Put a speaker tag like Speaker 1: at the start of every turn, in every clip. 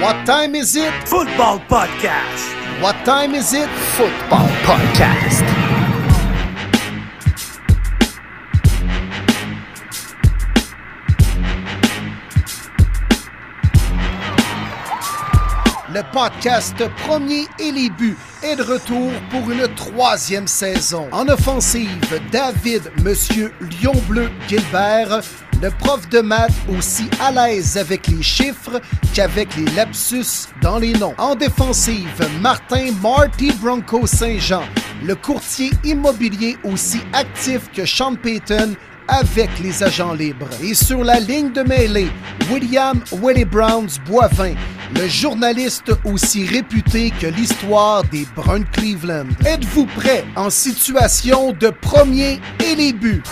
Speaker 1: What time is it?
Speaker 2: Football Podcast.
Speaker 1: What time is it?
Speaker 2: Football Podcast.
Speaker 1: Podcast Premier et les buts est de retour pour une troisième saison. En offensive, David Monsieur Lion Bleu Gilbert, le prof de maths aussi à l'aise avec les chiffres qu'avec les lapsus dans les noms. En défensive, Martin Marty Bronco Saint-Jean, le courtier immobilier aussi actif que Sean Payton avec les agents libres. Et sur la ligne de mêlée, William Willie Browns Boivin, le journaliste aussi réputé que l'histoire des de Cleveland. Êtes-vous prêt en situation de premier et les buts?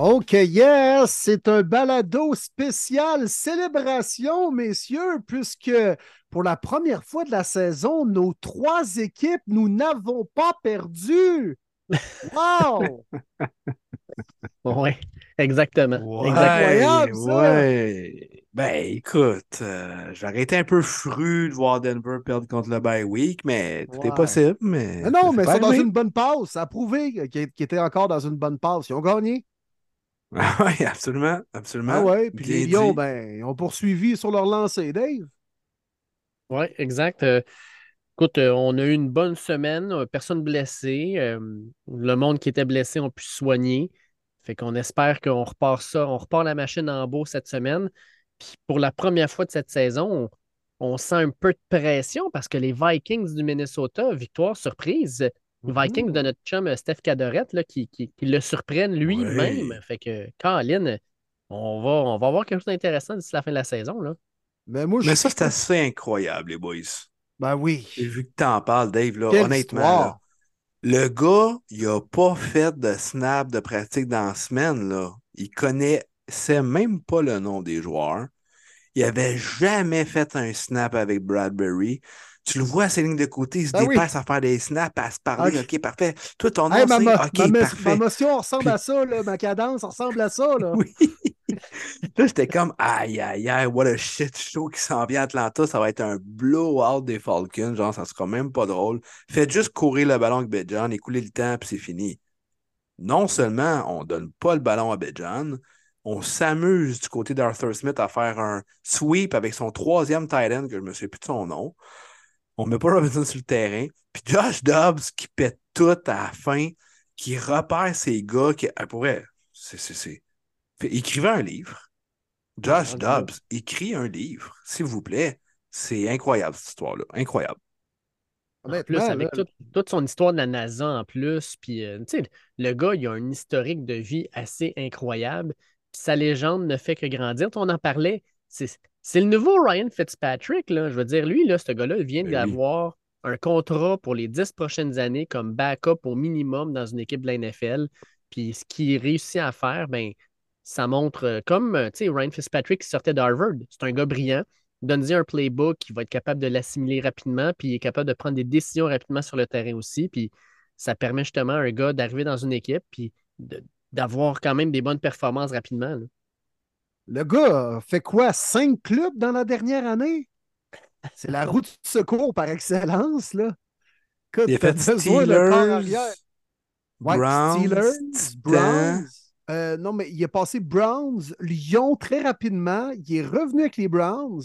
Speaker 1: OK, yes, c'est un balado spécial célébration, messieurs, puisque pour la première fois de la saison, nos trois équipes, nous n'avons pas perdu. Wow!
Speaker 3: Oui, exactement.
Speaker 4: Ouais,
Speaker 1: incroyable, ça.
Speaker 4: ouais. Ben, écoute, euh, j'aurais été un peu fru de voir Denver perdre contre le bye week, mais tout
Speaker 1: Ouais.
Speaker 4: est possible. Mais,
Speaker 1: Mais non, mais
Speaker 4: peut
Speaker 1: c'est dans une bonne passe. Ça a prouvé qu'ils étaient encore dans une bonne passe. Ils ont gagné.
Speaker 4: Ah oui, absolument, absolument.
Speaker 1: Ah ouais, puis les Lions, ben, ils ont poursuivi sur leur lancée, Dave.
Speaker 3: Oui, exact. Euh, écoute, euh, on a eu une bonne semaine, euh, personne blessé. euh, le monde qui était blessé ont pu se soigner. Fait qu'on espère qu'on repart ça, on repart la machine en beau cette semaine. Puis pour la première fois de cette saison, on, on sent un peu de pression parce que les Vikings du Minnesota, victoire surprise, les Vikings de notre chum Steph Cadorette, là, qui, qui, qui le surprennent lui-même. Fait que, Colin, on va, on va avoir quelque chose d'intéressant d'ici la fin de la saison. Là.
Speaker 1: Mais moi, je
Speaker 4: Mais ça, c'est assez incroyable, les boys.
Speaker 1: Ben oui.
Speaker 4: J'ai vu que t'en parles, Dave, là,
Speaker 1: Quelle
Speaker 4: honnêtement. là, le gars, il a pas fait de snap de pratique dans la semaine, là. Il connaissait même pas le nom des joueurs. Il avait jamais fait un snap avec Bradbury. Tu le vois à ses lignes de côté, il se
Speaker 1: Ben oui.
Speaker 4: dépasse à faire des snaps, à se parler.
Speaker 1: Ok.
Speaker 4: OK, parfait. Toi, ton nom,
Speaker 1: Hey,
Speaker 4: c'est... OK,
Speaker 1: ma
Speaker 4: parfait.
Speaker 1: ma motion ressemble
Speaker 4: Puis-
Speaker 1: à ça, là. ma cadence ressemble à ça. Là.
Speaker 4: Oui. Là, j'étais comme, aïe, aïe, aïe, what a shit show qui s'en vient à Atlanta. Ça va être un blowout des Falcons. Genre, ça sera même pas drôle. Faites juste courir le ballon avec Bejan, écouler le temps, puis c'est fini. Non seulement on donne pas le ballon à Bejan, on s'amuse du côté d'Arthur Smith à faire un sweep avec son troisième tight end, que je me souviens plus de son nom. On met pas Robinson sur le terrain. Puis Josh Dobbs qui pète tout à la fin, qui repère ces gars qui. ah, Pour vrai, c'est. Écrivez un livre. Josh
Speaker 3: Ouais,
Speaker 4: Dobbs, écrit un livre, s'il vous plaît. C'est incroyable, cette histoire-là. Incroyable.
Speaker 3: En plus, avec toute, toute son histoire de la NASA en plus, puis euh, tu sais, le gars, il a un historique de vie assez incroyable, puis sa légende ne fait que grandir. On en parlait, c'est c'est le nouveau Ryan Fitzpatrick, là. Je veux dire, lui, là, ce gars-là, il vient
Speaker 4: Ben oui.
Speaker 3: d'avoir un contrat pour les dix prochaines années comme backup au minimum dans une équipe de la NFL. Puis ce qu'il réussit à faire, ben, ça montre, euh, comme euh, tu sais, Ryan Fitzpatrick qui sortait d'Harvard, c'est un gars brillant. Donne-lui un playbook qui va être capable de l'assimiler rapidement, puis il est capable de prendre des décisions rapidement sur le terrain aussi. Puis ça permet justement à un gars d'arriver dans une équipe, puis de- d'avoir quand même des bonnes performances rapidement. là.
Speaker 1: le gars a fait quoi? Cinq clubs dans la dernière année? C'est la route de secours par excellence, là. Écoute,
Speaker 4: Il a fait
Speaker 1: corps
Speaker 4: Steelers,
Speaker 1: arrière. Ouais,
Speaker 4: Browns,
Speaker 1: Steelers. Browns. Euh, non, mais il est passé Browns, Lyon très rapidement. Il est revenu avec les Browns.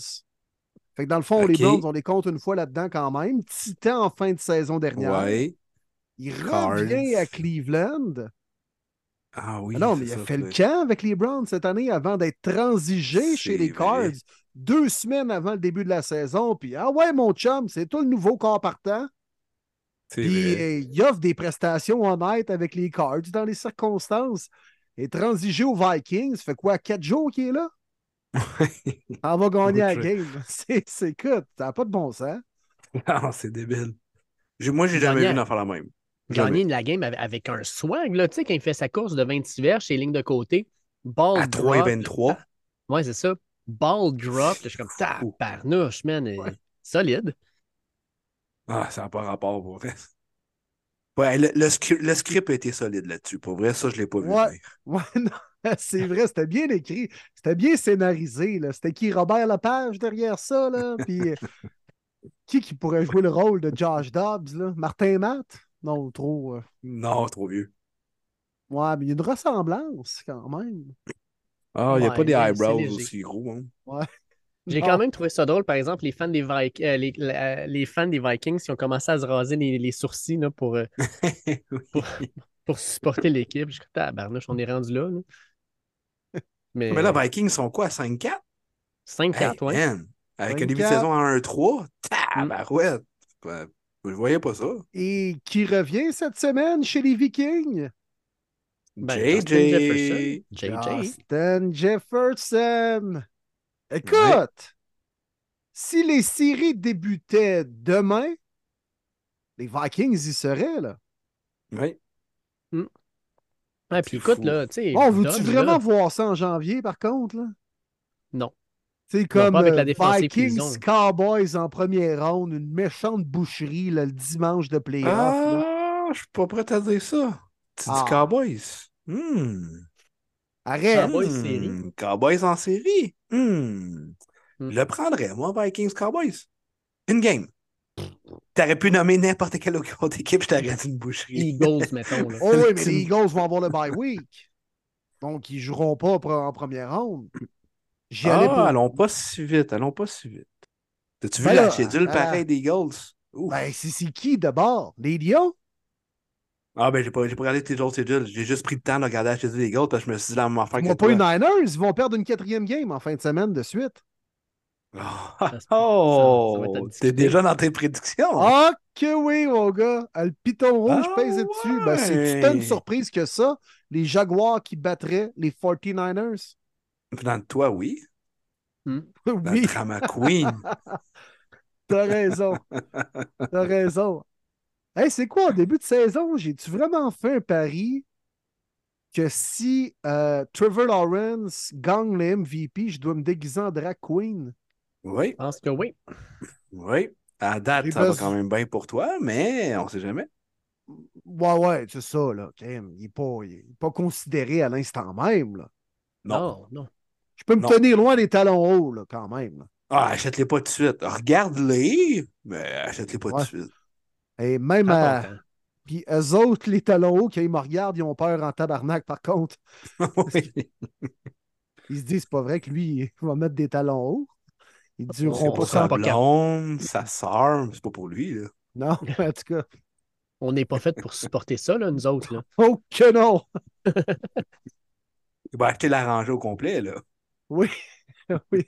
Speaker 1: Fait que dans le fond, les. Browns, on les compte une fois là-dedans quand même. Titan en fin de saison dernière.
Speaker 4: Ouais.
Speaker 1: Il
Speaker 4: Cards.
Speaker 1: revient à Cleveland.
Speaker 4: Ah oui.
Speaker 1: Ah non, mais il a fait le camp avec les Browns cette année avant d'être transigé chez les Cards.
Speaker 4: vrai.
Speaker 1: Deux semaines avant le début de la saison. Puis, ah ouais, mon chum, c'est toi le nouveau corps partant. Puis, euh, il offre des prestations honnêtes avec les Cards dans les circonstances. Et transigé aux Vikings, ça fait quoi, quatre jours qu'il est là? On va gagner la game. C'est, c'est écoute, ça n'a pas de bon sens.
Speaker 4: Ah, c'est débile. J'ai- Moi, j'ai jamais vu une affaire la même.
Speaker 3: Gagner la game avec, un swag, là, tu sais, quand il fait sa course de 26 verges chez les lignes de côté, ball
Speaker 4: À 3 et
Speaker 3: drop.
Speaker 4: 23.
Speaker 3: Ouais, c'est ça. Ball drop. Je suis comme, tabarnouche, man. euh, Solide.
Speaker 4: Ah, ça n'a pas rapport pour vrai. Ouais, le, le scri- le script a été solide là-dessus. Pour vrai, ça, je ne l'ai pas vu
Speaker 1: Ouais. Ouais, non. C'est vrai, c'était bien écrit. C'était bien scénarisé. C'était qui Robert Lepage derrière ça? Là? Puis, euh, qui qui pourrait jouer le rôle de Josh Dobbs? Là? Martin Matt? Non, trop. euh,
Speaker 4: Non, trop vieux.
Speaker 1: Ouais, mais il y a une ressemblance quand même.
Speaker 4: Ah, il n'y a
Speaker 3: Ouais,
Speaker 4: pas des eyebrows aussi gros. Hein.
Speaker 3: J'ai
Speaker 1: Non.
Speaker 3: quand même trouvé ça drôle, par exemple, les fans des, Vik- euh, les, la- les fans des Vikings qui ont commencé à se raser les, les sourcils là, pour, euh, pour, pour supporter l'équipe. Je tabarnouche, on est rendu là. là. Mais,
Speaker 4: Mais là, Vikings sont quoi, 5-4?
Speaker 3: 5-4,
Speaker 4: Hey,
Speaker 3: ouais.
Speaker 4: man, Avec un début de
Speaker 1: 5-4.
Speaker 4: saison en 1-3, tabarouette. Ouais, Je voyais pas ça?
Speaker 1: Et qui revient cette semaine chez les Vikings?
Speaker 3: Ben, Justin
Speaker 4: JJ.
Speaker 3: Jefferson. JJ.
Speaker 1: Justin Jefferson. Écoute, si les séries débutaient demain, les Vikings y seraient, là.
Speaker 4: Oui.
Speaker 3: Ah, puis écoute,
Speaker 4: fou.
Speaker 3: là, tu sais.
Speaker 1: Oh, veux-tu
Speaker 3: Dobbs,
Speaker 1: vraiment
Speaker 3: là,
Speaker 1: voir ça en janvier, par contre, là?
Speaker 3: Non.
Speaker 1: C'est comme
Speaker 3: pas avec la
Speaker 1: euh. Vikings Cowboys en première ronde, une méchante boucherie là, le dimanche de playoff.
Speaker 4: Ah, je suis pas prêt à dire ça. Tu
Speaker 1: Ah.
Speaker 4: dis Cowboys. Hmm.
Speaker 1: Arrête!
Speaker 3: Cowboys
Speaker 4: Hmm.
Speaker 3: série.
Speaker 4: Cowboys en série. Hmm.
Speaker 3: Hmm.
Speaker 4: Je le prendrais, moi, Vikings Cowboys. Une game. T'aurais pu nommer n'importe quelle autre équipe, je t'aurais dit une boucherie.
Speaker 3: Eagles, mettons. Là.
Speaker 1: Oh oui, mais les Eagles vont avoir le bye week. Donc, ils ne joueront pas en première ronde. J'y allais
Speaker 4: Ah,
Speaker 1: pour.
Speaker 4: allons pas si vite, allons pas si vite. T'as-tu vu
Speaker 1: Ben
Speaker 4: la schedule
Speaker 1: euh,
Speaker 4: pareil des Eagles? Ouf.
Speaker 1: Ben, c'est c'est qui d'abord? Les Lions?
Speaker 4: Ah, ben, j'ai pas, j'ai pas regardé tes autres schedules. J'ai juste pris le temps de regarder schedule des Eagles parce que je me suis dit la même affaire
Speaker 1: Ils vont pas les. Niners, ils vont perdre une quatrième game en fin de semaine de suite.
Speaker 4: Oh,
Speaker 3: être à
Speaker 4: t'es déjà dans tes prédictions.
Speaker 1: Ah que oui, mon gars! Ah, Le piton rouge
Speaker 4: Ah
Speaker 1: pèse dessus. Ben, c'est tant une surprise que ça. Les Jaguars qui battraient les 49ers.
Speaker 4: Dans le toi, oui.
Speaker 3: Hmm.
Speaker 4: Dans
Speaker 1: oui,
Speaker 4: le drama queen.
Speaker 1: t'as raison. T'as raison. Hey, c'est quoi, au début de saison, j'ai-tu vraiment fait un pari que si euh, Trevor Lawrence gagne le MVP, je dois me déguiser en drag queen?
Speaker 4: Oui,
Speaker 3: Je pense que oui.
Speaker 4: oui. À date, ça va quand même bien pour toi, mais on sait jamais.
Speaker 1: Ouais, ouais, c'est ça, là. Il n'est pas, il est pas considéré à l'instant même, là.
Speaker 4: Non.
Speaker 3: Non, non.
Speaker 1: Je peux me
Speaker 4: Non.
Speaker 1: tenir loin des talons hauts, là, quand même. là.
Speaker 4: Ah, achète-les pas tout de suite. Regarde-les, mais achète-les pas
Speaker 1: Ouais.
Speaker 4: de suite.
Speaker 1: Et même
Speaker 3: Prends ton
Speaker 1: à...
Speaker 3: temps.
Speaker 1: Puis eux autres, les talons hauts, quand ils me regardent, ils ont peur en tabarnak, par contre.
Speaker 4: Oui.
Speaker 1: Ils se disent, c'est pas vrai que lui, il va mettre des talons hauts. Ils
Speaker 3: On
Speaker 1: dureront pas
Speaker 3: pas
Speaker 1: ça.
Speaker 4: Sa
Speaker 3: pas capable.
Speaker 4: blonde, sa sœur, c'est pas pour lui, là.
Speaker 1: Non, en tout cas.
Speaker 3: On n'est pas fait pour supporter ça, là, nous autres. Là.
Speaker 1: Oh que non!
Speaker 4: Il va acheter la rangée au complet, là.
Speaker 1: Oui, oui.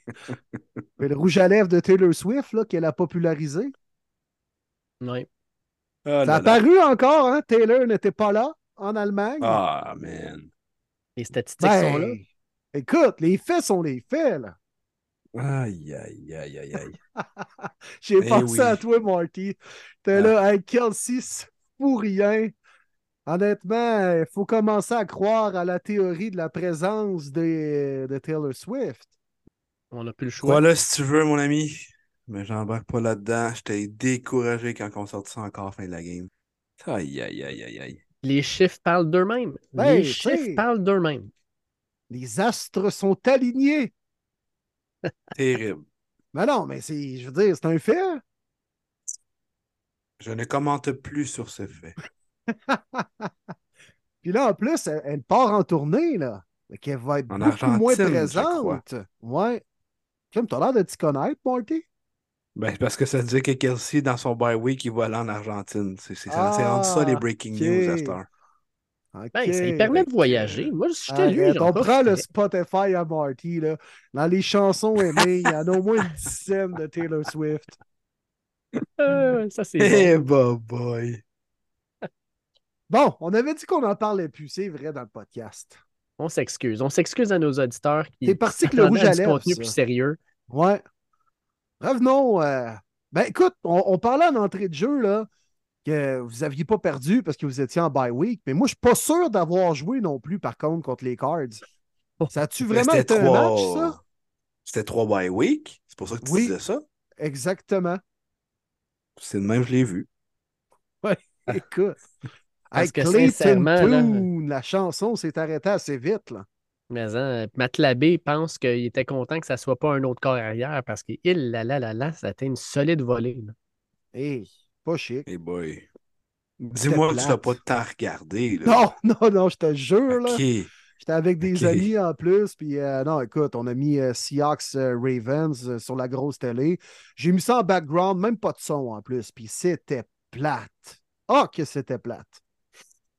Speaker 1: Mais le rouge à lèvres de Taylor Swift, là, qu'elle a popularisé.
Speaker 3: Ouais.
Speaker 4: Ah,
Speaker 1: Ça a paru encore, hein? Taylor n'était pas là en Allemagne.
Speaker 4: Ah, man.
Speaker 3: Les statistiques
Speaker 1: Ben,
Speaker 3: sont là.
Speaker 1: Écoute, les faits sont les faits, là.
Speaker 4: Aïe, aïe, aïe, aïe, aïe.
Speaker 1: J'ai
Speaker 4: Eh
Speaker 1: pensé
Speaker 4: oui.
Speaker 1: à toi, Marty. T'es
Speaker 4: Ah.
Speaker 1: là, hey, Kelsey, c'est pour rien. Honnêtement, il faut commencer à croire à la théorie de la présence de, de Taylor Swift.
Speaker 3: On n'a plus le choix.
Speaker 4: Voilà si tu veux, mon ami. Mais j'embarque pas là-dedans. J'étais découragé quand on sortit ça encore à la fin de la game. Aïe, aïe, aïe, aïe, aïe.
Speaker 3: Les chiffres parlent d'eux-mêmes.
Speaker 1: Ben,
Speaker 3: les chiffres parlent d'eux-mêmes.
Speaker 1: Les astres sont alignés.
Speaker 4: Terrible.
Speaker 1: Mais non, mais c'est, je veux dire, c'est un fait.
Speaker 4: Je ne commente plus sur ce fait.
Speaker 1: Puis là, en plus, elle, elle part en tournée, là. Mais qu'elle va être
Speaker 4: En
Speaker 1: beaucoup moins
Speaker 4: Argentine,
Speaker 1: présente. Ouais. Comme t'as l'air de t'y connaître, Marty?
Speaker 4: Ben, parce que ça dit que Kelsey, dans son bye week, il va aller en Argentine. C'est c'est- c'est
Speaker 1: Ah,
Speaker 4: rendu ça, les breaking
Speaker 1: ok.
Speaker 4: news à cette heure.
Speaker 3: Ben, ça lui permet de voyager. Moi, si j'étais lui,
Speaker 1: on prend le. Spotify à Marty, là. Dans les chansons aimées, il y en a au moins une dizaine de Taylor Swift.
Speaker 3: Euh, ça, c'est
Speaker 4: Eh,
Speaker 3: bon.
Speaker 4: bah, boy.
Speaker 1: Bon, on avait dit qu'on n'en parlait plus, c'est vrai, dans le podcast.
Speaker 3: On s'excuse. On s'excuse à nos auditeurs qui
Speaker 1: T'es parti que le rouge à
Speaker 3: du
Speaker 1: lèvres,
Speaker 3: contenu
Speaker 1: ça.
Speaker 3: plus sérieux.
Speaker 1: Ouais. Revenons. euh, Ben écoute, on, on parlait en entrée de jeu là, que vous n'aviez pas perdu parce que vous étiez en bye week, mais moi je suis pas sûr d'avoir joué non plus par contre contre les Cards. Ça a-tu
Speaker 4: Ben,
Speaker 1: vraiment été un match, ça?
Speaker 4: C'était trois bye week. C'est pour ça que tu
Speaker 1: Oui.
Speaker 4: disais ça.
Speaker 1: Exactement.
Speaker 4: C'est de même, je l'ai vu.
Speaker 1: Écoute.
Speaker 3: Parce
Speaker 1: Hey,
Speaker 3: que
Speaker 1: Clayton Tune, la chanson s'est arrêtée assez vite. Là.
Speaker 3: Mais hein, Matt Labbé pense qu'il était content que ça soit pas un autre corps arrière parce que il là là là là, ça a été une solide volée. là.
Speaker 1: Hey, pas chic.
Speaker 4: Hey boy. Dis-moi que tu l'as
Speaker 1: plate.
Speaker 4: pas tant regardé. Là.
Speaker 1: Non, non, non, je te jure, là.
Speaker 4: Ok.
Speaker 1: J'étais avec des amis en plus, puis euh, non, écoute, on a mis euh, Seahawks euh, Ravens euh, sur la grosse télé. J'ai mis ça en background, même pas de son en plus, puis c'était plate. Ah, que c'était plate.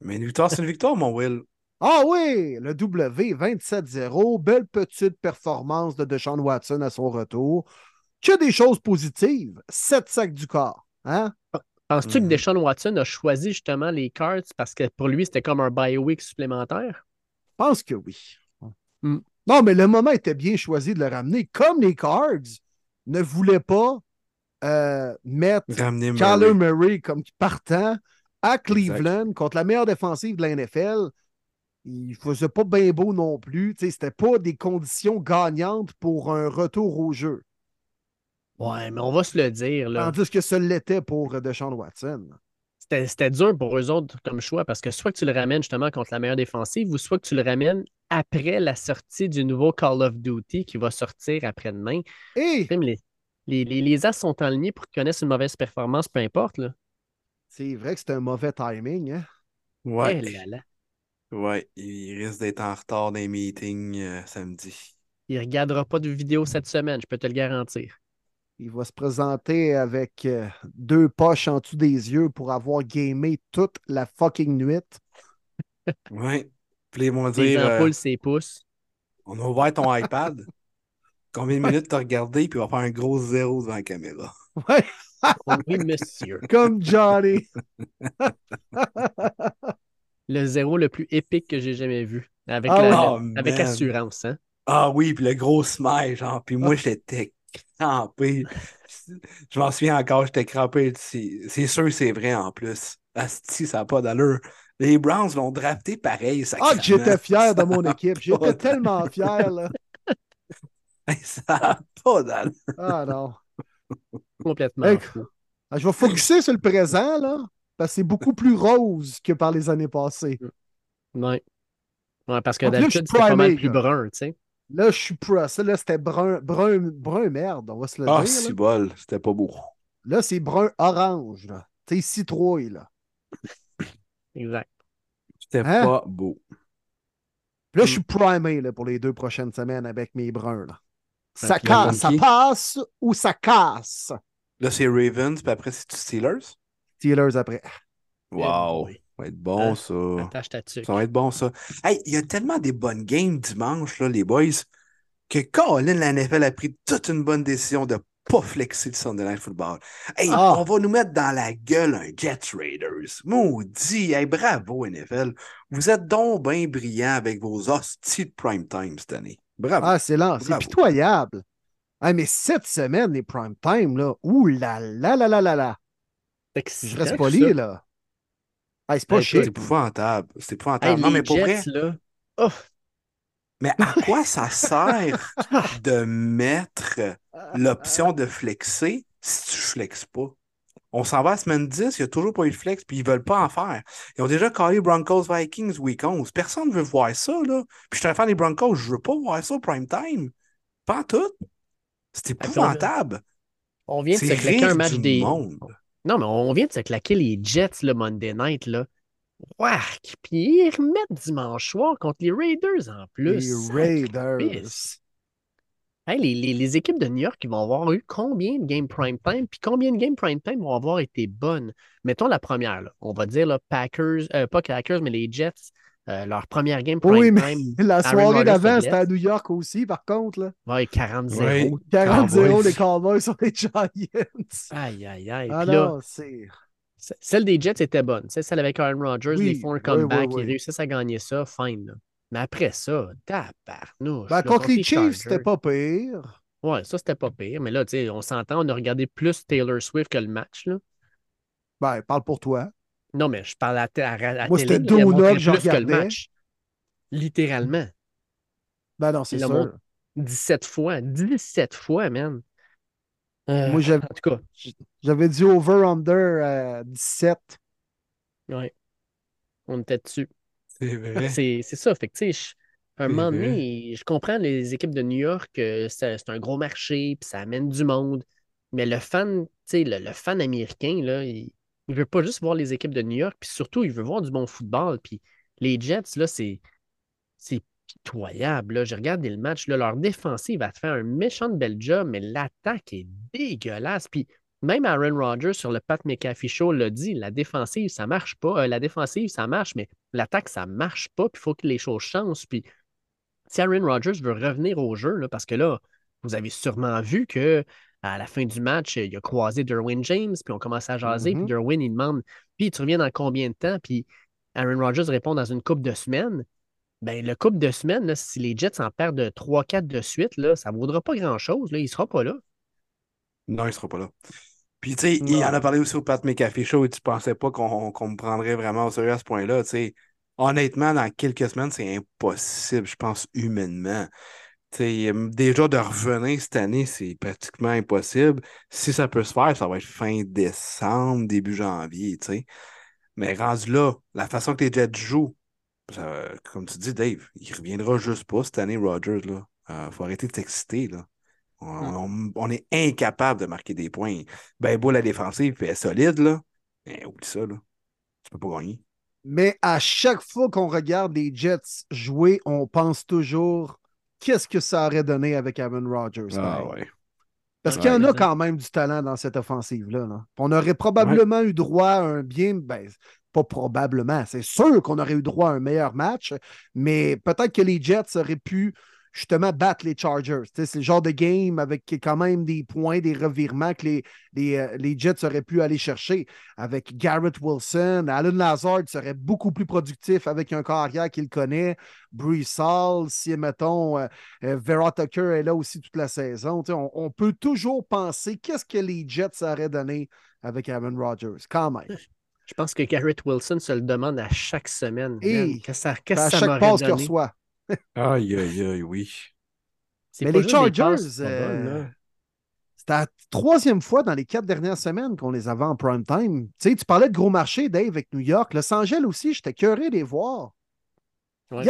Speaker 4: Mais une victoire, c'est une victoire, mon Will.
Speaker 1: Ah oui, le W 27-0, belle petite performance de Deshaun Watson à son retour. Que des choses positives, 7 sacs du corps. Hein?
Speaker 3: Penses-tu que Deshaun Watson a choisi justement les Cards parce que pour lui, c'était comme un bye week supplémentaire?
Speaker 1: Je pense que oui.
Speaker 3: Hmm.
Speaker 1: Non, mais le moment était bien choisi de le ramener. Comme les Cards ne voulaient pas euh, mettre Kyler
Speaker 4: Murray.
Speaker 1: Murray comme partant à Cleveland contre la meilleure défensive de la NFL. Il faisait pas bien beau non plus. Tu sais, C'était pas des conditions gagnantes pour un retour au jeu.
Speaker 3: Ouais, mais on va se le dire. Là.
Speaker 1: Tandis que ce l'était pour Deshaun Watson.
Speaker 3: C'était, c'était dur pour eux autres comme choix parce que soit que tu le ramènes justement contre la meilleure défensive ou soit que tu le ramènes après la sortie du nouveau Call of Duty qui va sortir après-demain.
Speaker 1: Et
Speaker 3: Les, les, les, les As sont alignés pour qu'ils connaissent une mauvaise performance, peu importe. Là.
Speaker 1: c'est vrai que c'était un mauvais timing. Hein?
Speaker 4: Ouais.
Speaker 3: Eh là là.
Speaker 4: Ouais. Il risque d'être en retard les meetings euh, samedi.
Speaker 3: Il ne regardera pas de vidéo cette semaine, je peux te le garantir.
Speaker 1: Il va se présenter avec euh, deux poches en dessous des yeux pour avoir gamé toute la fucking nuit.
Speaker 4: Ouais. Puis ils vont
Speaker 3: Des
Speaker 4: dire euh,
Speaker 3: ampoules, ses pouces.
Speaker 4: on a ouvert ton iPad. Combien de minutes t'as regardé? Puis il va faire un gros zéro devant la caméra.
Speaker 1: Ouais,
Speaker 3: Oui, monsieur.
Speaker 1: comme Johnny.
Speaker 3: Le zéro le plus épique que j'ai jamais vu. Avec,
Speaker 1: Ah
Speaker 3: la-
Speaker 4: oui?
Speaker 3: avec
Speaker 4: Oh,
Speaker 3: assurance. Hein?
Speaker 4: Ah oui, puis le gros smile, genre. Puis moi, j'étais crampé. Je m'en souviens encore, j'étais crampé. C'est c'est sûr que c'est vrai en plus. Asti, ça n'a pas d'allure. Les Browns l'ont drafté pareil, ça.
Speaker 1: Ah, que j'étais fier de mon équipe. J'étais tellement fier. Là.
Speaker 4: Ça n'a pas d'allure.
Speaker 1: Ah non.
Speaker 3: Complètement
Speaker 1: Hey. Ah, je vais focuser sur le présent, là, parce que c'est beaucoup plus rose que par les années passées.
Speaker 3: Ouais. Ouais, parce que
Speaker 1: Donc là, je suis
Speaker 3: d'habitude, c'était pas mal plus
Speaker 1: là.
Speaker 3: brun, tu sais.
Speaker 1: Là, je suis pro. Ça, là, c'était brun, brun, brun merde, on va se le
Speaker 4: Ah,
Speaker 1: dire.
Speaker 4: si
Speaker 1: Là,
Speaker 4: bol, c'était pas beau.
Speaker 1: Là, c'est brun orange. Là. Tu sais, citrouille, là.
Speaker 3: Exact.
Speaker 4: C'était
Speaker 1: Hein?
Speaker 4: pas beau.
Speaker 1: Puis là,
Speaker 3: Mm.
Speaker 1: je suis primé là, pour les deux prochaines semaines avec mes bruns. Là. Ça casse, ça passe ou ça casse?
Speaker 4: Là, c'est Ravens, puis après, c'est Steelers?
Speaker 1: Steelers après.
Speaker 4: Wow.
Speaker 3: boy.
Speaker 4: Ça va être bon,
Speaker 3: Hein?
Speaker 4: ça.
Speaker 3: Attache ta tuque.
Speaker 4: Ça va être bon, ça. Hey, il y a tellement des bonnes games dimanche, là, les boys, que Colin, la NFL a pris toute une bonne décision de pas flexer le Sunday Night Football. Hey,
Speaker 1: Ah.
Speaker 4: on va nous mettre dans la gueule un Jets Raiders. Maudit. Hey, bravo, NFL. Vous êtes donc bien brillants avec vos hosties de prime time cette année. Bravo.
Speaker 1: Ah, c'est lent. C'est pitoyable. Ah, mais cette semaine, les prime time, là. Ouh là là là là là là.
Speaker 3: C'est
Speaker 1: Je reste
Speaker 3: ça.
Speaker 1: poli, là. Ah, c'est pas
Speaker 3: Hey,
Speaker 1: chic.
Speaker 4: c'est épouvantable. C'est
Speaker 3: Hey,
Speaker 4: épouvantable. non, mais pour vrai.
Speaker 3: Là. Oh,
Speaker 4: Mais à quoi ça sert de mettre l'option de flexer si tu flexes pas? On s'en va à semaine 10, il n'y a toujours pas eu de flex, puis ils veulent pas en faire. Ils ont déjà collé Broncos Vikings week 11. Personne ne veut voir ça, là. Puis je suis un fan des Broncos, je veux pas voir ça au prime time. Pas en tout. C'est épouvantable.
Speaker 3: on vient de se claquer un match
Speaker 4: du
Speaker 3: des.
Speaker 4: monde.
Speaker 3: Non, mais on vient de se claquer les Jets le Monday night, là. Wark! Puis ils remettent dimanche soir contre les Raiders en plus.
Speaker 1: Les Raiders.
Speaker 3: Hey, les, les- les équipes de New York, ils vont avoir eu combien de games prime time? Puis combien de games prime time vont avoir été bonnes? Mettons la première, là. On va dire là, Packers, euh, pas Packers, mais les Jets, euh, leur première game prime
Speaker 1: Oui, mais
Speaker 3: time.
Speaker 1: la soirée d'avant, c'était à New York aussi, par contre. Là.
Speaker 3: Ouais, 40-0.
Speaker 4: Oui.
Speaker 1: 40-0
Speaker 4: Cowboys.
Speaker 1: les Cowboys sur les Giants.
Speaker 3: Aïe, aïe, aïe.
Speaker 1: Ah
Speaker 3: Puis là,
Speaker 1: non, c'est.
Speaker 3: celle des Jets était bonne. C'est celle avec Aaron Rodgers,
Speaker 1: Oui,
Speaker 3: ils font un comeback,
Speaker 1: oui, oui.
Speaker 3: ils réussissent à gagner ça, fine. là. Mais après ça, tabarnouche.
Speaker 1: Ben, contre les Chiefs, c'était pas pire.
Speaker 3: Ouais, ça, c'était pas pire. Mais là, tu sais, on s'entend, on a regardé plus Taylor Swift que le match, là.
Speaker 1: Ben, parle pour toi.
Speaker 3: Non, mais je parle à, à, à
Speaker 1: Moi,
Speaker 3: télé,
Speaker 1: c'était
Speaker 3: il a montré
Speaker 1: Donut que je
Speaker 3: que le
Speaker 1: regardais.
Speaker 3: match. Littéralement.
Speaker 1: Ben non, c'est sûr.
Speaker 3: montré. 17 fois. 17 fois, man. Euh,
Speaker 1: Moi, j'avais-
Speaker 3: en tout cas,
Speaker 1: J'avais dit over-under à 17.
Speaker 3: ouais. On était dessus.
Speaker 4: C'est vrai.
Speaker 3: C'est c'est ça. Fait que, tu sais, je- un moment donné, je comprends les équipes de New York, c'est un gros marché, puis ça amène du monde. Mais le fan, le, le fan américain, là, il ne veut pas juste voir les équipes de New York, puis surtout, il veut voir du bon football. Puis les Jets, là, c'est pitoyable. J'ai regardé le match. Là, leur défensive te faire un méchant de bel job, mais l'attaque est dégueulasse. Puis même Aaron Rodgers sur le Pat McAfee Show l'a dit, la défensive, ça marche pas. Euh, la défensive, ça marche, mais l'attaque, ça marche pas. Puis il faut que les choses changent. Puis si Aaron Rodgers veut revenir au jeu, là, parce que là, vous avez sûrement vu que à la fin du match, il a croisé Derwin James, puis on commence à jaser, puis mm-hmm. Derwin, il demande Puis tu reviens dans combien de temps? Puis Aaron Rodgers répond dans une coupe de semaines. Ben, le couple de semaines, si les Jets en perdent 3-4 de suite, là, ça ne vaudra pas grand-chose. Il ne sera pas là.
Speaker 4: Non, il ne sera pas là. Puis, tu sais, il en a parlé aussi au Pat McAfee Show et tu ne pensais pas qu'on me prendrait vraiment au sérieux à ce point-là. Honnêtement, dans quelques semaines, c'est impossible, je pense, humainement. Déjà de revenir cette année, c'est pratiquement impossible. Si ça peut se faire, ça va être fin décembre, début janvier. sais. Mais rendu là, la façon que les Jets jouent, comme tu dis, Dave, il reviendra juste pas cette année, Rogers. Il euh, faut arrêter de t'exciter. Hmm. On, est incapable de marquer des points. Ben beau la défensive est solide, là. Mais oublie ça, là. Tu peux pas gagner.
Speaker 1: Mais à chaque fois qu'on regarde les Jets jouer, on pense toujours qu'est-ce que ça aurait donné avec Aaron Rodgers.
Speaker 4: Ah, ouais.
Speaker 1: Parce qu'il y en a quand même du talent dans cette offensive-là. On aurait probablement eu droit à un bien. Ben, pas probablement, c'est sûr qu'on aurait eu droit à un meilleur match, mais peut-être que les Jets auraient pu justement battre les Chargers. C'est le genre de game avec quand même des points, des revirements que les, les, euh, les, Jets auraient pu aller chercher. Avec Garrett Wilson, Alan Lazard serait beaucoup plus productif avec un carrière qu'il connaît. Bruce Hall, si, mettons, euh, euh, Vera Tucker est là aussi toute la saison. On, on, peut toujours penser qu'est-ce que les Jets auraient donné avec Aaron Rodgers, quand même.
Speaker 3: Je pense que Garrett Wilson se le demande à chaque semaine.
Speaker 1: Et que ça, que à chaque passe qu'il reçoit.
Speaker 4: Aïe, aïe, aïe, oui.
Speaker 1: Mais les Chargers, euh, c'était la troisième fois dans les quatre dernières semaines qu'on les avait en prime time. Tu sais, tu parlais de gros marché, Dave, avec New York. Los Angeles aussi, j'étais curieux de les voir.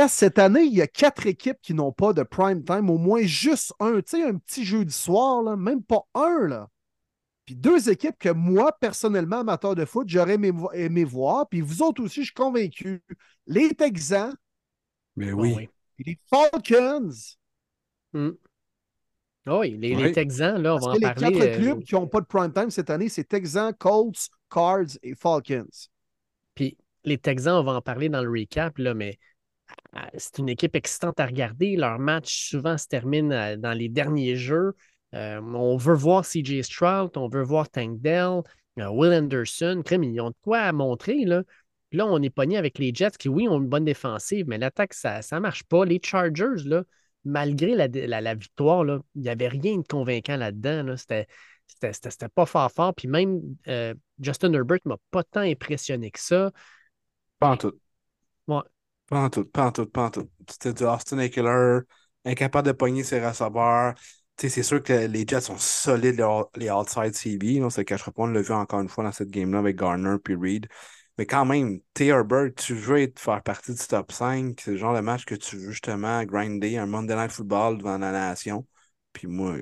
Speaker 1: cette année, il y a quatre équipes qui n'ont pas de prime time, au moins juste un, tu sais, un petit jeudi soir, là, même pas un. Là. Puis deux équipes que moi, personnellement, amateur de foot, j'aurais aimé, voir. Puis vous autres aussi, je suis convaincu. Les Texans.
Speaker 4: Mais oui
Speaker 1: les Falcons.
Speaker 3: Hmm. Oui, les, Texans, là, on va en
Speaker 1: parler. Les quatre euh, clubs qui n'ont pas de prime time cette année, c'est Texans, Colts, Cards et Falcons.
Speaker 3: Puis les Texans, on va en parler dans le recap, là, mais euh, c'est une équipe excitante à regarder. Leur match souvent se termine euh, dans les derniers jeux. on veut voir CJ Stroud, on veut voir Tank Dell, Will Anderson. Crème, ils ont de quoi montrer. Là là, on est pogné avec les Jets qui, oui, ont une bonne défensive, mais l'attaque, ça ne marche pas. Les Chargers, là, malgré la, victoire, il n'y avait rien de convaincant là-dedans. C'était, pas fort fort. Puis même euh, Justin Herbert ne m'a pas tant impressionné que ça.
Speaker 4: Pas en tout.
Speaker 3: Ouais.
Speaker 4: Pas en tout, pas en tout, pas en tout. C'était du Austin Eckler, incapable de pogner ses receveurs. c'est sûr que les Jets sont solides, les, outside CB. On se cachera pas, on l'a vu encore une fois dans cette game-là avec Garner puis Reed. Mais quand même, T. Herbert, tu veux être, faire partie du top 5. C'est le genre de match que tu veux justement grinder, un Monday Night Football devant la nation. Puis moi,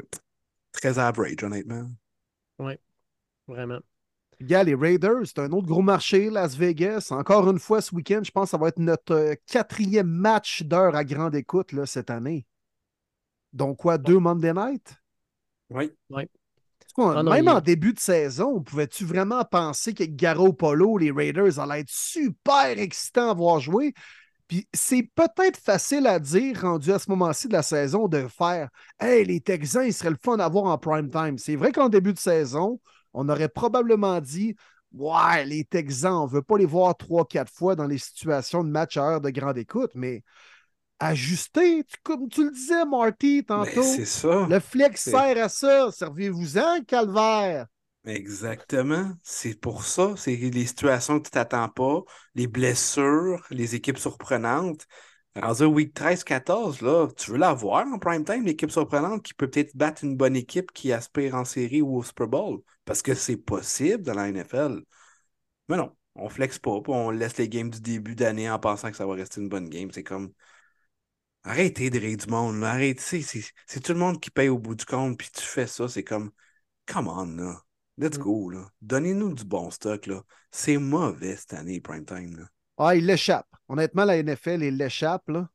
Speaker 4: très average, honnêtement.
Speaker 3: Oui, vraiment.
Speaker 1: Gars, les Raiders, c'est un autre gros marché, Las Vegas. Encore une fois, ce week-end, je pense que ça va être notre euh, quatrième match d'heure à grande écoute là, cette année. Donc, quoi, deux Monday Night?
Speaker 4: Oui.
Speaker 3: Oui.
Speaker 1: Ah même en début de saison, pouvais-tu vraiment penser que Garo Polo, les Raiders, allaient être super excitants à voir jouer? Puis c'est peut-être facile à dire, rendu à ce moment-ci de la saison, de faire Hey, les Texans, il serait le fun à voir en prime time. C'est vrai qu'en début de saison, on aurait probablement dit Ouais, les Texans, on ne veut pas les voir trois, quatre fois dans les situations de match à heure de grande écoute, mais ajuster. comme tu le disais, Marty, tantôt.
Speaker 4: C'est ça.
Speaker 1: Le flex sert à ça. Servez-vous-en, calvaire.
Speaker 4: Exactement. C'est pour ça. C'est les situations que tu t'attends pas, les blessures, les équipes surprenantes. Dans un week 13-14, là, tu veux la voir en prime time, l'équipe surprenante qui peut peut-être battre une bonne équipe qui aspire en série ou au Super Bowl. Parce que c'est possible dans la NFL. Mais non, on flex pas, on laisse les games du début d'année en pensant que ça va rester une bonne game. C'est comme Arrêtez de rire du monde, là. Arrêtez. C'est tout le monde qui paye au bout du compte, puis tu fais ça. C'est comme, come on, là. Let's
Speaker 1: Mm.
Speaker 4: go, là. Donnez-nous du bon stock, là. C'est mauvais cette année, prime time, là.
Speaker 1: Ah, il l'échappe. Honnêtement, la NFL, il l'échappe, là.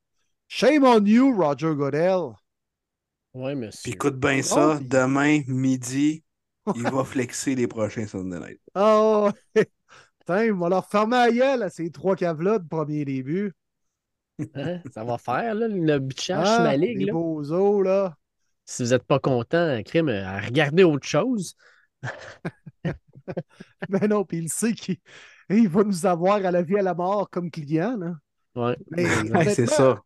Speaker 1: Shame on you, Roger Goodell.
Speaker 3: Oui,
Speaker 4: Puis
Speaker 3: monsieur.
Speaker 4: écoute bien ça,
Speaker 1: puis-
Speaker 4: demain, midi, il va flexer les prochains Sunday Night.
Speaker 1: Oh, putain, on va leur fermer la gueule à ces trois caves-là de premier début.
Speaker 3: Hein? Ça va faire, là, le bitchage
Speaker 1: Ah,
Speaker 3: ma ligue.
Speaker 1: les
Speaker 3: là.
Speaker 1: beaux os, là.
Speaker 3: Si vous n'êtes pas content, crime, à regarder autre chose.
Speaker 1: Ben non, puis il sait qu'il il va nous avoir à la vie à la mort comme client, là.
Speaker 3: Ouais.
Speaker 1: Mais
Speaker 4: c'est ça.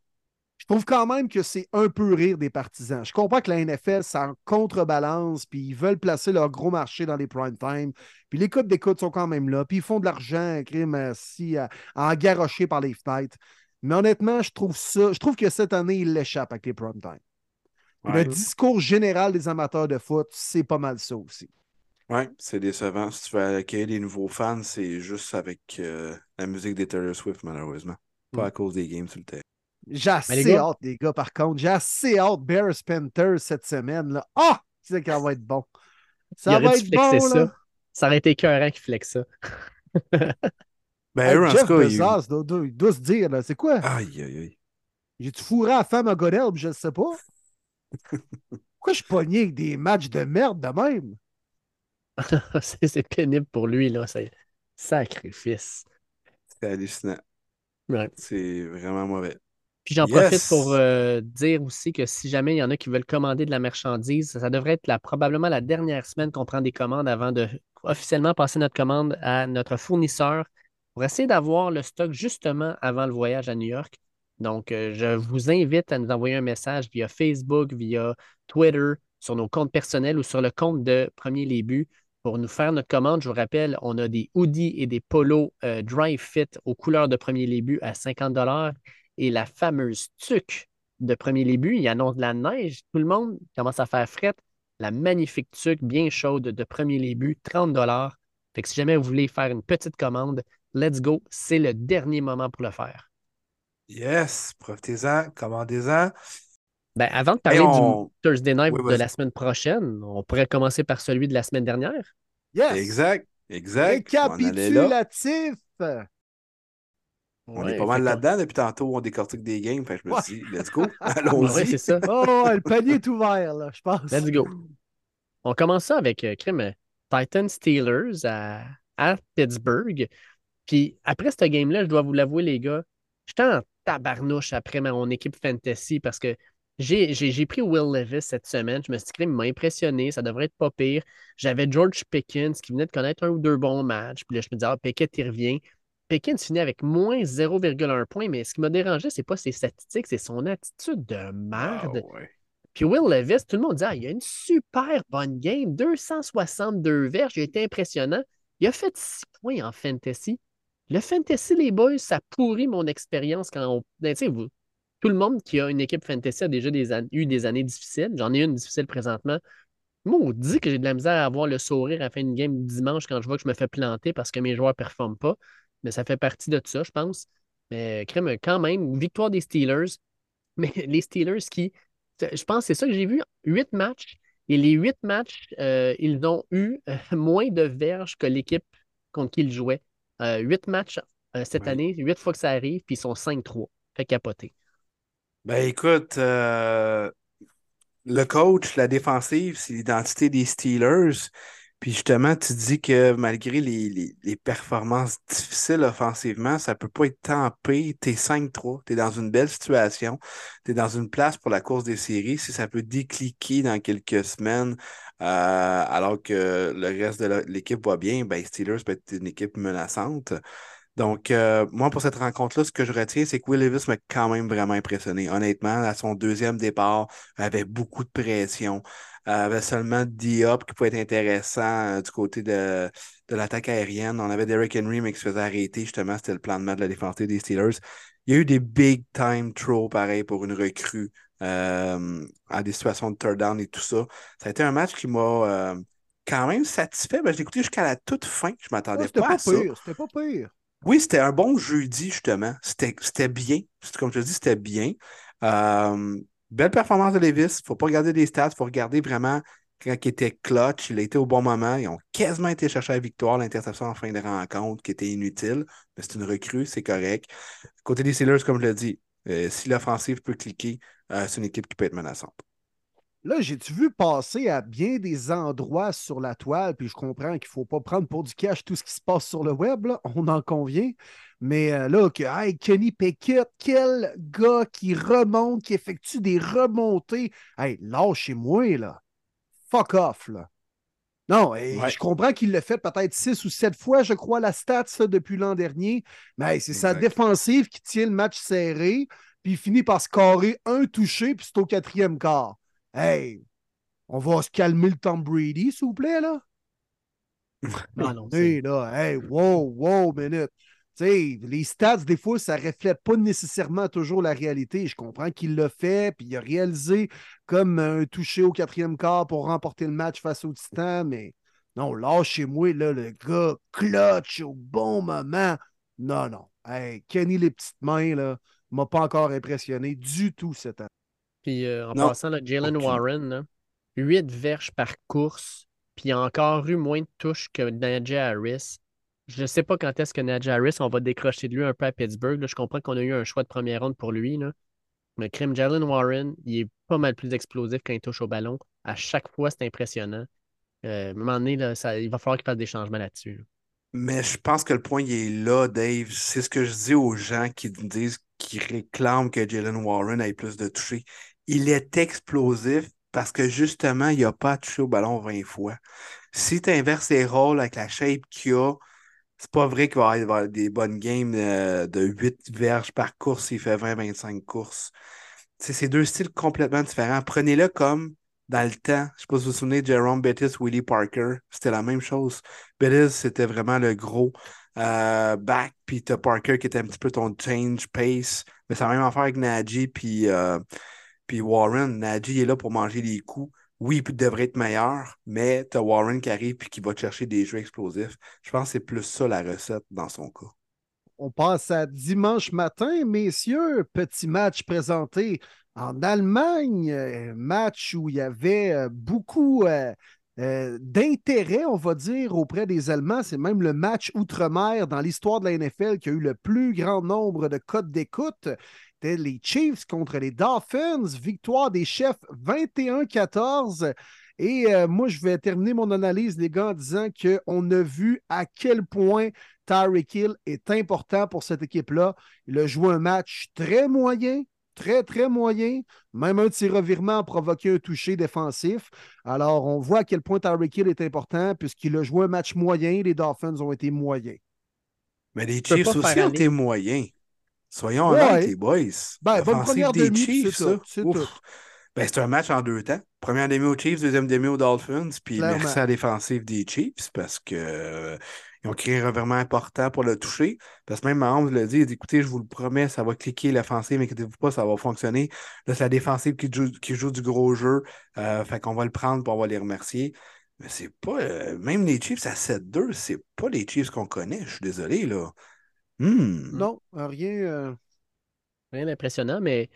Speaker 1: Je trouve quand même que c'est un peu rire des partisans. Je comprends que la NFL, ça en contrebalance, puis ils veulent placer leur gros marché dans les prime time. Puis les codes d'écoute sont quand même là, puis ils font de l'argent, crime, si, à, à engarrocher par les fenêtres. Mais honnêtement, je trouve ça, je trouve que cette année, il l'échappe avec les prime time.
Speaker 4: Ouais.
Speaker 1: Le discours général des amateurs de foot, c'est pas mal ça aussi.
Speaker 4: Ouais, c'est décevant. Si tu veux accueillir des nouveaux fans, c'est juste avec euh, la musique des Taylor Swift, malheureusement. Pas
Speaker 1: Mm.
Speaker 4: à cause des games sur le terrain.
Speaker 1: J'ai assez
Speaker 3: gars-
Speaker 1: hâte, les gars, par contre. J'ai assez hâte, Bears Panthers cette semaine. Là. Ah! C'est ça va être bon. Ça va être bon,
Speaker 3: ça.
Speaker 1: là.
Speaker 3: Ça aurait été écœurant qu'il flexe ça.
Speaker 4: Ben,
Speaker 1: Hey,
Speaker 4: eux, en
Speaker 1: Jeff
Speaker 4: tout cas,
Speaker 1: Bezos doit- il doit se dire, là, c'est quoi?
Speaker 4: Aïe, aïe, aïe.
Speaker 1: J'ai-tu fourré à la femme à Godel, je ne sais pas? Pourquoi je suis pogné avec des matchs de merde de même?
Speaker 3: c'est c'est pénible pour lui, là. C'est sacrifice.
Speaker 4: C'est hallucinant.
Speaker 3: Ouais.
Speaker 4: C'est vraiment mauvais.
Speaker 3: Puis j'en
Speaker 4: Yes!
Speaker 3: profite pour euh, dire aussi que si jamais il y en a qui veulent commander de la marchandise, ça devrait être la, probablement la dernière semaine qu'on prend des commandes avant de officiellement passer notre commande à notre fournisseur pour essayer d'avoir le stock justement avant le voyage à New York. Donc, euh, je vous invite à nous envoyer un message via Facebook, via Twitter, sur nos comptes personnels ou sur le compte de Premier Les pour nous faire notre commande. Je vous rappelle, on a des hoodies et des polos euh, Dry Fit aux couleurs de Premier Les à 50 et la fameuse tuque de Premier Les. Il annonce de la neige. Tout le monde commence à faire fret. La magnifique tuque bien chaude de Premier Les Buts, 30 Fait que si jamais vous voulez faire une petite commande, let's go. C'est le dernier moment pour le faire.
Speaker 4: Yes, profitez-en, commandez-en.
Speaker 3: Ben, avant de parler
Speaker 4: on-
Speaker 3: du Thursday Night
Speaker 4: Oui,
Speaker 3: de la semaine prochaine, on pourrait commencer par celui de la semaine dernière.
Speaker 1: Yes!
Speaker 4: Exact, exact.
Speaker 1: Récapitulatif!
Speaker 4: On
Speaker 3: Ouais,
Speaker 4: est pas mal là-dedans. Depuis tantôt, on décortique des games. Fait que je me
Speaker 1: Ouais.
Speaker 4: dit, let's go,
Speaker 3: Ouais,
Speaker 4: allons-y.
Speaker 3: c'est ça.
Speaker 1: Oh, le panier est ouvert, là, je pense.
Speaker 3: Let's go. On commence ça avec euh, crime, euh, Titan Steelers à, à Pittsburgh. Puis après ce game-là, je dois vous l'avouer, les gars, j'étais en tabarnouche après mon équipe fantasy parce que j'ai pris Will Levis cette semaine. Je me suis dit, il m'a impressionné, ça devrait être pas pire. J'avais George Pickens qui venait de connaître un ou deux bons matchs. Puis là, je me disais, ah, Pickett, il revient. Pickens finit avec moins 0,1 point, mais ce qui m'a dérangé, c'est pas ses statistiques, c'est son attitude de
Speaker 4: Ah,
Speaker 3: merde.
Speaker 4: ouais.
Speaker 3: Puis Will Levis, tout le monde dit Ah, il a une super bonne game, 262 verges, il a été impressionnant. Il a fait 6 points en fantasy. Le fantasy, les boys, ça pourrit mon expérience quand on. Ben, vous, tout le monde qui a une équipe fantasy a déjà eu des années difficiles. J'en ai une difficile présentement. Moi, on dit que j'ai de la misère à avoir le sourire à la fin d'une game dimanche quand je vois que je me fais planter parce que mes joueurs ne performent pas. Mais ça fait partie de ça, je pense. Mais quand même, victoire des Steelers. Mais les Steelers qui je pense que c'est ça que j'ai vu. Huit matchs. Et les huit matchs, euh, ils ont eu euh, moins de verges que l'équipe contre qui ils jouaient. Euh, huit matchs euh, cette
Speaker 4: Ouais.
Speaker 3: année, huit fois que ça arrive, puis ils sont 5-3. Fait capoter.
Speaker 4: Ben écoute, euh, le coach, la défensive, c'est l'identité des Steelers. Puis justement, tu dis que malgré les, les- les performances difficiles offensivement, ça peut pas être tempé. T'es 5-3, t'es dans une belle situation, t'es dans une place pour la course des séries. Si ça peut décliquer dans quelques semaines, alors que le reste de l'équipe va bien, ben Steelers peut être une équipe menaçante. Donc, euh, moi, pour cette rencontre-là, ce que je retiens, c'est que Will Levis m'a quand même vraiment impressionné. Honnêtement, à son deuxième départ, avait beaucoup de pression. Euh, avait seulement Diop qui pouvait être intéressant euh, du côté de, de l'attaque aérienne. On avait Derrick Henry, mais qui se faisait arrêter. Justement, c'était le plan de match de la défense des Steelers. Il y a eu des big time throws, pareil, pour une recrue euh, à des situations de third down et tout ça. Ça a été un match qui m'a euh, quand même satisfait. Ben, je l'ai écouté jusqu'à la toute fin. Je
Speaker 1: Ah,
Speaker 4: m'attendais pas,
Speaker 1: pas
Speaker 4: à ça.
Speaker 1: c'était pas pire.
Speaker 4: Oui, c'était un bon jeudi, justement. C'était c'était bien. Comme je te dis, c'était bien. Euh, belle performance de Levis. Il ne faut pas regarder les stats, il faut regarder vraiment quand il était clutch, il a été au bon moment. Ils ont quasiment été chercher la victoire, l'interception en fin de rencontre qui était inutile, mais c'est une recrue, c'est correct. Côté des Steelers, comme je l'ai dit, euh, si l'offensive peut cliquer, euh, c'est une équipe qui peut être menaçante.
Speaker 1: Là, j'ai-tu vu passer à bien des endroits sur la toile, puis je comprends qu'il ne faut pas prendre pour du cash tout ce qui se passe sur le web, on en convient. Mais euh, là, que, hey, Kenny Pickett, quel gars qui remonte, qui effectue des remontées. Hey, lâchez-moi, là. Fuck off, là. Non, je comprends qu'il l'a fait peut-être six ou sept fois, je crois, la stats depuis l'an dernier. Mais c'est sa défensive qui tient le match serré, puis il finit par scorer un touché, puis c'est au quatrième quart. Hey, on va se calmer le Tom Brady, s'il vous plaît, là? non, non, là, hey, wow, wow, minute. Sais, les stats, des fois, ça ne reflète pas nécessairement toujours la réalité. Je comprends qu'il l'a fait, puis il a réalisé comme un touché au quatrième quart pour remporter le match face au Titan, mais non, là, le gars clutch au bon moment. Non, non. Hey, Kenny, les petites mains, là, m'a pas encore impressionné du tout cette année.
Speaker 3: Puis euh, en passant, Jalen Warren, 8 verges par course, puis il a encore eu moins de touches que Najee Harris. Je ne sais pas quand est-ce que Najee Harris, on va décrocher de lui un peu à Pittsburgh. Je comprends qu'on a eu un choix de première ronde pour lui. Là. Mais crime Jalen Warren, il est pas mal plus explosif quand il touche au ballon. À chaque fois, c'est impressionnant. Euh, à un moment donné, là, ça, il va falloir qu'il fasse des changements là-dessus.
Speaker 4: Mais je pense que le point, il est là, Dave. C'est ce que je dis aux gens qui disent, qui réclament que Jalen Warren ait plus de toucher il est explosif parce que justement, il n'a pas touché au ballon 20 fois. Si tu inverses les rôles avec la shape qu'il a, c'est pas vrai qu'il va avoir des bonnes games euh, de 8 verges par course s'il fait 20-25 courses. C'est deux styles complètement différents. Prenez-le comme dans le temps. Je ne sais pas si vous vous souvenez Jerome Bettis, Willie Parker. C'était la même chose. Bettis, c'était vraiment le gros euh, back, puis tu Parker qui était un petit peu ton change pace. Mais c'est la même affaire avec Najee, puis. Euh, puis Warren, Najee est là pour manger les coups. Oui, il devrait être meilleur, mais tu as Warren qui arrive et qui va te chercher des jeux explosifs. Je pense que c'est plus ça la recette dans son cas.
Speaker 1: On passe à dimanche matin, messieurs. Petit match présenté en Allemagne. Euh, match où il y avait euh, beaucoup euh, d'intérêt, on va dire, auprès des Allemands. C'est même le match outre-mer dans l'histoire de la NFL qui a eu le plus grand nombre de codes d'écoute les Chiefs contre les Dolphins. Victoire des chefs 21-14. Et euh, moi, je vais terminer mon analyse, les gars, en disant qu'on a vu à quel point Tyreek Hill est important pour cette équipe-là. Il a joué un match très moyen, très, très moyen. Même un tir revirement a provoqué un toucher défensif. Alors, on voit à quel point Tyreek Hill est important puisqu'il a joué un match moyen. Les Dolphins ont été moyens.
Speaker 4: Mais les Chiefs aussi ont été moyens. Soyons honnêtes, les boys.
Speaker 1: Ben, bonne première des demi, Chiefs, c'est tout.
Speaker 4: Ben, c'est un match en deux temps. Première demi aux Chiefs, deuxième demi aux Dolphins. Puis merci à la défensive des Chiefs parce qu'ils euh, ont créé un revirement important pour le toucher. Parce que même Mahomes l'a dit, il dit écoutez, je vous le promets, ça va cliquer l'offensive, inquiétez-vous pas, ça va fonctionner. Là, c'est la défensive qui joue, qui joue du gros jeu. Euh, fait qu'on va le prendre pour on va les remercier. Mais c'est pas. Euh, même les Chiefs à 7-2, c'est pas les Chiefs qu'on connaît. Je suis désolé, là. Hmm.
Speaker 1: Non, rien. Euh,
Speaker 3: rien d'impressionnant, mais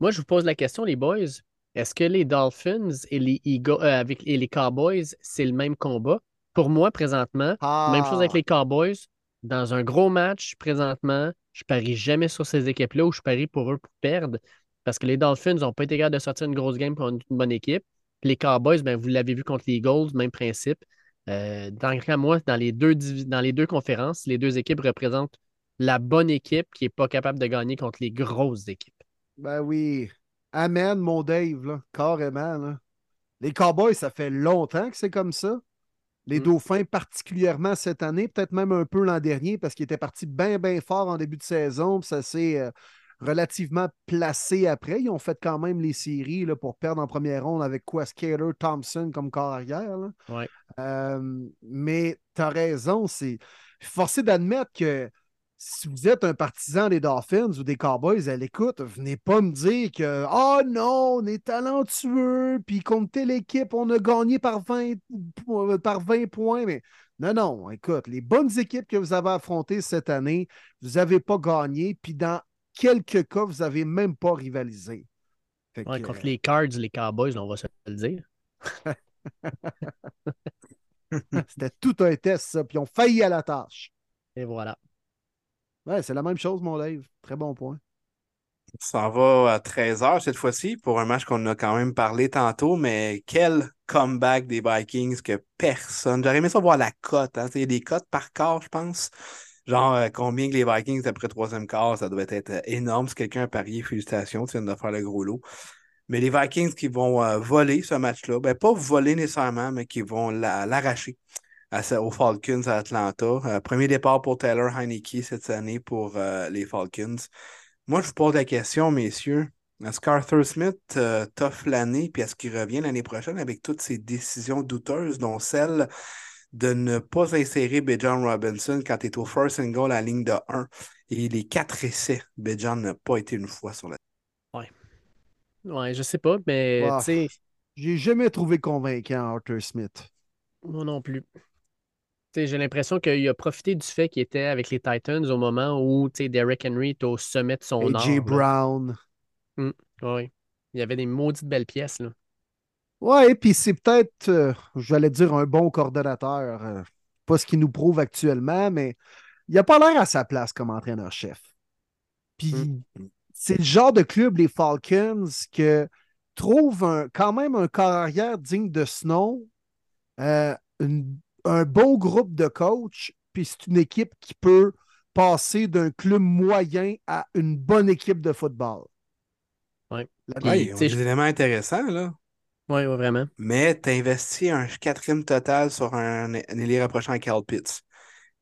Speaker 3: moi, je vous pose la question, les boys. Est-ce que les Dolphins et les, Eagles, euh, avec, les Cowboys, c'est le même combat? Pour moi, présentement, même chose avec ah. les Cowboys. Dans un gros match, présentement, je parie jamais sur ces équipes-là ou je parie pour eux pour perdre. Parce que les Dolphins n'ont pas été capables de sortir une grosse game pour une, bonne équipe. Les Cowboys, ben, vous l'avez vu contre les Eagles, même principe. Euh, dans, moi, dans les, deux, dans les deux conférences, les deux équipes représentent la bonne équipe qui n'est pas capable de gagner contre les grosses équipes.
Speaker 1: Ben oui. Amen, mon Dave, là, carrément. Là. Les Cowboys, ça fait longtemps que c'est comme ça. Les mm. Dauphins, particulièrement cette année, peut-être même un peu l'an dernier, parce qu'ils étaient partis bien, bien fort en début de saison. ça s'est euh, relativement placé après. Ils ont fait quand même les séries là, pour perdre en première ronde avec quoi Skater, Thompson comme corps arrière.
Speaker 3: Ouais.
Speaker 1: Euh, mais tu as raison, c'est forcé d'admettre que si vous êtes un partisan des Dolphins ou des Cowboys à l'écoute, venez pas me dire que oh non, on est talentueux, puis contre telle équipe, on a gagné par 20, par 20 points. Mais non, non, écoute, les bonnes équipes que vous avez affrontées cette année, vous n'avez pas gagné, puis dans quelques cas, vous n'avez même pas rivalisé.
Speaker 3: Ouais,
Speaker 1: que,
Speaker 3: contre
Speaker 1: euh,
Speaker 3: les Cards, les Cowboys, on va se le dire.
Speaker 1: C'était tout un test, ça. Puis ont failli à la tâche.
Speaker 3: Et voilà.
Speaker 1: Ouais, c'est la même chose, mon Dave. Très bon point.
Speaker 4: Ça va à 13h cette fois-ci pour un match qu'on a quand même parlé tantôt, mais quel comeback des Vikings que personne. J'aurais aimé ça voir la cote. Hein. A des cotes par quart, je pense. Genre, euh, combien que les Vikings après troisième quart, ça doit être euh, énorme. Si quelqu'un a parié, félicitations, tu viens de faire le gros lot. Mais les Vikings qui vont euh, voler ce match-là, ben pas voler nécessairement, mais qui vont la- l'arracher à ça- aux Falcons à Atlanta. Euh, premier départ pour Taylor Heineke cette année pour euh, les Falcons. Moi, je vous pose la question, messieurs. Est-ce qu'Arthur Smith euh, toffe l'année, puis est-ce qu'il revient l'année prochaine avec toutes ses décisions douteuses, dont celle de ne pas insérer Bijan Robinson quand tu es au first and goal à la ligne de 1 et les quatre essais, Bijan n'a pas été une fois sur la.
Speaker 3: Ouais, je sais pas, mais
Speaker 1: Wow.
Speaker 3: tu sais,
Speaker 1: J'ai jamais trouvé convaincant Arthur Smith.
Speaker 3: moi non plus. J'ai l'impression qu'il a profité du fait qu'il était avec les Titans au moment où Derrick Henry est au sommet de son art. Là.
Speaker 1: Brown.
Speaker 3: Ouais. Il y avait des maudites belles pièces. Là.
Speaker 1: Ouais, puis c'est peut-être, euh, j'allais dire, un bon coordonnateur. euh, pas ce qu'il nous prouve actuellement, mais il a pas l'air à sa place comme entraîneur-chef. Puis
Speaker 3: Mm.
Speaker 1: c'est le genre de club, les Falcons, que trouve un- quand même un corps arrière digne de ce nom, euh, une- un bon groupe de coachs, puis c'est une équipe qui peut passer d'un club moyen à une bonne équipe de football.
Speaker 3: Ouais.
Speaker 4: Oui,
Speaker 3: je-
Speaker 4: des éléments intéressants, là.
Speaker 3: Oui, ouais, vraiment.
Speaker 4: Mais tu as investi un quatrième total sur un, un ailier rapprochant à Cal Pitts.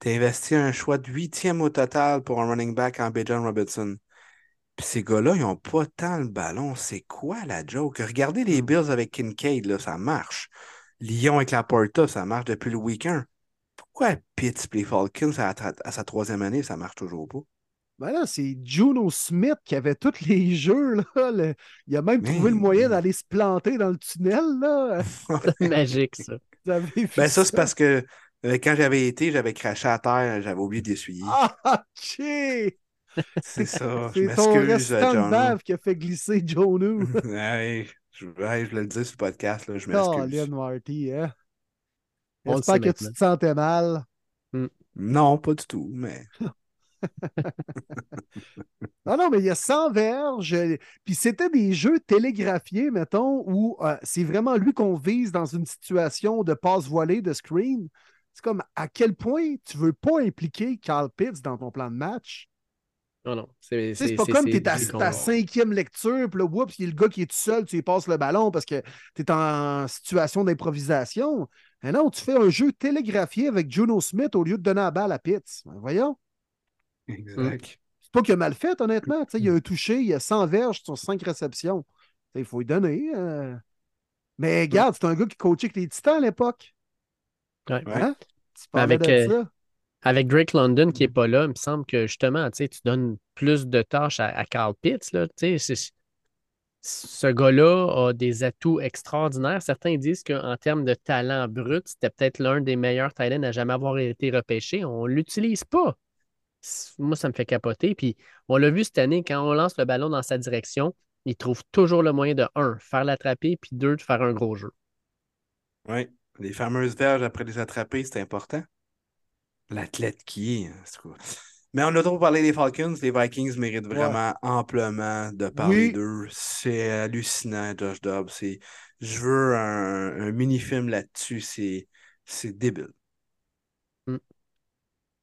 Speaker 4: Tu as investi un choix de huitième au total pour un running back en Bijan Robinson. Puis ces gars-là, ils n'ont pas tant le ballon. C'est quoi la joke? Regardez les Bills avec Kincaid, là, ça marche. Lyon avec la Porta, ça marche depuis le week-end. Pourquoi Pitts et les Falcons à, sa troisième année, ça marche toujours pas?
Speaker 1: Ben là, c'est Juno Smith qui avait tous les jeux. Là. Le- Il a même
Speaker 4: Mais-
Speaker 1: trouvé le moyen d'aller se planter dans le tunnel. Là.
Speaker 3: C'est magique, ça.
Speaker 4: Ben ça, c'est parce que euh, quand j'avais été, j'avais craché à terre, j'avais oublié d'essuyer.
Speaker 1: Ah, tché!
Speaker 4: C'est ça. Je
Speaker 1: C'est ton
Speaker 4: m'excuse,
Speaker 1: restant de bave qui a fait glisser Jonu.
Speaker 4: Ouais, je, ouais, je voulais le dire sur le podcast, là, je m'excuse.
Speaker 1: Marty, hein? J'espère que tu te sentais mal.
Speaker 4: Non, pas du tout, mais
Speaker 1: Non, non, mais il y a 100 verges. Puis c'était des jeux télégraphiés, mettons, où euh, c'est vraiment lui qu'on vise dans une situation de passe voilée, de screen. C'est comme à quel point tu veux pas impliquer Carl Pitts dans ton plan de match?
Speaker 3: Non, non. C'est
Speaker 1: pas comme tu es à ta cinquième lecture, puis là, oups, il y a le gars qui est tout seul, tu lui passes le ballon parce que tu es en situation d'improvisation. Mais non, tu fais un jeu télégraphié avec Juno Smith au lieu de donner la balle à Pitts. Ben, voyons.
Speaker 4: exact.
Speaker 1: C'est pas qu'il a mal fait, honnêtement. Tu sais, il y a un touché, il y a 100 verges sur 5 réceptions. Il faut lui donner. euh. Mais regarde, c'est un gars qui coachait avec les Titans à l'époque.
Speaker 3: Ouais.
Speaker 4: Ouais.
Speaker 1: Hein? Tu parlais
Speaker 3: Avec,
Speaker 1: de
Speaker 3: euh,
Speaker 1: ça.
Speaker 3: Avec Drake London qui n'est pas là, il me semble que justement, tu donnes plus de tâches à, Carl Pitts. Là, ce gars-là a des atouts extraordinaires. Certains disent qu'en termes de talent brut, c'était peut-être l'un des meilleurs talents à jamais avoir été repêché. On ne l'utilise pas. Moi, ça me fait capoter. Puis on l'a vu cette année, quand on lance le ballon dans sa direction, il trouve toujours le moyen de, un, faire l'attraper, puis deux, de faire un gros jeu.
Speaker 4: Oui. Les fameuses verges après les attraper, c'est important. L'athlète qui est. hein. Mais on a trop parlé des Falcons. Les Vikings méritent vraiment amplement de parler
Speaker 1: Oui.
Speaker 4: d'eux. C'est hallucinant, Josh Dobbs. Je veux un, un mini-film là-dessus. C'est... débile.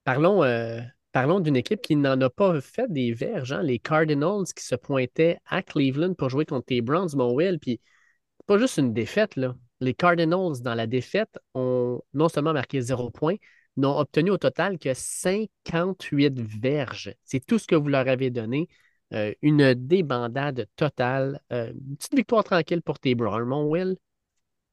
Speaker 3: Parlons, euh, parlons d'une équipe qui n'en a pas fait des verges, hein, les Cardinals qui se pointaient à Cleveland pour jouer contre les Browns, mon Will. Puis, c'est pas juste une défaite, là. Les Cardinals, dans la défaite, ont non seulement marqué zéro point, n'ont obtenu au total que 58 verges. C'est tout ce que vous leur avez donné. Euh, une débandade totale. Euh, une petite victoire tranquille pour tes Browns, mon Will.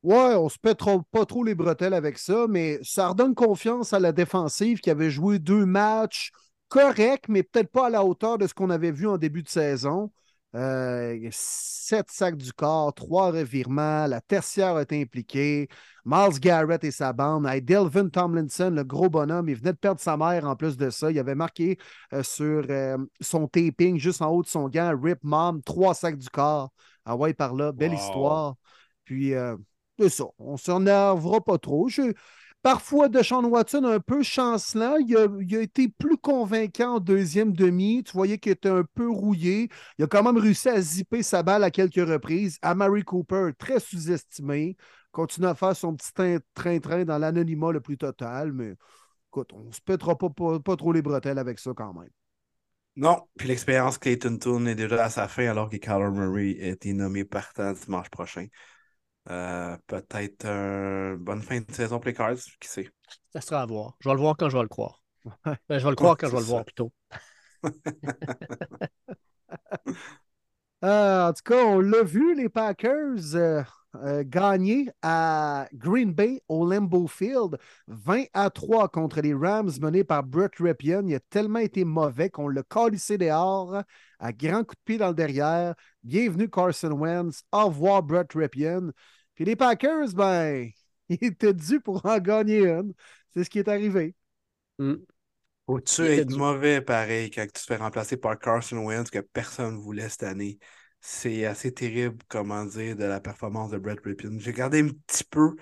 Speaker 1: Ouais, on se pète trop- pas trop les bretelles avec ça, mais ça redonne confiance à la défensive qui avait joué deux matchs corrects, mais peut-être pas à la hauteur de ce qu'on avait vu en début de saison. Euh, sept sacs du corps, trois revirements, la tertiaire est impliquée, Miles Garrett et sa bande, Hey, Delvin Tomlinson, le gros bonhomme, il venait de perdre sa mère en plus de ça. Il avait marqué euh, sur euh, son taping juste en haut de son gant, Rip Mom, trois sacs du corps. Ah ouais, par là, belle
Speaker 4: Wow.
Speaker 1: histoire. Puis, c'est ça. On s'en énervera pas trop. Je- Parfois, Deshaun Watson, un peu chancelant. Il a, été plus convaincant en deuxième demi. Tu voyais qu'il était un peu rouillé. Il a quand même réussi à zipper sa balle à quelques reprises. Amari Cooper, très sous-estimé. Continue à faire son petit train- train-train dans l'anonymat le plus total. Mais écoute, on se pètera pas trop les bretelles avec ça quand même.
Speaker 4: Non, puis l'expérience Clayton Toon est déjà à sa fin alors que Kyler Murray a été nommé partant dimanche prochain. Euh, peut-être une bonne fin de saison pour les Cards, qui sait?
Speaker 3: Ça sera à voir. Je vais le voir quand je vais le croire. Ben, je vais le croire
Speaker 4: Ouais,
Speaker 3: quand je vais le voir plutôt.
Speaker 1: Euh, en tout cas, on l'a vu, les Packers euh, euh, gagner à Green Bay au Lambeau Field 20 à 3 contre les Rams menés par Brett Ripien. Il a tellement été mauvais qu'on l'a calissé dehors à grand coup de pied dans le derrière. Bienvenue Carson Wentz. Au revoir Brett Ripien. Puis les Packers, ben, ils étaient dû pour en gagner une. C'est ce qui est arrivé.
Speaker 3: Hmm.
Speaker 4: Faut-tu être mauvais pareil quand tu te fais remplacer par Carson Wentz que personne ne voulait cette année? C'est assez terrible, comment dire, de la performance de Brett Ripien. J'ai regardé un petit peu,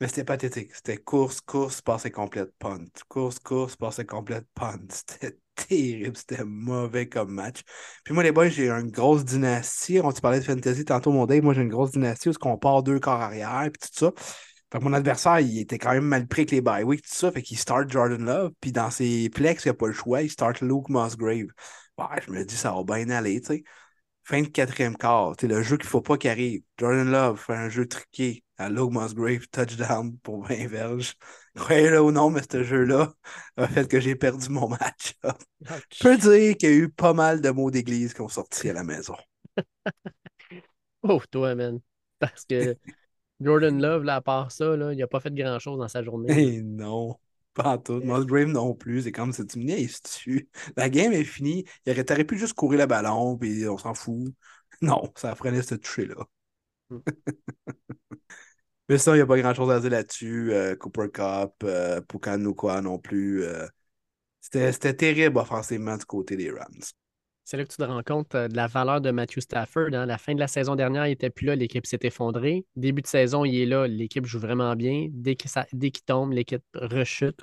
Speaker 4: mais c'était pathétique. C'était course, course, passée complète, punt. Course, course, passée complète, punt. C'était terrible, c'était mauvais comme match. Puis moi, les boys, j'ai une grosse dynastie. On te parlait de fantasy tantôt, mon Dave. Moi, j'ai une grosse dynastie où on part deux corps arrière, puis tout ça. Fait que mon adversaire, il était quand même mal pris avec les bye week, tout ça. Fait qu'il start Jordan Love. Puis dans ses plex, il n'a pas le choix. Il start Luke Musgrave. Ouais, je me dis, ça va bien aller, tu sais. Fin de quatrième quart. C'est le jeu qu'il ne faut pas qu'il arrive. Jordan Love fait un jeu truqué à Luke Musgrave, touchdown pour 20 verges. Croyez-le ou non, mais ce jeu-là a fait que j'ai perdu mon match. Je peux dire qu'il y a eu pas mal de mots d'église qui ont sorti à la maison.
Speaker 3: Oh, toi, man. Parce que Jordan Love, là, à part ça, là, il n'a pas fait grand-chose dans sa journée.
Speaker 4: Eh non, pas en tout. Musgrave non plus. C'est comme si tu me niaises-tu. La game est finie. Il aurait, t'aurais pu juste courir le ballon, puis on s'en fout. Non, ça prenait ce toucher-là.
Speaker 3: Mm.
Speaker 4: Mais ça, il n'y a pas grand-chose à dire là-dessus. Euh, Cooper Cup, euh, Pukanuka non plus. euh, c'était, c'était terrible offensivement du côté des Rams.
Speaker 3: C'est là que tu te rends compte euh, de la valeur de Matthew Stafford. hein. La fin de la saison dernière, il n'était plus là, l'équipe s'est effondrée. Début de saison, il est là, l'équipe joue vraiment bien. Dès qu'il tombe, l'équipe rechute.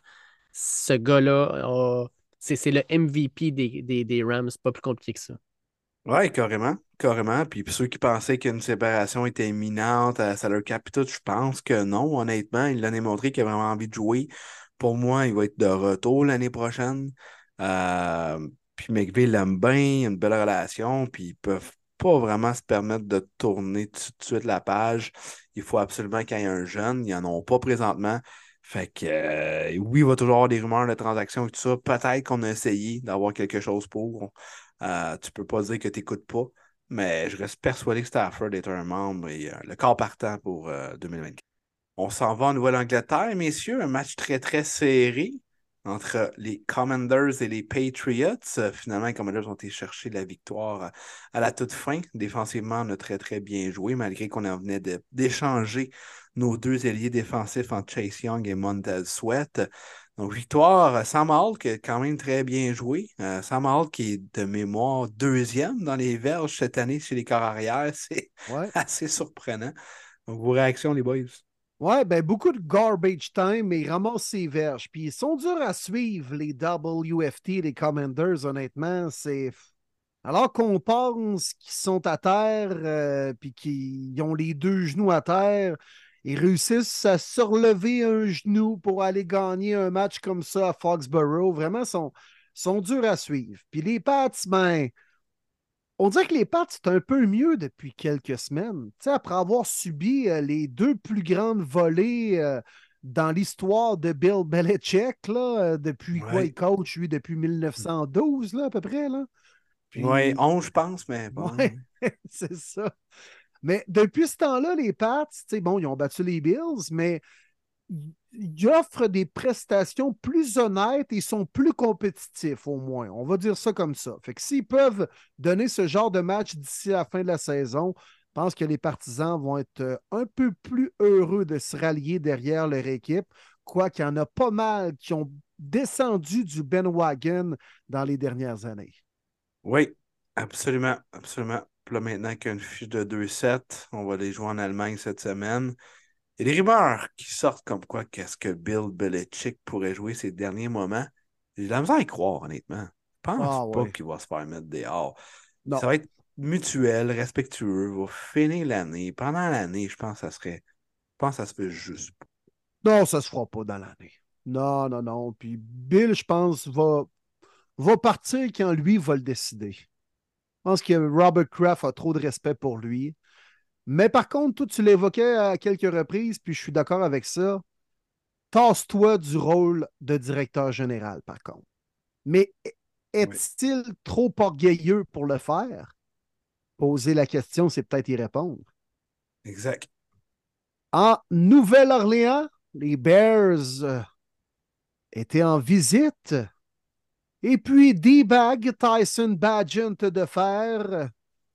Speaker 3: Ce gars-là, a- c'est le MVP des, des, des Rams, pas plus compliqué que ça.
Speaker 4: Ouais, carrément, carrément. Puis ceux qui pensaient qu'une séparation était imminente à salary cap et tout, je pense que non, honnêtement. Il l'a démontré qu'il a vraiment envie de jouer. Pour moi, il va être de retour l'année prochaine. Euh, puis McVay l'aime bien, il a une belle relation, puis ils peuvent pas vraiment se permettre de tourner tout de suite la page. Il faut absolument qu'il y ait un jeune. Ils n'en ont pas présentement. Fait que euh, oui, il va toujours avoir des rumeurs de transactions et tout ça. Peut-être qu'on a essayé d'avoir quelque chose pour. Euh, tu peux pas dire que tu n'écoutes pas, mais je reste persuadé que Stafford est un membre et euh, le corps partant pour euh, 2024. On s'en va en Nouvelle-Angleterre, messieurs. Un match très, très serré entre les Commanders et les Patriots. Euh, finalement, les Commanders ont été chercher la victoire euh, à la toute fin. Défensivement, on a très, très bien joué, malgré qu'on en venait d'échanger nos deux ailiers défensifs entre Chase Young et Montez Sweat. Donc, victoire, euh, Sam Hall qui a quand même très bien joué. Euh, Sam Hall qui est de mémoire deuxième dans les verges cette année chez les corps arrière. C'est
Speaker 1: Ouais.
Speaker 4: assez surprenant. Donc, vos réactions, les boys?
Speaker 1: Ouais, ben beaucoup de garbage time, mais ils ramassent ses verges. Puis ils sont durs à suivre, les WFT, les Commanders, honnêtement. C'est. Alors qu'on pense qu'ils sont à terre, euh, puis qu'ils ont les deux genoux à terre, ils réussissent à se relever un genou pour aller gagner un match comme ça à Foxborough. Vraiment, sont, sont durs à suivre. Puis les Pats, ben, on dirait que les Pats, c'est un peu mieux depuis quelques semaines. Après avoir subi euh, les deux plus grandes volées euh, dans l'histoire de Bill Belichick, là, euh, depuis quoi il coach, lui, depuis 1912, là, à peu près. Là. Puis-
Speaker 4: Oui, 11, je pense, mais bon.
Speaker 1: Ouais. c'est ça. Mais depuis ce temps-là, les Pats, bon, ils ont battu les Bills, mais ils- offrent des prestations plus honnêtes et sont plus compétitifs, au moins. On va dire ça comme ça. Fait que s'ils peuvent donner ce genre de match d'ici la fin de la saison, je pense que les partisans vont être euh, un peu plus heureux de se rallier derrière leur équipe, quoi qu'il y en a pas mal qui ont descendu du Ben Wagon dans les dernières années.
Speaker 4: Oui, absolument, absolument. Là, maintenant qu'il y a une fiche de 2-7, on va les jouer en Allemagne cette semaine. Il y a des rumeurs qui sortent comme quoi qu'est-ce que Bill Belichick pourrait jouer ces derniers moments. J'ai de la misère à y croire, honnêtement. Je pense
Speaker 1: Ah,
Speaker 4: pas qu'il va se faire mettre dehors?
Speaker 1: Non.
Speaker 4: Ça va être mutuel, respectueux, va finir l'année. Pendant l'année, je pense que ça serait. Je pense que ça se fait juste. pas.
Speaker 1: Non, ça se fera pas dans l'année. Non, non, non. Puis Bill, je pense, va, va partir quand lui va le décider. Je pense que Robert Kraft a trop de respect pour lui. Mais par contre, toi, tu l'évoquais à quelques reprises, puis je suis d'accord avec ça. Tasse-toi du rôle de directeur général, par contre. Mais est-il trop orgueilleux pour le faire? Poser la question, c'est peut-être y répondre.
Speaker 4: Exact.
Speaker 1: En Nouvelle-Orléans, les Bears euh, étaient en visite. Et puis D-Bag, Tyson Badgent de fer, euh,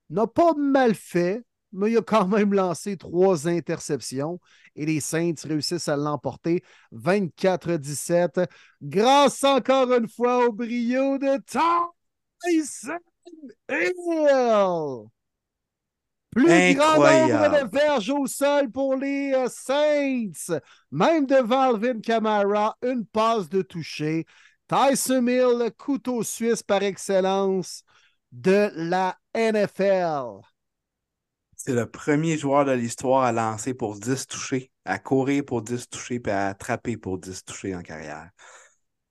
Speaker 1: n'a pas mal fait, mais il a quand même lancé trois interceptions et les Saints réussissent à l'emporter 24-17 grâce encore une fois au brio de Tyson Hill. Plus grand nombre de verges au sol pour les euh, Saints. Même devant Alvin Kamara, une passe de toucher. Tyson Hill, le couteau suisse par excellence de la NFL.
Speaker 4: C'est le premier joueur de l'histoire à lancer pour 10 touchés, à courir pour 10 touchés, puis à attraper pour 10 touchés en carrière.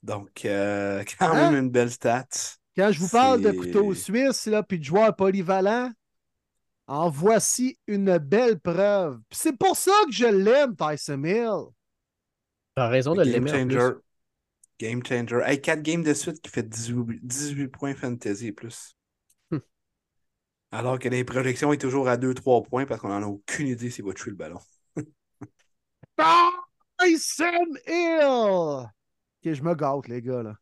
Speaker 4: Donc, euh, quand
Speaker 1: Hein?
Speaker 4: même une belle stat.
Speaker 1: Quand je vous parle de couteau suisse là, puis de joueurs polyvalents, en voici une belle preuve. C'est pour ça que je l'aime, Tyson Hill.
Speaker 3: T'as raison de
Speaker 4: Game
Speaker 3: l'aimer plus.
Speaker 4: changer. Game changer. Hey, 4 games de suite qui fait 18, 18 points fantasy et plus. Alors que les projections est toujours à 2-3 points parce qu'on n'en a aucune idée s'il va tuer le ballon.
Speaker 1: Tyson Hill! Ok, je me gâte, les gars. Là.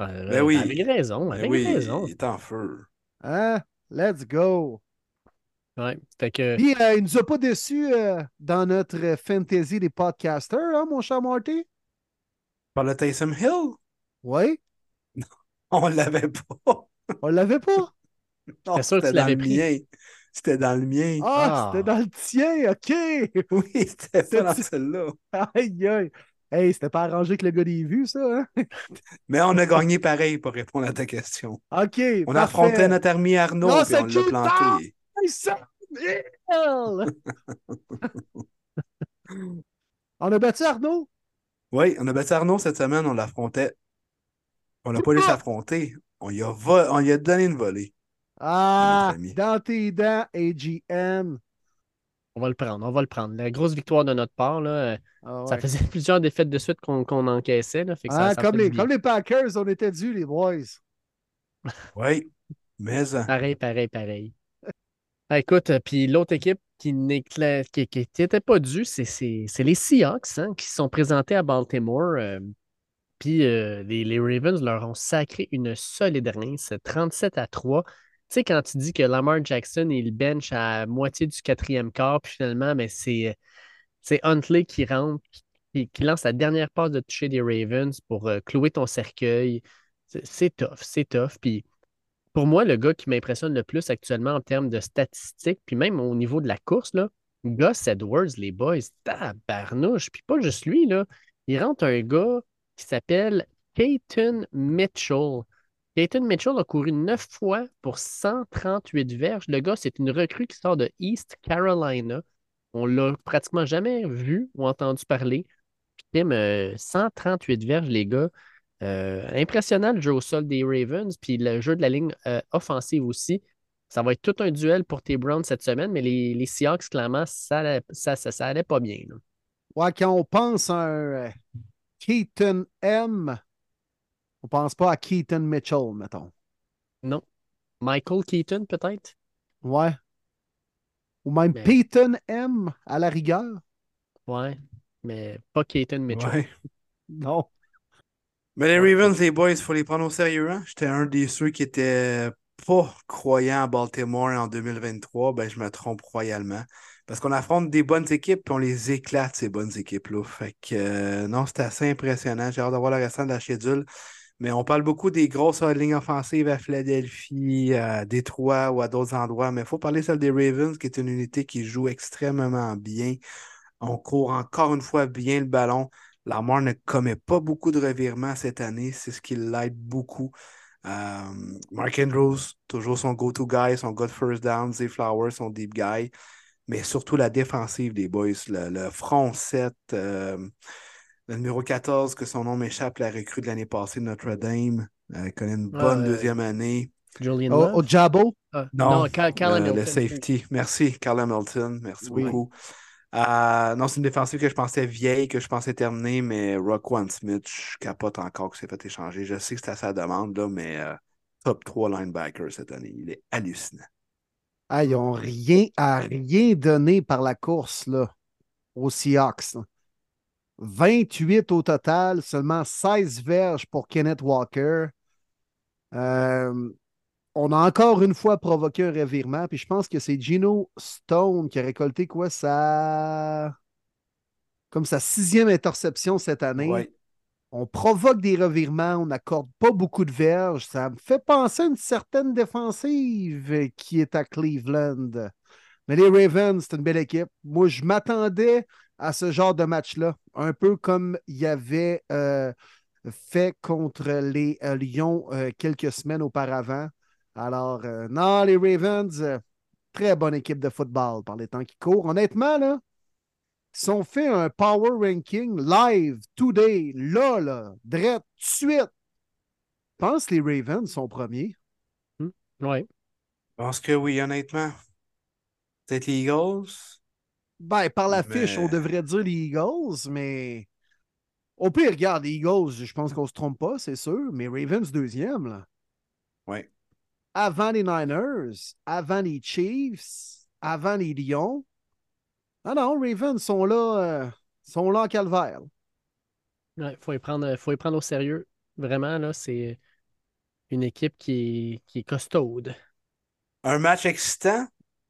Speaker 3: Euh,
Speaker 4: Ben oui.
Speaker 3: Avec raison,
Speaker 4: Ben
Speaker 3: avec
Speaker 4: oui,
Speaker 3: raison.
Speaker 4: il est en feu.
Speaker 1: Hein? Let's go!
Speaker 3: Ouais. Fait que,
Speaker 1: Puis, euh, il nous a pas déçus euh, dans notre fantasy des podcasters, hein, mon cher Marty?
Speaker 4: Par le Tyson Hill,
Speaker 1: Oui?
Speaker 4: on l'avait pas.
Speaker 1: On l'avait pas?
Speaker 4: Non,
Speaker 3: C'était que
Speaker 4: dans
Speaker 3: l'avais
Speaker 4: le
Speaker 3: pris.
Speaker 4: mien. C'était dans le mien.
Speaker 1: Ah,
Speaker 3: Ah.
Speaker 1: c'était dans le tien, OK!
Speaker 4: Oui, c'était pas dans celle-là.
Speaker 1: Aïe, aïe! Hey, c'était pas arrangé avec le gars des vues, ça, hein?
Speaker 4: Mais on a gagné pareil pour répondre à ta question.
Speaker 1: OK,
Speaker 4: On
Speaker 1: parfait.
Speaker 4: affrontait notre ami Arnaud
Speaker 1: Non,
Speaker 4: puis
Speaker 1: c'est
Speaker 4: on l'a planté.
Speaker 1: On a battu Arnaud?
Speaker 4: Oui, on a battu Arnaud cette semaine, on l'affrontait. On l'a pas laissé affronter. On lui a, vo- on lui a donné une volée.
Speaker 1: Ah, dans tes dents, AGN.
Speaker 3: on va le prendre, on va le prendre. La grosse victoire de notre part, là,
Speaker 1: Ah
Speaker 3: ça faisait plusieurs défaites de suite qu'on qu'on encaissait. Là, fait que ça-
Speaker 1: Ah,
Speaker 3: ça
Speaker 1: comme, les, comme les Packers, on était dû, les boys.
Speaker 4: Oui, mais euh,
Speaker 3: Pareil, pareil, pareil. Ah, écoute, euh, puis l'autre équipe qui n'était qui, qui- qui était pas due, c'est c'est- c'est les Seahawks hein, qui se sont présentés à Baltimore. euh, puis euh, les, les Ravens leur ont sacré une solide rince, 37 à 3. Tu sais, quand tu dis que Lamar Jackson, il bench à moitié du quatrième quart, puis finalement, mais c'est c'est Huntley qui rentre, qui, lance la dernière passe de toucher des Ravens pour euh, clouer ton cercueil. C'est c'est tough, c'est tough. Puis pour moi, le gars qui m'impressionne le plus actuellement en termes de statistiques, puis même au niveau de la course, là, Gus Edwards, les boys, tabarnouche. Puis pas juste lui, là. Il rentre un gars qui s'appelle Peyton Mitchell. Peyton Mitchell a couru neuf fois pour 138 verges. Le gars, c'est une recrue qui sort de East Carolina. On l'a pratiquement jamais vu ou entendu parler. Tim, euh, 138 verges, les gars. Euh, impressionnant le jeu au sol des Ravens, puis le jeu de la ligne euh, offensive aussi. Ça va être tout un duel pour tes Browns cette semaine, mais les, Seahawks, clairement, ça, ça, ça, pas bien. là.
Speaker 1: Ouais, quand on pense à un euh, Keaton M, on pense pas à Keaton Mitchell, mettons.
Speaker 3: Non. Michael Keaton, peut-être?
Speaker 1: Ouais. Ou même
Speaker 3: Mais-
Speaker 1: Peyton M, à la rigueur.
Speaker 3: Ouais. Mais pas Keaton Mitchell.
Speaker 4: ouais.
Speaker 1: Non.
Speaker 4: Mais les Ravens, les boys, il faut les prendre au sérieux. Hein? J'étais un des ceux qui étaient pas croyants à Baltimore en 2023. Ben, je me trompe royalement. Parce qu'on affronte des bonnes équipes et on les éclate, ces bonnes équipes-là. Fait que euh, non, c'était assez impressionnant. J'ai hâte de voir le restant de la schedule. Mais on parle beaucoup des grosses lignes offensives à Philadelphie, à Détroit ou à d'autres endroits. Mais il faut parler celle des Ravens, qui est une unité qui joue extrêmement bien. On court encore une fois bien le ballon. Lamar ne commet pas beaucoup de revirements cette année. C'est ce qui l'aide beaucoup. Euh, Mark Andrews, toujours son go-to guy, son good first down. Zay Flowers, son deep guy. Mais surtout la défensive des boys. Le, front 7. Le numéro 14, que son nom m'échappe, la recrue de l'année passée de Notre-Dame. Elle connaît une bonne deuxième année.
Speaker 3: Julian
Speaker 1: Au, Jabo?
Speaker 3: Ah, non, Carl
Speaker 4: le, le, safety. Merci, Carl Hamilton. Merci beaucoup. Euh, non, c'est une défensive que je pensais vieille, que je pensais terminée, mais One Smith, je capote encore que c'est fait échanger. Je sais que c'est à sa demande, là, mais euh, top 3 linebacker cette année. Il est hallucinant.
Speaker 1: Ah, ils n'ont rien à rien donné par la course là, aux Seahawks. 28 au total, seulement 16 verges pour Kenneth Walker. Euh, on a encore une fois provoqué un revirement, puis je pense que c'est Gino Stone qui a récolté quoi sa comme sa sixième interception cette année. On provoque des revirements, on n'accorde pas beaucoup de verges. Ça me fait penser à une certaine défensive qui est à Cleveland. Mais les Ravens, c'est une belle équipe. Moi, je m'attendais à ce genre de match-là, un peu comme il y avait euh, fait contre les euh, Lions euh, quelques semaines auparavant. Alors, non, les Ravens, très bonne équipe de football par les temps qui courent. Honnêtement, là, si on fait un power ranking live, today, là, là, direct, tout de suite, je pense que les Ravens sont premiers.
Speaker 3: Hmm. Oui.
Speaker 4: Je pense que oui, honnêtement. Peut-être les Eagles.
Speaker 1: Ben, par la fiche, on devrait dire les Eagles, mais au pire, regarde, les Eagles, je pense qu'on se trompe pas, c'est sûr, mais Ravens deuxième, là.
Speaker 4: Oui.
Speaker 1: Avant les Niners, avant les Chiefs, avant les Lions. Ah non, Ravens sont là, euh, sont là en calvaire.
Speaker 3: Il faut, y prendre, faut y prendre au sérieux. Vraiment, là, c'est une équipe qui est, qui est costaude.
Speaker 4: Un match excitant,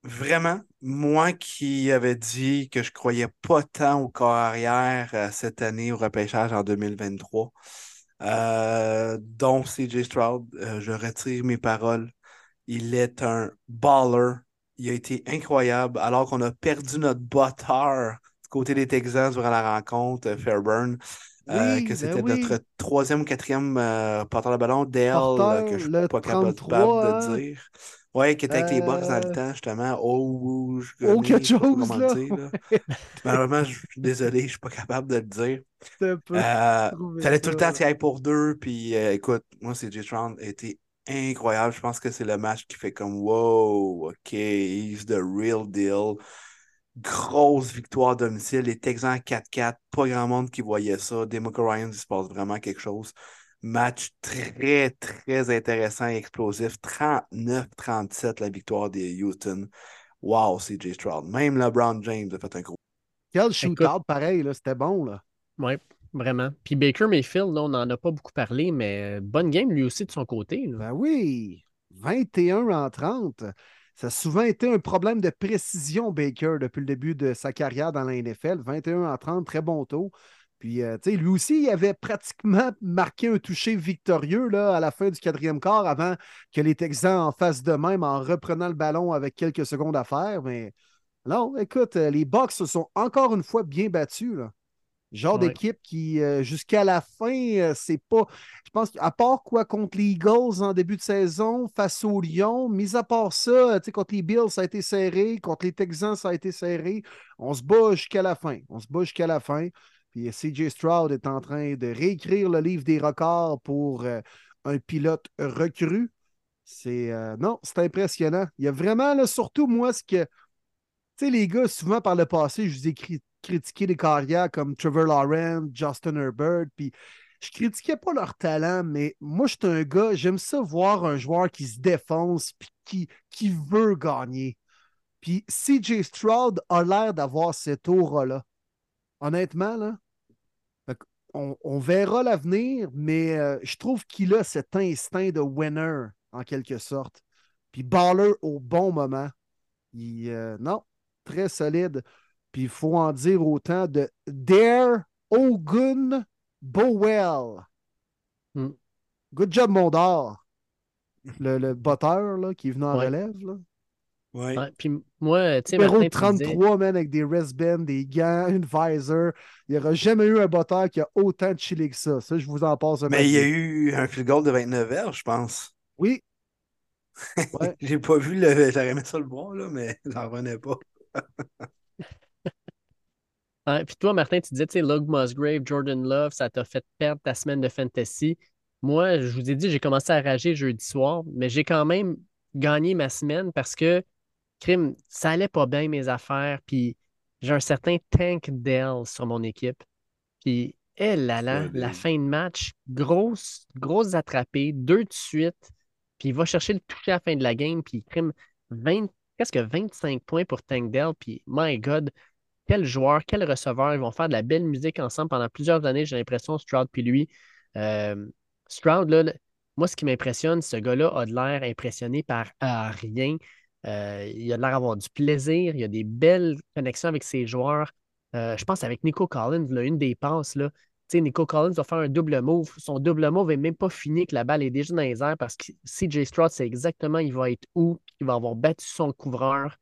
Speaker 4: vraiment, moi qui avais dit que je croyais pas tant au corps arrière euh, cette année au repêchage en 2023, euh, dont CJ Stroud, euh, je retire mes paroles. Il est un baller. Il a été incroyable alors qu'on a perdu notre bâtard du côté des Texans durant la rencontre, Fairburn. que ben c'était notre troisième ou quatrième porteur de ballon, Dale, que je ne suis pas capable de dire. Ouais, qui était avec les box dans le euh. temps, justement. Oh, je
Speaker 1: oh quelque chose, là.
Speaker 4: Malheureusement, je suis désolé, je ne suis pas capable de le dire. Euh, fallait tout le temps tirer pour deux. Puis euh, écoute, moi, c'est J-Tron été incroyable. Je pense que c'est le match qui fait comme wow, OK, he's the real deal. Grosse victoire à domicile. Les Texans 4-4. Pas grand monde qui voyait ça. Demoka Ryan, il se passe vraiment quelque chose. Match très, très intéressant et explosif. 39-37 la victoire des Houston. Wow, CJ Stroud. Même LeBron James a fait un gros.
Speaker 1: Quel shootout pareil, c'était bon. là.
Speaker 3: Oui, vraiment. Puis Baker Mayfield, là, on n'en a pas beaucoup parlé, mais bonne game lui aussi de son côté.
Speaker 1: Ben oui, 21 en 30. Ça a souvent été un problème de précision, Baker, depuis le début de sa carrière dans la NFL. 21 en 30, très bon taux. Puis, euh, tu sais, lui aussi, il avait pratiquement marqué un toucher victorieux là, à la fin du quatrième quart avant que les Texans en fassent de même en reprenant le ballon avec quelques secondes à faire. Mais non, écoute, euh, les Bucks se sont encore une fois bien battus. Là. Genre d'équipe qui, euh, jusqu'à la fin, c'est pas. Je pense qu'à part quoi contre les Eagles en début de saison, face aux Lions, mis à part ça, contre les Bills, ça a été serré, contre les Texans, ça a été serré. On se bat jusqu'à la fin. On se bat jusqu'à la fin. Puis CJ Stroud est en train de réécrire le livre des records pour euh, un pilote recru. C'est euh, non, c'est impressionnant. Il y a vraiment, là, surtout moi, ce que. Tu sais, les gars, souvent par le passé, je vous ai critiqué des carrières comme Trevor Lawrence, Justin Herbert, puis je critiquais pas leur talent, mais moi, je suis un gars, j'aime ça voir un joueur qui se défonce puis qui, qui veut gagner. Puis CJ Stroud a l'air d'avoir cette aura-là. Honnêtement, là, on, verra l'avenir, mais euh, je trouve qu'il a cet instinct de winner, en quelque sorte. Puis baller au bon moment. Il, euh, non, très solide. Puis il faut en dire autant de Dare Ogun Bowell.
Speaker 3: Hmm.
Speaker 1: Good job, Mondor. Le, le botteur là, qui est venu en
Speaker 3: Ouais.
Speaker 1: relève. Là.
Speaker 4: Ouais.
Speaker 3: Ouais, puis moi, tu sais,
Speaker 1: Numéro
Speaker 3: Martin, tu disais-
Speaker 1: 33, man, avec des wristbands, des gants, une visor. Il n'y aura jamais eu un botteur qui a autant de chili que ça. Ça, je vous en passe un
Speaker 4: Mais il y a eu un field goal de 29 heures, je pense.
Speaker 1: Oui. Ouais.
Speaker 4: J'ai pas vu le. J'aurais aimé ça le voir, là, mais j'en revenais pas.
Speaker 3: Ouais, puis toi, Martin, tu disais, tu sais, Lug Musgrave, Jordan Love, ça t'a fait perdre ta semaine de fantasy. Moi, je vous ai dit, j'ai commencé à rager jeudi soir, mais j'ai quand même gagné ma semaine parce que, crime, ça allait pas bien mes affaires. Puis j'ai un certain Tank Dell sur mon équipe. Puis, elle là là, la fin de match, grosse, grosse attrapée, deux de suite. Puis il va chercher le toucher à la fin de la game. Puis, crime, 20, presque 25 points pour Tank Dell. Puis, my God, quel joueur, quel receveur. Ils vont faire de la belle musique ensemble pendant plusieurs années, j'ai l'impression, Stroud puis lui. Euh, Stroud, là, moi, ce qui m'impressionne, ce gars-là a de l'air impressionné par euh, rien. Euh, il a l'air d'avoir du plaisir. Il a des belles connexions avec ses joueurs. Euh, je pense avec Nico Collins, là, une des passes, là. Nico Collins va faire un double move. Son double move n'est même pas fini que la balle est déjà dans les airs parce que CJ Stroud sait exactement il va être où, il va avoir battu son couvreur.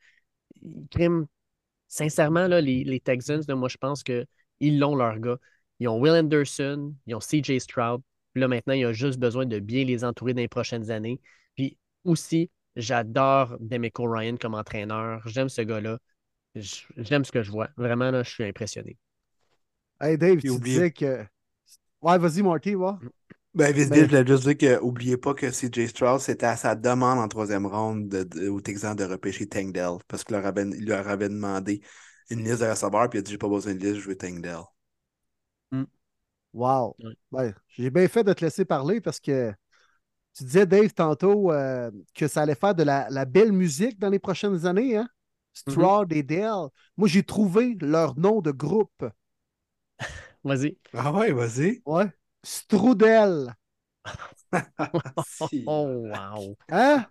Speaker 3: Sincèrement, là, les, Texans, moi, je pense qu'ils l'ont, leur gars. Ils ont Will Anderson, ils ont CJ Stroud. Là, maintenant, il a juste besoin de bien les entourer dans les prochaines années. Puis aussi, j'adore Demico Ryan comme entraîneur. J'aime ce gars-là. J'aime ce que je vois. Vraiment, là, je suis impressionné.
Speaker 1: Hey Dave, tu
Speaker 4: oublié.
Speaker 1: disais que. Ouais, vas-y, Marty, va.
Speaker 4: Ben, vite,
Speaker 1: Ben-
Speaker 4: je voulais juste dire que, oubliez pas que CJ Stroud, c'était à sa demande en troisième ronde de, de- au Texan de repêcher Tank Dell. Parce qu'il leur avait, il leur avait demandé une liste de receveurs, puis il a dit J'ai pas besoin de liste, je veux Tank Dell.
Speaker 1: Wow.
Speaker 3: Ouais.
Speaker 1: Ben, j'ai bien fait de te laisser parler parce que tu disais, Dave, tantôt euh, que ça allait faire de la, la belle musique dans les prochaines années, hein? Stroud et Dell. Moi, j'ai trouvé leur nom de groupe.
Speaker 3: Vas-y.
Speaker 4: Ah ouais, vas-y.
Speaker 1: Ouais. Strudel.
Speaker 3: Oh, wow.
Speaker 1: Hein?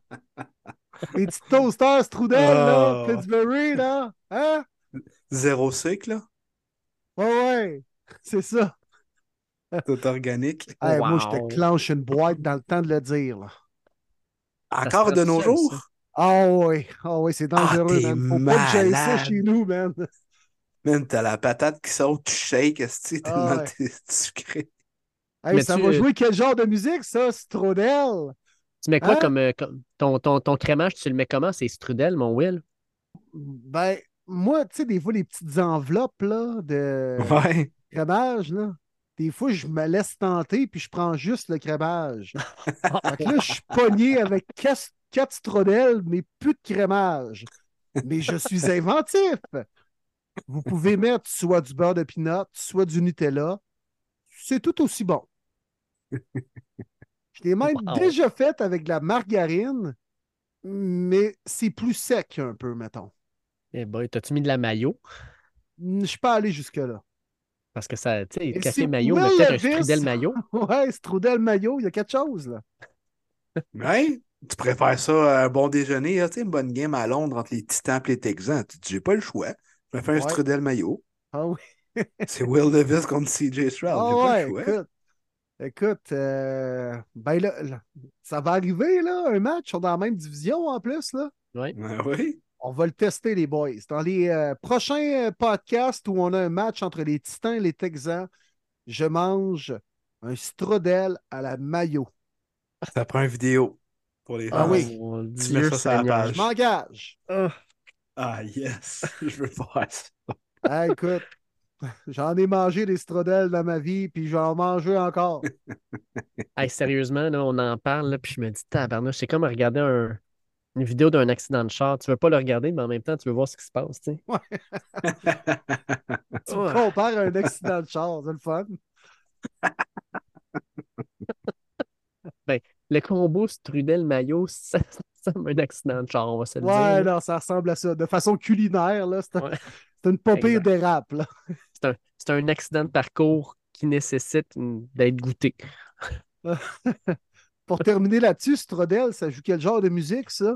Speaker 1: Les petits toasters Strudel, là,
Speaker 4: Oh.
Speaker 1: Pittsburgh, là. Hein?
Speaker 4: Zéro cycle, là?
Speaker 1: Ouais, ouais. C'est ça.
Speaker 4: Tout organique.
Speaker 1: Hey, Moi, je te clenche une boîte dans le temps de le dire. Là.
Speaker 4: Encore de nos jours?
Speaker 3: ça?
Speaker 1: Ah oui, ah oui, c'est dangereux,
Speaker 4: t'es
Speaker 1: man. Faut pas que j'aille ça
Speaker 4: malade.
Speaker 1: chez nous, man.
Speaker 4: Man, t'as la patate qui saute, tu shakes, esti,
Speaker 1: Ah
Speaker 4: tellement
Speaker 1: ouais.
Speaker 4: t'es sucré.
Speaker 1: Hey,
Speaker 3: Mais
Speaker 1: ça
Speaker 3: tu-
Speaker 1: va jouer quel genre de musique, ça, Strudel?
Speaker 3: Tu mets quoi
Speaker 1: Hein?
Speaker 3: comme, euh, comme- ton, ton, ton crémage, tu le mets comment? C'est Strudel, mon Will?
Speaker 1: Ben, moi, tu sais, des fois, les petites enveloppes, là, de
Speaker 4: Ouais.
Speaker 1: crémage, là, des fois, je me laisse tenter, puis je prends juste le crémage. Fait que là, je suis pogné avec quatre, quatre mais plus de crémage. Mais je suis inventif. Vous pouvez mettre soit du beurre de pinot, soit du Nutella. C'est tout aussi bon. Je l'ai même
Speaker 3: Wow.
Speaker 1: déjà fait avec de la margarine, mais c'est plus sec un peu, mettons.
Speaker 3: Eh boy, t'as-tu mis de la maillot?
Speaker 1: Je suis pas allé jusque-là.
Speaker 3: Parce que ça, tu sais, café maillot, mais peut-être un Strudel maillot.
Speaker 1: Ouais, Strudel maillot, il y a quelque chose, là.
Speaker 4: Ouais. Tu préfères ça à un bon déjeuner, tu sais, une bonne game à Londres entre les Titans et les Texans. Tu dis, j'ai pas le choix. Je vais faire un strudel maillot.
Speaker 1: Ah oui.
Speaker 4: C'est Will Davis contre CJ Stroud.
Speaker 1: Ah
Speaker 4: j'ai pas
Speaker 1: ouais,
Speaker 4: le choix.
Speaker 1: écoute. Écoute, euh, ben là, là, ça va arriver, là, un match. Ils sont dans la même division en plus, là.
Speaker 3: Ouais.
Speaker 4: Ah oui.
Speaker 1: On va le tester, les boys. Dans les euh, prochains euh, podcasts où on a un match entre les Titans et les Texans, je mange un strudel à la maillot.
Speaker 4: Ça prend une vidéo pour les
Speaker 1: Ah
Speaker 4: fans.
Speaker 1: oui.
Speaker 4: Tu mets ça sur la page.
Speaker 1: Je m'engage.
Speaker 4: Ah yes, je veux faire ça.
Speaker 1: Ah, écoute, j'en ai mangé des strudels dans ma vie, puis j'en en manger encore.
Speaker 3: Hey, sérieusement, là, on en parle, là, puis je me dis, tabarnouche, c'est comme regarder un- une vidéo d'un accident de char. Tu veux pas le regarder, mais en même temps, tu veux voir ce qui se passe, tu sais.
Speaker 1: Tu me compares à un accident de char, c'est le fun.
Speaker 3: Le combo Strudel-Maillot, ça ça ressemble à un accident de char, on va se le
Speaker 1: Ouais,
Speaker 3: dire. là.
Speaker 1: non, ça ressemble à ça. De façon culinaire, là, c'est un,
Speaker 3: Ouais.
Speaker 1: c'est une
Speaker 3: Exact.
Speaker 1: dérape, là.
Speaker 3: C'est un, c'est un accident de parcours qui nécessite d'être goûté.
Speaker 1: Pour terminer là-dessus, Strodel, ça joue quel genre de musique, ça?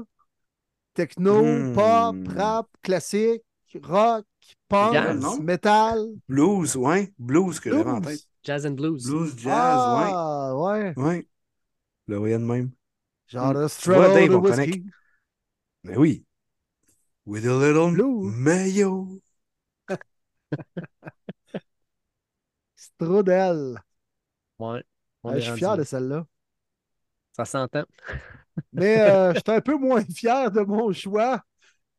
Speaker 1: Techno,
Speaker 4: Hmm.
Speaker 1: pop, rap, classique, rock, punk, metal,
Speaker 4: Blues, ouais. Blues que j'avais en tête.
Speaker 3: Jazz and blues.
Speaker 4: Blues, jazz,
Speaker 1: Ah, ouais.
Speaker 4: ouais. Ouais. Le de même.
Speaker 1: Genre,
Speaker 4: Hmm. Dave, on
Speaker 1: whiskey.
Speaker 4: connecte. Mais oui. With a little
Speaker 1: Blue.
Speaker 4: mayo.
Speaker 1: Strudel.
Speaker 3: Ouais. on
Speaker 1: Euh, je suis fier de celle-là.
Speaker 3: Ça s'entend.
Speaker 1: Mais euh, j'étais un peu moins fier de mon choix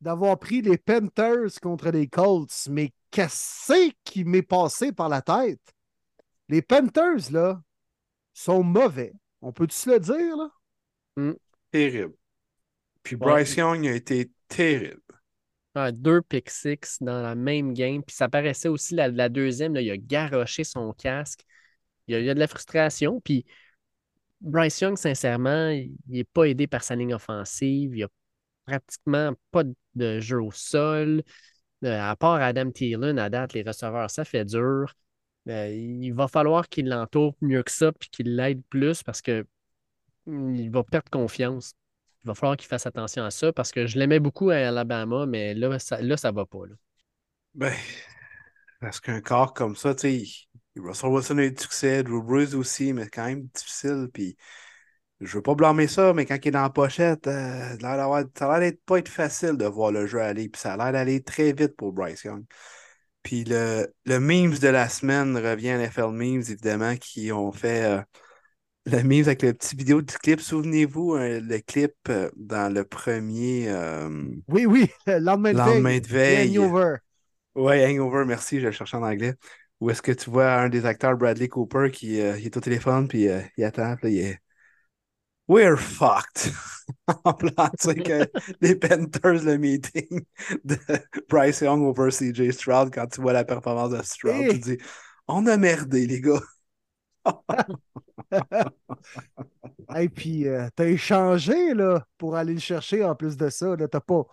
Speaker 1: d'avoir pris les Panthers contre les Colts. Mais qu'est-ce qui m'est passé par la tête? Les Panthers, là, sont mauvais. On peut-tu se le dire, là?
Speaker 4: Terrible. Puis
Speaker 3: Ouais.
Speaker 4: Bryce Young a été terrible.
Speaker 3: Ouais, deux pick six dans la même game. Puis ça paraissait aussi la, la deuxième, là, il a garoché son casque. Il y a, il y a de la frustration. Puis Bryce Young, sincèrement, il n'est pas aidé par sa ligne offensive. Il n'y a pratiquement pas de- jeu au sol. Euh, à part Adam Thielen, à date, les receveurs, ça fait dur. Euh, il va falloir qu'il l'entoure mieux que ça puis qu'il l'aide plus parce que mm, il va perdre confiance. Il va falloir qu'il fasse attention à ça parce que je l'aimais beaucoup à Alabama, mais là, ça, là, ça va pas. là.
Speaker 4: Ben, parce qu'un corps comme ça, tu sais, Russell Wilson a eu du succès, Drew Brees aussi, mais quand même difficile. Puis je veux pas blâmer ça, mais quand il est dans la pochette, euh, ça a l'air d'être pas être facile de voir le jeu aller. Puis ça a l'air d'aller très vite pour Bryce Young. Puis le, le memes de la semaine revient à NFL Memes, évidemment, qui ont fait euh, le memes avec le petit vidéo du clip. Souvenez-vous, euh, le clip euh, dans le premier
Speaker 1: Oui, oui, le lendemain de
Speaker 4: lendemain
Speaker 1: veille.
Speaker 4: de veille.
Speaker 1: le hangover.
Speaker 4: Ouais, Hangover, merci, je le cherchais en anglais. Où est-ce que tu vois un des acteurs, Bradley Cooper, qui euh, est au téléphone, puis euh, il attend, puis là, il est We're fucked. en plan, tu sais que les Panthers, le meeting de Bryce Young over CJ Stroud, quand tu vois la performance de Stroud,
Speaker 1: Hey.
Speaker 4: tu dis On a merdé, les gars.
Speaker 1: Et puis, euh, t'as échangé là, pour aller le chercher en plus de ça. T'as pas,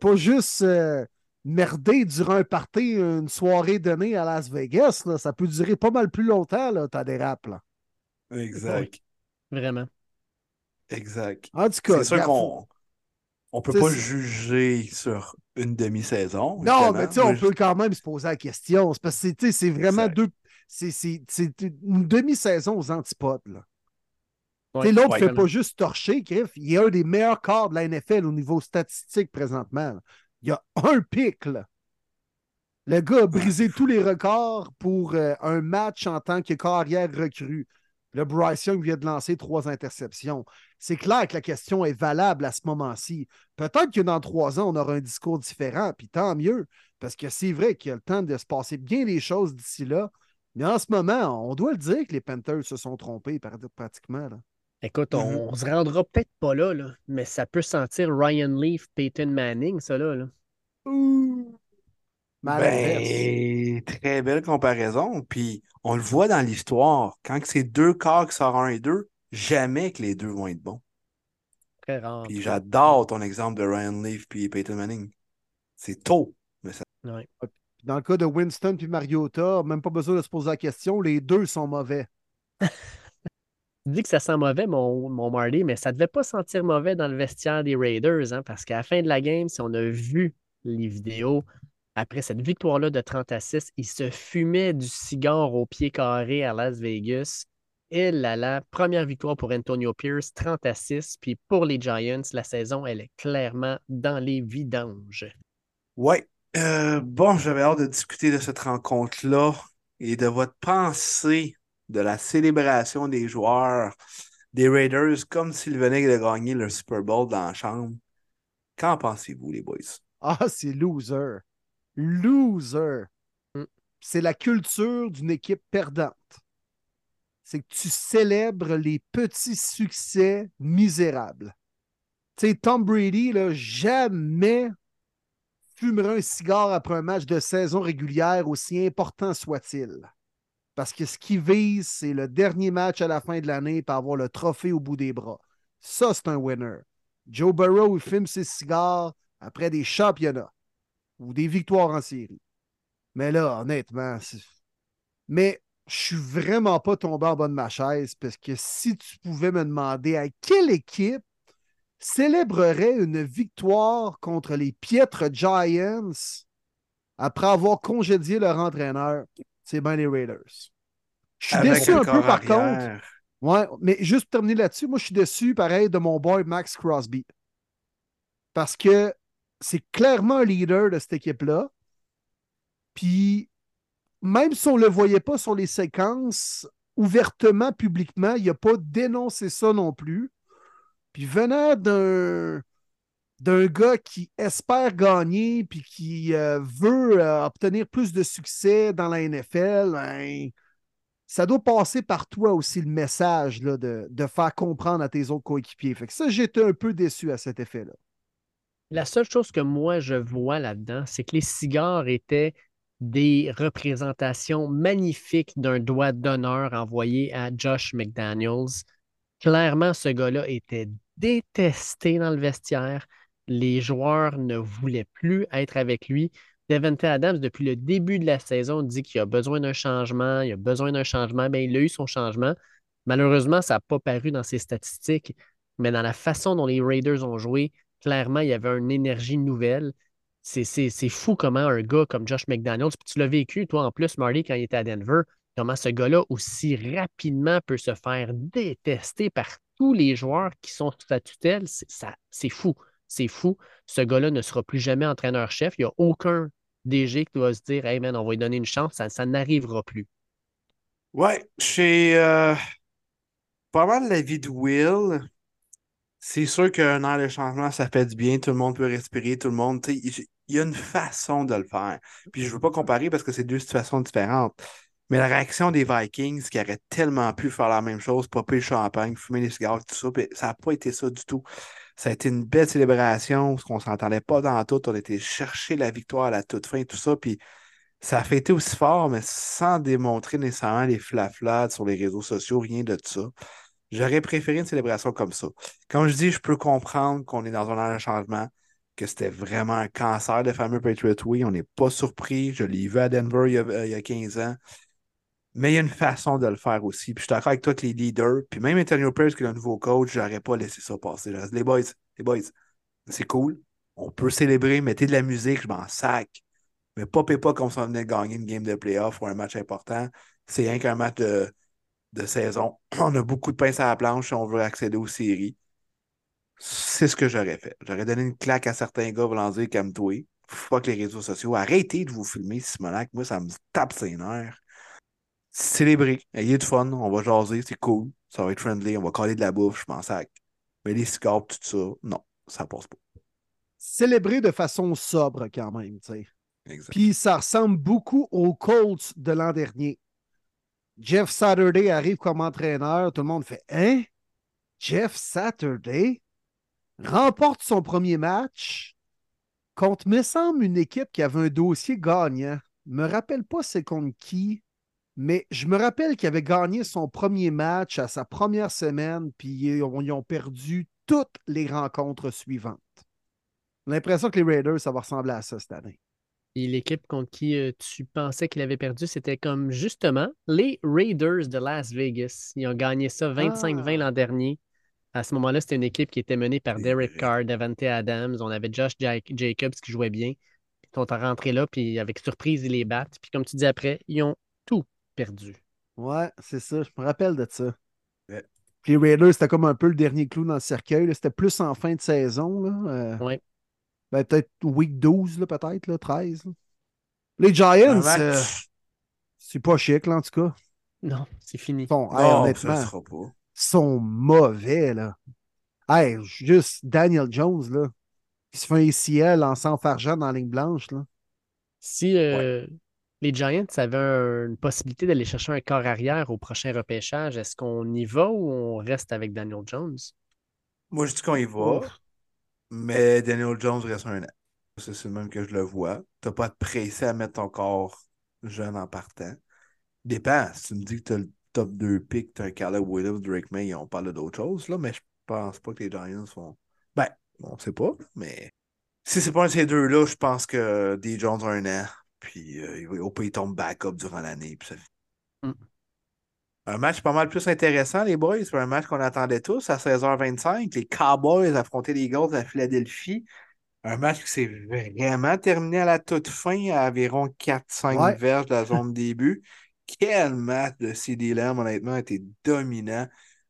Speaker 1: pas juste euh, merdé durant un party, une soirée donnée à Las Vegas. là. Ça peut durer pas mal plus longtemps, là, t'as des raps. Là.
Speaker 4: Exact.
Speaker 3: Vraiment.
Speaker 4: Exact.
Speaker 1: En tout cas,
Speaker 4: C'est sûr qu'on on peut pas juger sur une demi-saison.
Speaker 1: Non, mais tu sais, on peut quand même se poser la question. C'est parce que c'est- vraiment
Speaker 4: Exact.
Speaker 1: deux. C'est une demi-saison aux antipodes. Là.
Speaker 3: Ouais,
Speaker 1: L'autre
Speaker 4: ouais,
Speaker 1: ne fait pas juste torcher, Griff. Il est un des meilleurs corps de la NFL au niveau statistique présentement. là. Il y a un pic. Là. Le gars a brisé tous les records pour euh, un match en tant que carrière recrue. Le Bryce Young vient de lancer trois interceptions. C'est clair que la question est valable à ce moment-ci. Peut-être que dans trois ans, on aura un discours différent, puis tant mieux, parce que c'est vrai qu'il y a le temps de se passer bien les choses d'ici là. Mais en ce moment, on doit le dire que les Panthers se sont trompés pratiquement. Là.
Speaker 3: Écoute, on,
Speaker 4: Mhm.
Speaker 3: on se rendra peut-être pas là, là, mais ça peut sentir Ryan Leaf, Peyton Manning, ça là. là.
Speaker 4: Ben, très belle comparaison. Puis on le voit dans l'histoire. Quand c'est deux corps qui sortent un et deux, jamais que les deux vont être bons.
Speaker 3: Très rare.
Speaker 4: Puis j'adore ton exemple de Ryan Leaf puis Peyton Manning. C'est tôt, mais ça.
Speaker 3: Ouais.
Speaker 1: Dans le cas de Winston puis Mariota, même pas besoin de se poser la question, les deux sont mauvais.
Speaker 3: Dis que ça sent mauvais, mon, mon mais ça devait pas sentir mauvais dans le vestiaire des Raiders, hein, parce qu'à la fin de la game, si on a vu les vidéos, après cette victoire-là de 30 à 6, il se fumait du cigare au pied carré à Las Vegas. Et là là, première victoire pour Antonio Pierce, 30 à 6. Puis pour les Giants, la saison, elle est clairement dans les vidanges.
Speaker 4: Ouais. Euh, bon, j'avais hâte de discuter de cette rencontre-là et de votre pensée de la célébration des joueurs des Raiders comme s'ils venaient de gagner le Super Bowl dans la chambre. Qu'en pensez-vous, les boys?
Speaker 1: Ah, c'est loser. Loser.
Speaker 3: Mm.
Speaker 1: C'est la culture d'une équipe perdante. C'est que tu célèbres les petits succès misérables. Tu sais, Tom Brady, là, jamais fumera un cigare après un match de saison régulière, aussi important soit-il. Parce que ce qu'il vise, c'est le dernier match à la fin de l'année pour avoir le trophée au bout des bras. Ça, c'est un winner. Joe Burrow, il fume ses cigares après des championnats ou des victoires en série. Mais là, honnêtement, mais je suis vraiment pas tombé en bas de ma chaise parce que si tu pouvais me demander à quelle équipe célébrerait une victoire contre les piètres Giants après avoir congédié leur entraîneur, c'est bien les Raiders. Je suis
Speaker 4: Avec
Speaker 1: déçu un peu par contre. Ouais, mais juste pour terminer là-dessus, moi, je suis déçu, pareil, de mon boy Max Crosby. Parce que c'est clairement un leader de cette équipe-là. Puis, même si on ne le voyait pas sur les séquences, ouvertement, publiquement, il n'a pas dénoncé ça non plus. Puis, venant d'un d'un gars qui espère gagner puis qui euh, veut euh, obtenir plus de succès dans la NFL, ben, ça doit passer par toi aussi le message là, de, de, faire comprendre à tes autres coéquipiers. Fait que ça, j'étais un peu déçu à cet effet-là.
Speaker 3: La seule chose que moi je vois là-dedans, c'est que les cigares étaient des représentations magnifiques d'un doigt d'honneur envoyé à Josh McDaniels. Clairement, ce gars-là était détesté dans le vestiaire. Les joueurs ne voulaient plus être avec lui. Devante Adams, depuis le début de la saison, dit qu'il a besoin d'un changement, il a besoin d'un changement. Bien, il a eu son changement. Malheureusement, ça n'a pas paru dans ses statistiques, mais dans la façon dont les Raiders ont joué, clairement, il y avait une énergie nouvelle. C'est fou comment un gars comme Josh McDaniels, puis tu l'as vécu, toi en plus, Marty, quand il était à Denver, comment ce gars-là aussi rapidement peut se faire détester par tous les joueurs qui sont sous sa tutelle. C'est fou. C'est fou. Ce gars-là ne sera plus jamais entraîneur-chef. Il n'y a aucun DG qui doit se dire Hey man, on va lui donner une chance. Ça, n'arrivera plus.
Speaker 4: Ouais, j'ai euh, pas mal l'avis de Will. C'est sûr qu'un air de changement, ça fait du bien. Tout le monde peut respirer, tout le monde. Il y a une façon de le faire. Puis je ne veux pas comparer parce que c'est deux situations différentes. Mais la réaction des Vikings qui auraient tellement pu faire la même chose, popper le champagne, fumer les cigares, tout ça, ça n'a pas été ça du tout. Ça a été une belle célébration, parce qu'on ne s'entendait pas dans tout. On était chercher la victoire à la toute fin, tout ça. Puis ça a été aussi fort, mais sans démontrer nécessairement les flaflades sur les réseaux sociaux, rien de ça. J'aurais préféré une célébration comme ça. Comme je dis, je peux comprendre qu'on est dans un changement, que c'était vraiment un cancer de fameux Patriot Way. On n'est pas surpris. Je l'ai vu à Denver il y, a, 15 ans. Mais il y a une façon de le faire aussi. Puis je suis d'accord avec toi que les leaders, puis même Antonio Pierce, qui est le nouveau coach, j'aurais pas laissé ça passer. Les boys, les boys, c'est cool. On peut célébrer, mettez de la musique, je m'en sac. Mais popez pas comme si on venait de gagner une game de playoff ou un match important. C'est rien qu'un match de, de saison. On a beaucoup de pinces à la planche si on veut accéder aux séries. C'est ce que j'aurais fait. J'aurais donné une claque à certains gars voulant dire comme toi. Fuck les réseaux sociaux. Arrêtez de vous filmer, Simonac. Moi, ça me tape ses nerfs. Célébrez. Ayez du fun. On va jaser. C'est cool. Ça va être friendly. On va coller de la bouffe. Je m'en sac. Mais les cigares, tout ça, non, ça passe pas.
Speaker 1: Célébrer de façon sobre quand même, tu sais. Puis ça ressemble beaucoup aux Colts de l'an dernier. Jeff Saturday arrive comme entraîneur, tout le monde fait Hein? Jeff Saturday remporte son premier match contre, me semble, une équipe qui avait un dossier gagnant. Je me rappelle pas c'est contre qui, mais je me rappelle qu'il avait gagné son premier match à sa première semaine, puis ils ont, perdu toutes les rencontres suivantes. L'impression que les Raiders, ça va ressembler à ça cette année.
Speaker 3: Et l'équipe contre qui euh, tu pensais qu'il avait perdu, c'était comme justement les Raiders de Las Vegas. Ils ont gagné ça 25-20 ah. l'an dernier. À ce moment-là, c'était une équipe qui était menée par Derek Carr, Davante Adams. On avait Josh Jacobs qui jouait bien. Ils sont rentrés là, puis avec surprise, ils les battent. Puis comme tu dis après, ils ont tout perdu.
Speaker 1: Ouais, c'est ça. Je me rappelle de ça. Puis les Raiders, c'était comme un peu le dernier clou dans le cercueil. C'était plus en fin de saison. Là. Euh.
Speaker 3: Ouais.
Speaker 1: Ben, peut-être week 12, peut-être, là, 13. Les Giants, euh, c'est pas chic, là, en tout cas.
Speaker 3: Non, c'est fini.
Speaker 1: Bon, honnêtement, sont mauvais, là. Hey, juste Daniel Jones, là, qui se fait un ACL en s'enfargeant dans la ligne blanche, là.
Speaker 3: Si euh, les Giants avaient une possibilité d'aller chercher un corps arrière au prochain repêchage, est-ce qu'on y va ou on reste avec Daniel Jones?
Speaker 4: Moi, je dis qu'on y va. Mais Daniel Jones reste un an. C'est le même que je le vois. Tu n'as pas à te presser à mettre ton corps jeune en partant. Dépend. Si tu me dis que tu as le top 2 pick, tu as un Caleb Williams, Drake May, on parle d'autres choses, là, mais je pense pas que les Giants font. Ben, on sait pas, mais si c'est pas un de ces deux-là, je pense que D. Jones a un an. Puis euh, au pire, il tombe backup durant l'année. Ça... Mm. Un match pas mal plus intéressant, les boys. C'est un match qu'on attendait tous à 16h25. Les Cowboys affrontaient les Eagles à Philadelphie. Un match qui s'est vraiment terminé à la toute fin, à environ 4-5 verges de la zone début. Quel match de CD Lamb, honnêtement, a été dominant.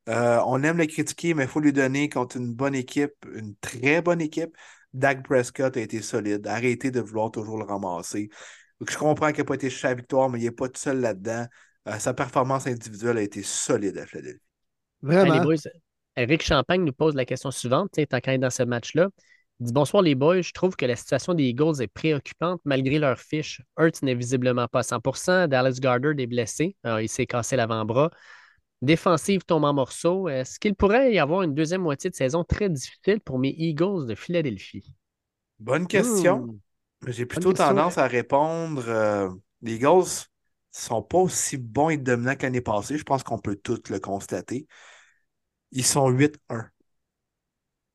Speaker 4: Euh, on aime le critiquer, mais il faut lui donner contre une bonne équipe, une très bonne équipe. Dak Prescott a été solide. Arrêtez de vouloir toujours le ramasser. Je comprends qu'il n'a pas été à la victoire, mais il n'est pas tout seul là-dedans. Euh, sa performance individuelle a été solide à Philadelphie.
Speaker 1: Vraiment.
Speaker 3: Hey, les boys, Eric Champagne nous pose la question suivante, tant qu'il est dans ce match-là. Il dit Bonsoir les boys, je trouve que la situation des Eagles est préoccupante malgré leur fiche. Hurts n'est visiblement pas à 100 Dallas Gardner est blessé. il s'est cassé l'avant-bras. Défensive tombe en morceaux. Est-ce qu'il pourrait y avoir une deuxième moitié de saison très difficile pour mes Eagles de Philadelphie?
Speaker 4: Bonne question.
Speaker 1: Hmm.
Speaker 4: J'ai plutôt tendance à répondre euh, les Eagles ne sont pas aussi bons et dominants que l'année passée. Je pense qu'on peut tout le constater. Ils sont 8-1.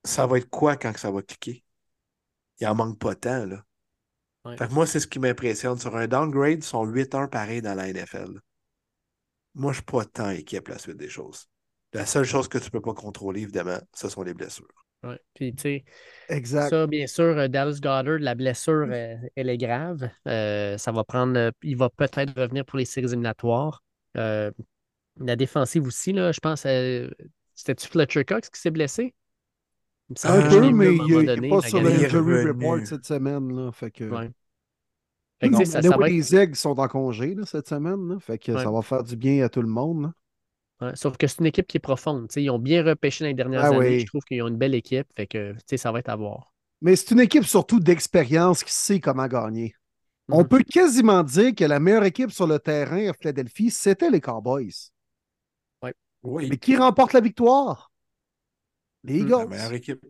Speaker 4: Ça va être quoi quand ça va cliquer? Il en manque pas tant, là. moi, c'est ce qui m'impressionne. Sur un downgrade, ils sont 8-1 pareil dans la NFL. Moi, je ne suis pas tant équipe la suite des choses. La seule chose que tu ne peux pas contrôler, évidemment, ce sont les blessures.
Speaker 3: Oui, puis tu sais,
Speaker 1: exact.
Speaker 3: ça, bien sûr, euh, Dallas Goddard, la blessure, euh, elle est grave. Euh, ça va prendre, il va peut-être revenir pour les séries éliminatoires. la défensive aussi, là, je pense, c'était-tu Fletcher Cox qui s'est blessé?
Speaker 1: Un peu, mais il n'est pas sur l'injury report cette semaine. Là, fait que...
Speaker 3: Ouais.
Speaker 1: Fait que, ça, ça Les aigles sont en congé là, cette semaine. Là, fait que ça va faire du bien à tout le monde.
Speaker 3: Sauf que c'est une équipe qui est profonde. Ils ont bien repêché dans les dernières ah années. Je trouve qu'ils ont une belle équipe. Fait que ça va être à voir.
Speaker 1: Mais c'est une équipe surtout d'expérience qui sait comment gagner. On mhm. peut quasiment dire que la meilleure équipe sur le terrain à Philadelphie, c'était les Cowboys.
Speaker 3: Oui.
Speaker 1: Mais qui remporte la victoire? Les. Eagles.
Speaker 4: La meilleure équipe.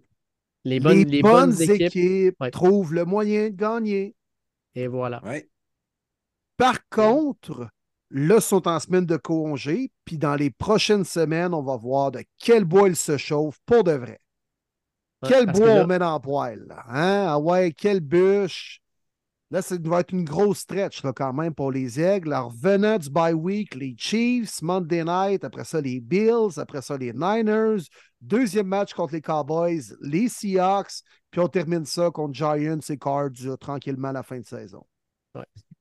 Speaker 3: Les bonnes, les bonnes, équipes,
Speaker 1: trouvent le moyen de gagner.
Speaker 3: Et voilà.
Speaker 1: Par contre, là, sont en semaine de congé, puis dans les prochaines semaines, on va voir de quel bois ils se chauffent pour de vrai. quel bois on met dans le poêle. Hein? Ah ouais, quelle bûche. Là, ça doit être une grosse stretch là, quand même pour les Aigles. Alors, revenant du bye week, les Chiefs, Monday night, après ça les Bills, après ça les Niners, deuxième match contre les Cowboys, les Seahawks, puis on termine ça contre Giants et Cards tranquillement à la fin de saison.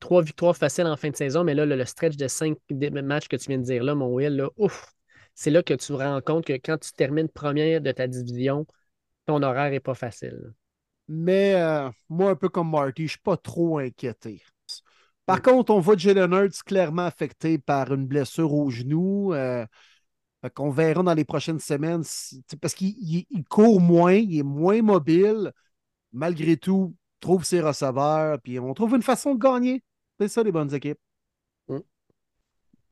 Speaker 3: Trois victoires faciles en fin de saison, mais là, le, stretch de cinq matchs que tu viens de dire là, mon Will, là, ouf, c'est là que tu te rends compte que quand tu termines première de ta division, ton horaire n'est pas facile.
Speaker 1: Mais euh, moi, un peu comme Marty, je ne suis pas trop inquiété. Par contre, on voit Jalen Hurts clairement affecté par une blessure au genou. Euh, on verra dans les prochaines semaines parce qu'il court moins, il est moins mobile. Malgré tout, trouve ses receveurs, puis on trouve une façon de gagner. C'est ça, les bonnes équipes.
Speaker 4: Mmh.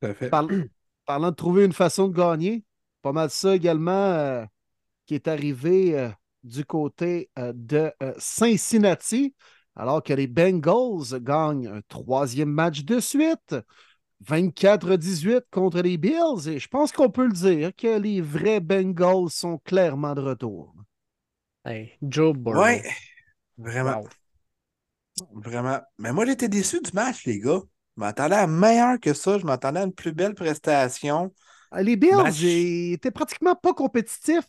Speaker 1: parlant de trouver une façon de gagner, pas mal ça également euh, qui est arrivé du côté euh, de euh, Cincinnati, alors que les Bengals gagnent un troisième match de suite. 24-18 contre les Bills. Et je pense qu'on peut le dire que les vrais Bengals sont clairement de retour.
Speaker 3: Hey, Joe Burrow.
Speaker 4: Oui, vraiment. Vraiment. Mais moi, j'étais déçu du match, les gars. Je m'attendais à meilleur que ça. Je m'attendais à une plus belle prestation.
Speaker 1: Ah, les Bills étaient pratiquement pas compétitifs.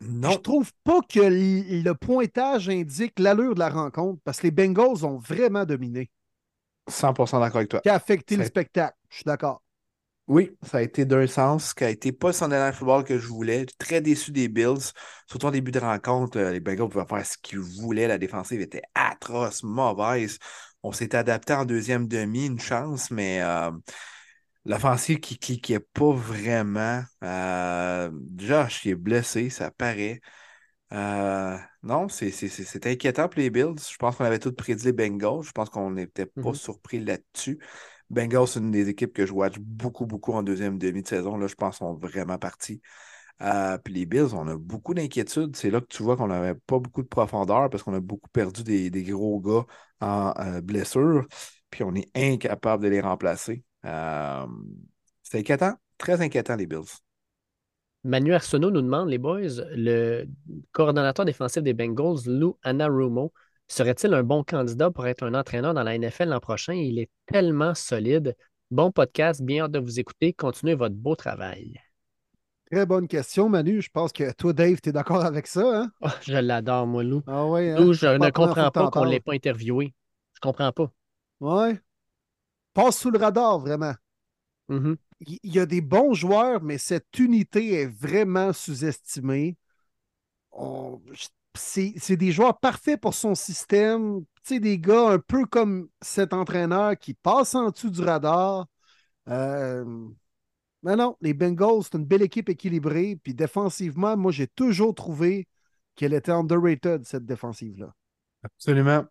Speaker 4: Non.
Speaker 1: Je trouve pas que le pointage indique l'allure de la rencontre parce que les Bengals ont vraiment dominé.
Speaker 4: 100% d'accord avec toi.
Speaker 1: Qui a affecté le spectacle. Je suis d'accord.
Speaker 4: Oui, ça a été d'un sens, qui a été pas son élan de football que je voulais. Très déçu des Bills. Surtout en début de rencontre, euh, les Bengals pouvaient faire ce qu'ils voulaient. La défensive était atroce, mauvaise. On s'est adapté en deuxième demi, une chance, mais euh, L'offensive qui cliquait pas vraiment. Euh, Josh, il est blessé, ça paraît. Euh, non, c'est inquiétant pour les Bills. Je pense qu'on avait tous prédit les Bengals. Je pense qu'on n'était pas mm-hmm. surpris là-dessus. Bengals, c'est une des équipes que je watch beaucoup, beaucoup en deuxième demi de saison. Là, je pense qu'ils sont vraiment partis. Euh, puis les Bills, on a beaucoup d'inquiétudes. C'est là que tu vois qu'on n'avait pas beaucoup de profondeur parce qu'on a beaucoup perdu des, gros gars en blessure. Puis on est incapable de les remplacer. Euh, c'est inquiétant, très inquiétant, les Bills.
Speaker 3: Manu Arsenault nous demande, les boys, le coordonnateur défensif des Bengals, Lou Anarumo, serait-il un bon candidat pour être un entraîneur dans la NFL l'an prochain? Il est tellement solide. Bon podcast, bien hâte de vous écouter. Continuez votre beau travail.
Speaker 1: Très bonne question, Manu. Je pense que toi, Dave, tu es d'accord avec ça. Hein?
Speaker 3: Oh, je l'adore, moi, Lou.
Speaker 1: Ah ouais,
Speaker 3: hein? Lou, je ne comprends pas qu'on ne l'ait pas interviewé. Je comprends pas.
Speaker 1: Ouais passe sous le radar, vraiment.
Speaker 3: Mm-hmm.
Speaker 1: il y a des bons joueurs, mais cette unité est vraiment sous-estimée. On- C'est des joueurs parfaits pour son système. Tu sais, des gars un peu comme cet entraîneur qui passe en dessous du radar. Euh, Mais non, les Bengals, c'est une belle équipe équilibrée. Puis défensivement, moi, j'ai toujours trouvé qu'elle était underrated, cette défensive-là.
Speaker 4: Absolument.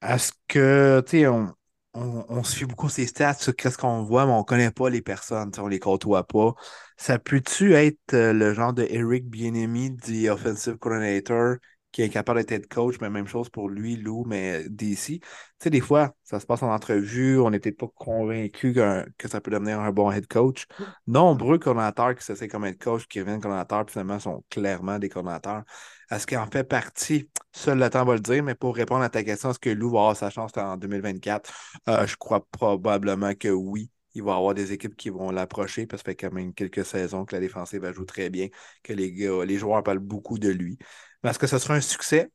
Speaker 4: Est-ce que, tu sais, on, on, on fie beaucoup sur ces stats, sur qu'est-ce qu'on voit, mais on connaît pas les personnes, on les côtoie pas. Ça peut-tu être euh, le genre de Eric Bieniemy, dit offensive coordinator, qui est capable d'être head coach, mais même chose pour lui, Lou, mais DC. Tu sais, des fois, ça se passe en entrevue, on n'est peut-être pas convaincu que, que ça peut devenir un bon head coach. Nombreux coordinateurs qui s'essaient comme head coach, qui reviennent coordinateurs, puis finalement sont clairement des coordinateurs. Est-ce qu'il en fait partie? Seul le temps va le dire, mais pour répondre à ta question, est-ce que Lou va avoir sa chance en 2024? Euh, je crois probablement que oui. Il va y avoir des équipes qui vont l'approcher parce que ça fait quand même quelques saisons que la défensive joue très bien, que les gars, les joueurs parlent beaucoup de lui. Mais est-ce que ce sera un succès?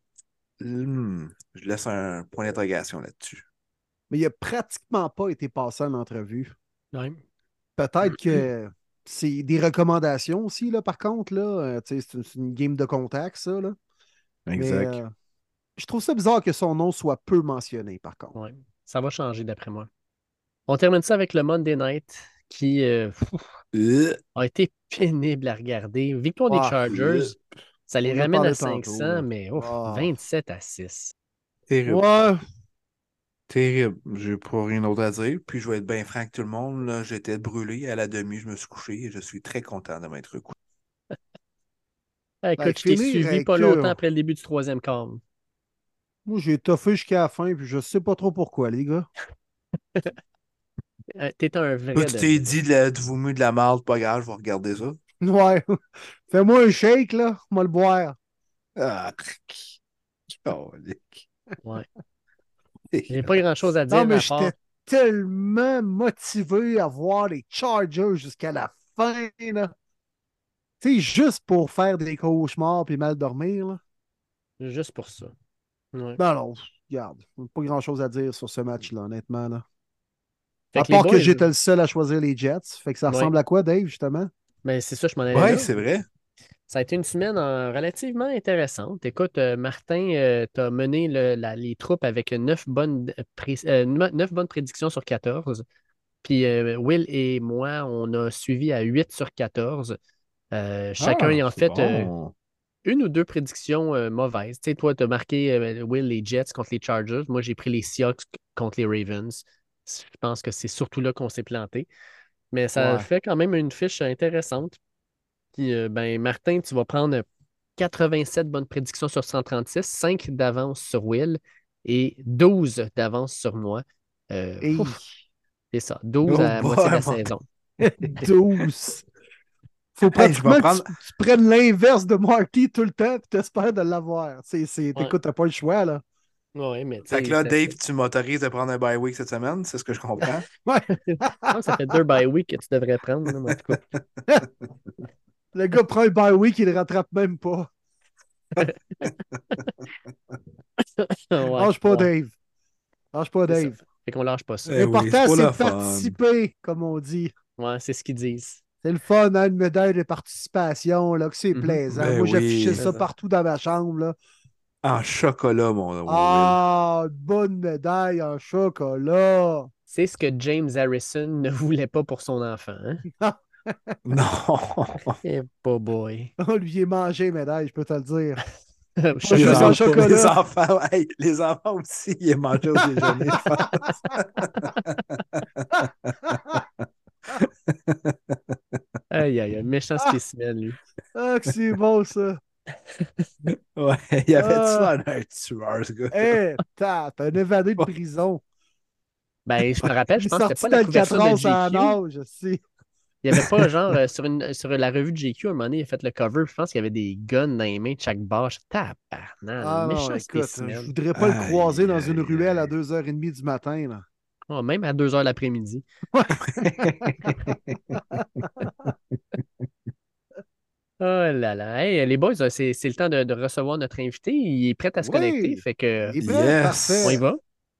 Speaker 4: Hmm, je laisse un point d'interrogation là-dessus.
Speaker 1: Mais il n'a pratiquement pas été passé en entrevue. Peut-être que c'est des recommandations aussi, là, par contre. Là. Euh, c'est une, game de contact, ça. Là. Mais, euh, je trouve ça bizarre que son nom soit peu mentionné, par contre.
Speaker 3: Ouais. Ça va changer d'après moi. On termine ça avec le Monday Night qui euh, a été pénible à regarder. Victoire des
Speaker 1: Ah,
Speaker 3: Chargers, ça les ramène à
Speaker 1: parlait tantôt,
Speaker 3: 500,
Speaker 1: là.
Speaker 3: mais ouf,
Speaker 1: Ah.
Speaker 3: 27 à 6.
Speaker 4: terrible.
Speaker 1: Ouais,
Speaker 4: Terrible. J'ai pas rien d'autre à dire. Puis je vais être bien franc avec tout le monde. là, J'étais brûlé. À la demi, je me suis couché et je suis très content de m'être couché.
Speaker 1: Ben,
Speaker 3: écoute, je t'ai suivi pas
Speaker 1: euh,
Speaker 3: longtemps après le début du troisième quart.
Speaker 1: moi j'ai toffé jusqu'à la fin, puis je sais pas trop pourquoi, les gars.
Speaker 3: Euh, T'es un vrai.
Speaker 4: Toi, tu
Speaker 3: de-
Speaker 4: t'es dit de la, vomi de la marde, pas grave, je vais regarder ça.
Speaker 1: Ouais. Fais-moi un shake, là. Moi le boire.
Speaker 4: Ah, colique.
Speaker 3: Ouais. J'ai pas grand chose à dire.
Speaker 1: Non, mais j'étais tellement motivé à voir les Chargers jusqu'à la fin, là. Tu sais, juste pour faire des cauchemars puis mal dormir, là.
Speaker 3: Juste pour ça. Ouais.
Speaker 1: Non, non, regarde. Pas grand-chose à dire sur ce match-là, honnêtement, là.
Speaker 3: Fait
Speaker 1: à part que j'étais le seul à choisir les Jets. Fait que ça
Speaker 3: Ouais.
Speaker 1: ressemble à quoi, Dave, justement?
Speaker 3: Mais c'est ça, je m'en allais
Speaker 4: Ouais, c'est vrai.
Speaker 3: Ça a été une semaine euh, relativement intéressante. Écoute, euh, Martin, tu as mené le- la- les troupes avec neuf bonnes, euh, pré- euh, prédictions sur 14. Puis euh, Will et moi, on a suivi à 8 sur 14. Euh, chacun
Speaker 4: Ah,
Speaker 3: ayant
Speaker 4: c'est
Speaker 3: fait euh,
Speaker 4: bon.
Speaker 3: une ou deux prédictions euh, mauvaises. Tu sais, toi, tu as marqué, euh, Will, les Jets contre les Chargers. Moi, j'ai pris les Seahawks contre les Ravens. Je pense que c'est surtout là qu'on s'est planté. Mais ça
Speaker 1: Ouais.
Speaker 3: fait quand même une fiche intéressante. Puis, euh, ben, Martin, tu vas prendre 87 bonnes prédictions sur 136, 5 d'avance sur Will et 12 d'avance sur moi. Euh, c'est ça, 12
Speaker 4: Oh
Speaker 3: à la moitié de la saison.
Speaker 1: 12. Faut
Speaker 4: Hey,
Speaker 1: pratiquement
Speaker 4: prendre-
Speaker 1: que tu, tu prennes l'inverse de Marty tout le temps et t'espères de l'avoir. C'est, c'est,
Speaker 3: Ouais.
Speaker 1: Écoute, t'as pas le choix, là.
Speaker 3: Ouais, mais tu
Speaker 4: Fait que là, Dave, tu m'autorises de prendre un bye week cette semaine, c'est ce que je comprends.
Speaker 1: Ouais.
Speaker 3: que ça fait deux bye week que tu devrais prendre. là, mais en tout cas.
Speaker 1: Le gars prend un bye week, il le rattrape même pas. Lâche pas, Dave. Lâche pas. Dave.
Speaker 3: Fait qu'on lâche pas ça.
Speaker 4: Eh
Speaker 1: L'important,
Speaker 4: c'est pour
Speaker 1: c'est de
Speaker 4: fun.
Speaker 1: participer, comme on dit.
Speaker 3: Ouais, c'est ce qu'ils disent.
Speaker 1: C'est le fun, hein, une médaille de participation, là, que c'est
Speaker 3: Mhm.
Speaker 1: plaisant.
Speaker 4: Ben
Speaker 1: Moi,
Speaker 4: oui.
Speaker 1: j'affichais ça partout dans ma chambre, là.
Speaker 4: En chocolat, mon Will.
Speaker 1: Ah, une bonne médaille en chocolat.
Speaker 3: C'est ce que James Harrison ne voulait pas pour son enfant. Hein?
Speaker 4: Non.
Speaker 3: Eh, pas boy.
Speaker 1: On lui est mangé, médaille, je peux te le dire.
Speaker 3: Je
Speaker 1: Les
Speaker 4: enfants,
Speaker 1: chocolat.
Speaker 4: les enfants, hey, les enfants aussi, ils mangé au déjeuner, je pense.
Speaker 3: Aïe, aïe, aïe, méchant spécimen, lui.
Speaker 1: Ah, que c'est bon, ça.
Speaker 4: Ouais, il avait
Speaker 1: Ah.
Speaker 4: ça un tueur, ce gars.
Speaker 1: Hé, t'as un évadé de prison.
Speaker 3: Ben, je me rappelle, je pense que c'était pas la couverture de
Speaker 1: d'Alcatraz en
Speaker 3: GQ.
Speaker 1: âge, je sais.
Speaker 3: Il n'y avait pas, genre, euh, sur, une, sur la revue de GQ, à un moment donné, il a fait le cover, puis je pense qu'il y avait des guns dans les mains de chaque barre. Tabarnak,
Speaker 1: Ah non,
Speaker 3: méchant
Speaker 1: écoute, je voudrais pas le
Speaker 4: Aïe,
Speaker 1: croiser dans
Speaker 4: aïe,
Speaker 1: une ruelle à
Speaker 4: aïe.
Speaker 1: 2h30 du matin. Là.
Speaker 3: Oh, même à 2 h l'après-midi. Oh là là. Hey, les boys, euh, c'est c'est le temps de, de recevoir notre invité. Il est prêt à se
Speaker 1: Oui.
Speaker 3: connecter. Fait que
Speaker 1: Il est prêt?
Speaker 4: Yes.
Speaker 1: Parfait.
Speaker 3: on y va?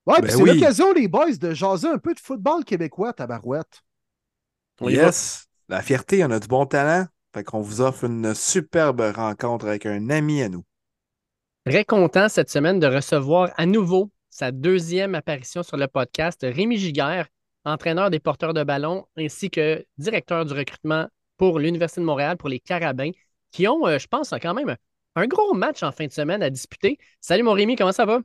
Speaker 1: Ouais,
Speaker 4: Ben
Speaker 1: puis c'est
Speaker 4: oui.
Speaker 1: l'occasion, les boys, de jaser un peu de football québécois, tabarouette.
Speaker 4: Yes, la fierté, on a du bon talent. Fait qu'on vous offre une superbe rencontre avec un ami à nous.
Speaker 3: Très content cette semaine de recevoir à nouveau sa deuxième apparition sur le podcast, Rémi Giguère, entraîneur des porteurs de ballon ainsi que directeur du recrutement pour l'Université de Montréal pour les Carabins, qui ont, euh, je pense, quand même un gros match en fin de semaine à disputer. Salut mon Rémi, comment ça va?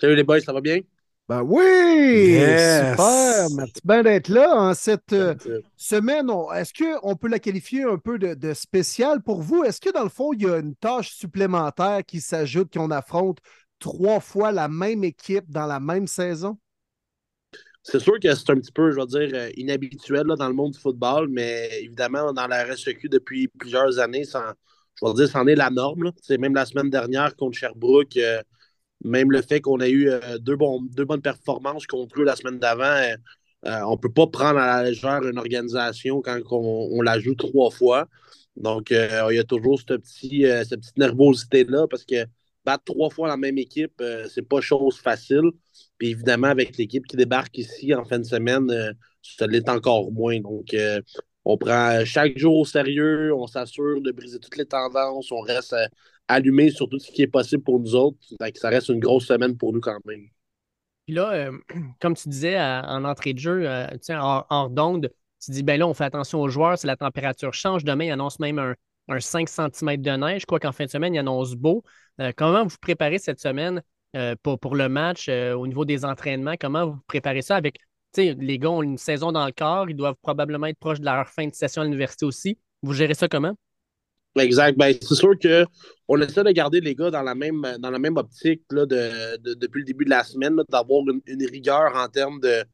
Speaker 5: Salut les boys, ça va bien?
Speaker 1: Ben oui! Super! Merci bien d'être là en cette euh, semaine. Est-ce qu'on peut la qualifier un peu de, de spéciale pour vous? Est-ce que dans le fond, il y a une tâche supplémentaire qui s'ajoute, qu'on affronte trois fois la même équipe dans la même saison?
Speaker 5: C'est sûr que c'est un petit peu, je vais dire, euh, inhabituel là, dans le monde du football, mais évidemment, dans la RSEQ depuis plusieurs années, ça, je vais dire, c'en est la norme. C'est même la semaine dernière contre Sherbrooke. Euh, même le fait qu'on a eu euh, deux, bonnes performances contre eux la semaine d'avant, euh, euh, on ne peut pas prendre à la légère une organisation quand on, la joue trois fois. Donc, il y a toujours cette, petit, cette petite nervosité-là parce que battre trois fois la même équipe, c'est pas chose facile. Puis évidemment, avec l'équipe qui débarque ici en fin de semaine, ça l'est encore moins. Donc, on prend chaque jour au sérieux, on s'assure de briser toutes les tendances, on reste allumé sur tout ce qui est possible pour nous autres. ça reste une grosse semaine pour nous quand même.
Speaker 3: Puis là, euh, comme tu disais en entrée de jeu, euh, hors, d'onde, tu dis, ben là, on fait attention aux joueurs, si la température change. Demain, il annonce même un, 5 cm de neige. Crois qu'en fin de semaine, il annonce beau. Euh, comment vous préparez cette semaine pour, pour, le match au niveau des entraînements? Comment vous préparez ça avec, les gars ont une saison dans le corps, ils doivent probablement être proches de leur fin de session à l'université aussi. Vous gérez ça comment?
Speaker 5: Exact. Ben, c'est sûr qu'on essaie de garder les gars dans la même, dans la même optique là, de, depuis le début de la semaine, d'avoir une, rigueur en termes de,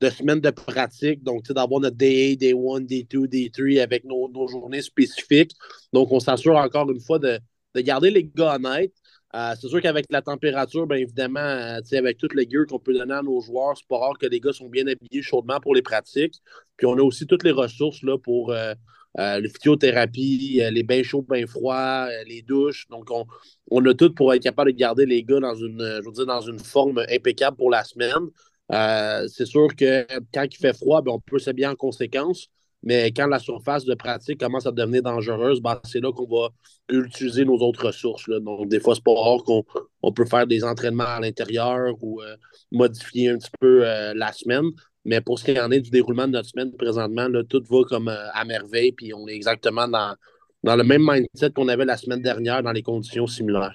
Speaker 5: de semaines de pratique. Donc, d'avoir notre Day 1, Day 1, Day 2, Day 3 avec nos, journées spécifiques. Donc, on s'assure encore une fois de, garder les gars honnêtes. Euh, c'est sûr qu'avec la température, bien évidemment, euh, avec toute le gear qu'on peut donner à nos joueurs, c'est pas rare que les gars sont bien habillés chaudement pour les pratiques. Puis on a aussi toutes les ressources là, pour, euh, euh, la physiothérapie, euh, les bains chauds, bains froids, euh, les douches. Donc, on, a tout pour être capable de garder les gars dans une, je veux dans une forme impeccable pour la semaine. c'est sûr que quand il fait froid, ben, on peut s'habiller en conséquence. Mais quand la surface de pratique commence à devenir dangereuse, ben, c'est là qu'on va utiliser nos autres ressources. Donc, des fois, c'est pas rare qu'on peut faire des entraînements à l'intérieur ou modifier un petit peu la semaine. Mais pour ce qui en est du déroulement de notre semaine présentement, tout va comme euh, à merveille, puis on est exactement dans, le même mindset qu'on avait la semaine dernière dans les conditions similaires.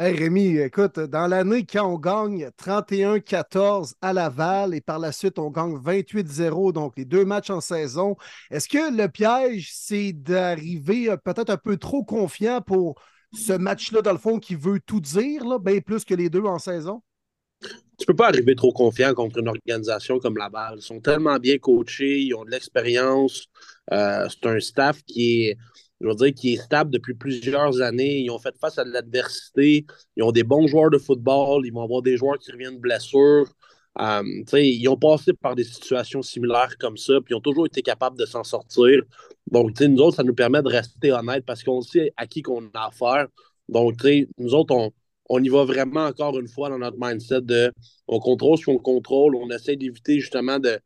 Speaker 1: Hey Rémi, écoute, dans l'année, quand on gagne 31-14 à Laval et par la suite on gagne 28-0, donc les deux matchs en saison, est-ce que le piège, c'est d'arriver euh, peut-être un peu trop confiant pour ce match-là, dans le fond, qui veut tout dire, bien plus que les deux en saison?
Speaker 5: Tu peux pas arriver trop confiant contre une organisation comme Laval. Ils sont tellement bien coachés, ils ont de l'expérience. Euh, c'est un staff qui est, je veux dire, qui est stable depuis plusieurs années. Ils ont fait face à de l'adversité. Ils ont des bons joueurs de football. Ils vont avoir des joueurs qui reviennent de blessures. Euh, ils ont passé par des situations similaires comme ça, puis ils ont toujours été capables de s'en sortir. Donc, nous autres, ça nous permet de rester honnêtes parce qu'on sait à qui qu'on a affaire. Donc, nous autres, on, on y va vraiment encore une fois dans notre mindset de on contrôle ce qu'on contrôle, on essaie d'éviter justement de,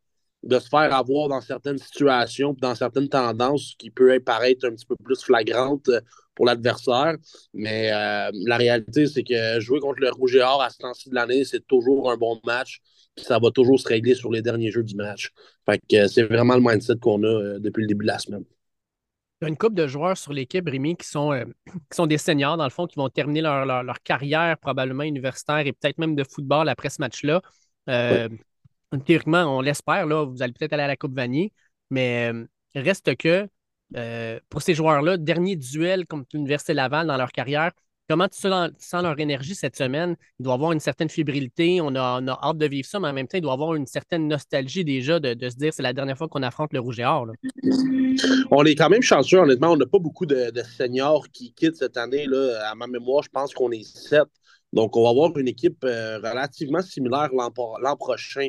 Speaker 5: de se faire avoir dans certaines situations, dans certaines tendances qui peuvent paraître un petit peu plus flagrantes pour l'adversaire. Mais euh, la réalité, c'est que jouer contre le Rouge et Or à ce temps-ci de l'année, c'est toujours un bon match. Ça va toujours se régler sur les derniers jeux du match. Fait que c'est vraiment le mindset qu'on a euh, depuis le début de la semaine.
Speaker 3: Une couple de joueurs sur l'équipe, Rémi, qui sont, euh, qui sont des seniors, dans le fond, qui vont terminer leur, leur, carrière probablement universitaire et peut-être même de football après ce match-là. Euh, théoriquement, on l'espère, là, vous allez peut-être aller à la Coupe Vanier, mais euh, reste que pour ces joueurs-là, dernier duel contre l'Université Laval dans leur carrière, Comment tu sens leur énergie cette semaine? Il doit avoir une certaine fébrilité, on a, hâte de vivre ça, mais en même temps, il doit avoir une certaine nostalgie déjà de, se dire c'est la dernière fois qu'on affronte le Rouge et Or.
Speaker 5: On est quand même chanceux, honnêtement. On n'a pas beaucoup de, seniors qui quittent cette année. Là. À ma mémoire, je pense qu'on est sept. Donc, on va avoir une équipe euh, relativement similaire l'an prochain.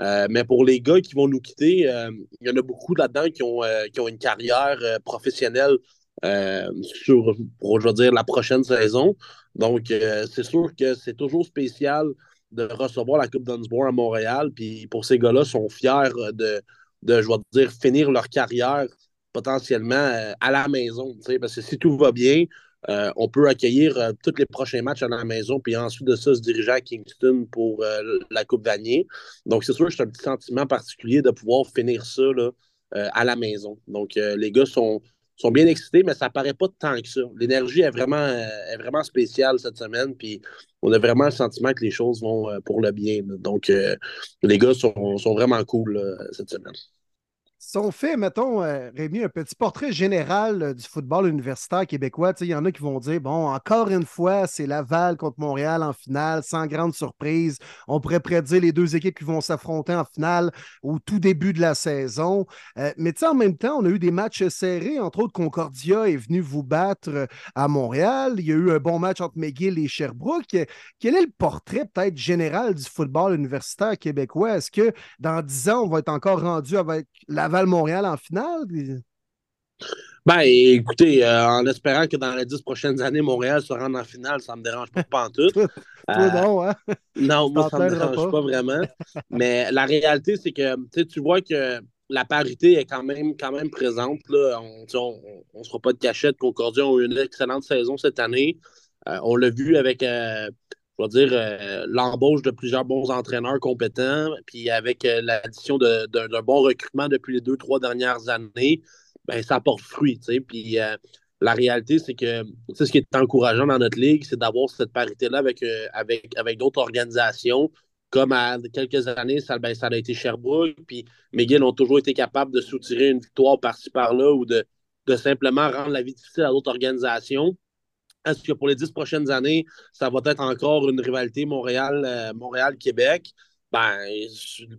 Speaker 5: Euh, mais pour les gars qui vont nous quitter, euh, il y en a beaucoup là-dedans qui, ont, qui ont une carrière professionnelle euh, sur, pour, je dire, la prochaine saison. Donc, euh, c'est sûr que c'est toujours spécial de recevoir la Coupe Dunsmore à Montréal. Puis pour ces gars-là, sont fiers de, de, je vais dire, finir leur carrière potentiellement à la maison. Parce que si tout va bien, on peut accueillir tous les prochains matchs à la maison, puis ensuite de ça, se diriger à Kingston pour la Coupe Vanier. Donc, c'est sûr que c'est un petit sentiment particulier de pouvoir finir ça là, à la maison. Donc, les gars sont, sont bien excités, mais ça paraît pas tant que ça. L'énergie est vraiment, euh, est vraiment spéciale cette semaine, puis on a vraiment le sentiment que les choses vont euh, pour le bien. Donc, euh, les gars sont vraiment cool cette semaine.
Speaker 1: Si on fait, mettons, euh, Rémi, un petit portrait général euh, du football universitaire québécois, il y en a qui vont dire bon, encore une fois, c'est Laval contre Montréal en finale, sans grande surprise. On pourrait prédire les deux équipes qui vont s'affronter en finale au tout début de la saison. Euh, mais en même temps, on a eu des matchs serrés. Entre autres, Concordia est venu vous battre à Montréal. Il y a eu un bon match entre McGill et Sherbrooke. Quel est le portrait peut-être général du football universitaire québécois? Est-ce que dans dix ans, on va être encore rendu avec Laval? Montréal en finale?
Speaker 5: Ben, écoutez, euh, en espérant que dans les dix prochaines années, Montréal se rende en finale, ça ne me dérange pas, en tout.
Speaker 1: Toi, euh, non, hein?
Speaker 5: Non, moi, ça ne me dérange pas. vraiment. Mais la réalité, c'est que tu vois que la parité est quand même, quand même présente. Là. On ne se fera pas de cachette. Concordia ont eu une excellente saison cette année. Euh, on l'a vu avec je veux dire, euh, l'embauche de plusieurs bons entraîneurs compétents, puis avec euh, l'addition d'un bon recrutement depuis les deux, trois dernières années, ben, ça porte fruit. Puis euh, la réalité, c'est que ce qui est encourageant dans notre ligue, c'est d'avoir cette parité-là avec, avec, d'autres organisations. Comme à quelques années, ça, ben, ça a été Sherbrooke, puis McGill ont toujours été capables de soutirer une victoire par-ci par-là ou de simplement rendre la vie difficile à d'autres organisations. Est-ce que pour les dix prochaines années, ça va être encore une rivalité Montréal, euh, Montréal-Québec? Ben,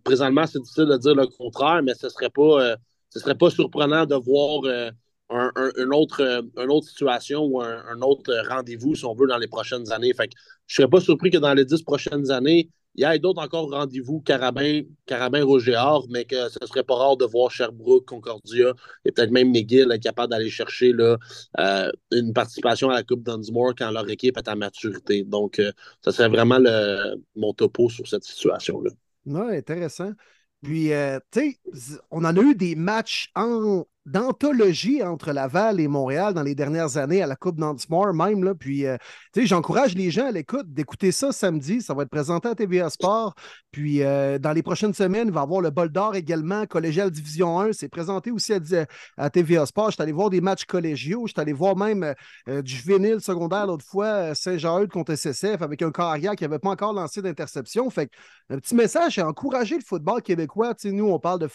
Speaker 5: présentement, c'est difficile de dire le contraire, mais ce ne serait, pas, euh, serait pas surprenant de voir euh, un, une, autre, une autre situation ou un, autre rendez-vous, si on veut, dans les prochaines années. Fait je ne serais pas surpris que dans les dix prochaines années, il y a d'autres encore rendez-vous Carabin, Carabin mais que ce serait pas rare de voir Sherbrooke, Concordia et peut-être même McGill être capable d'aller chercher là, euh, une participation à la Coupe Dunsmore quand leur équipe est à maturité. Donc, euh, ça serait vraiment le, mon topo sur cette situation-là.
Speaker 1: Oui, intéressant. Puis, euh, tu sais, on en a eu des matchs en d'anthologie entre Laval et Montréal dans les dernières années à la Coupe Nantismore même. Là. Puis, euh, tu sais, j'encourage les gens à l'écoute d'écouter ça samedi. Ça va être présenté à TVA Sport. Puis, euh, dans les prochaines semaines, il va y avoir le bol d'or également, collégial Division 1. C'est présenté aussi à, à TVA Sport. Je suis allé voir des matchs collégiaux. Je suis allé voir même euh, du juvénile secondaire l'autre fois, Saint-Jean-Eudes contre SSF avec un carrière qui n'avait pas encore lancé d'interception. Fait un petit message, c'est encourager le football québécois. Tu sais, nous, on parle de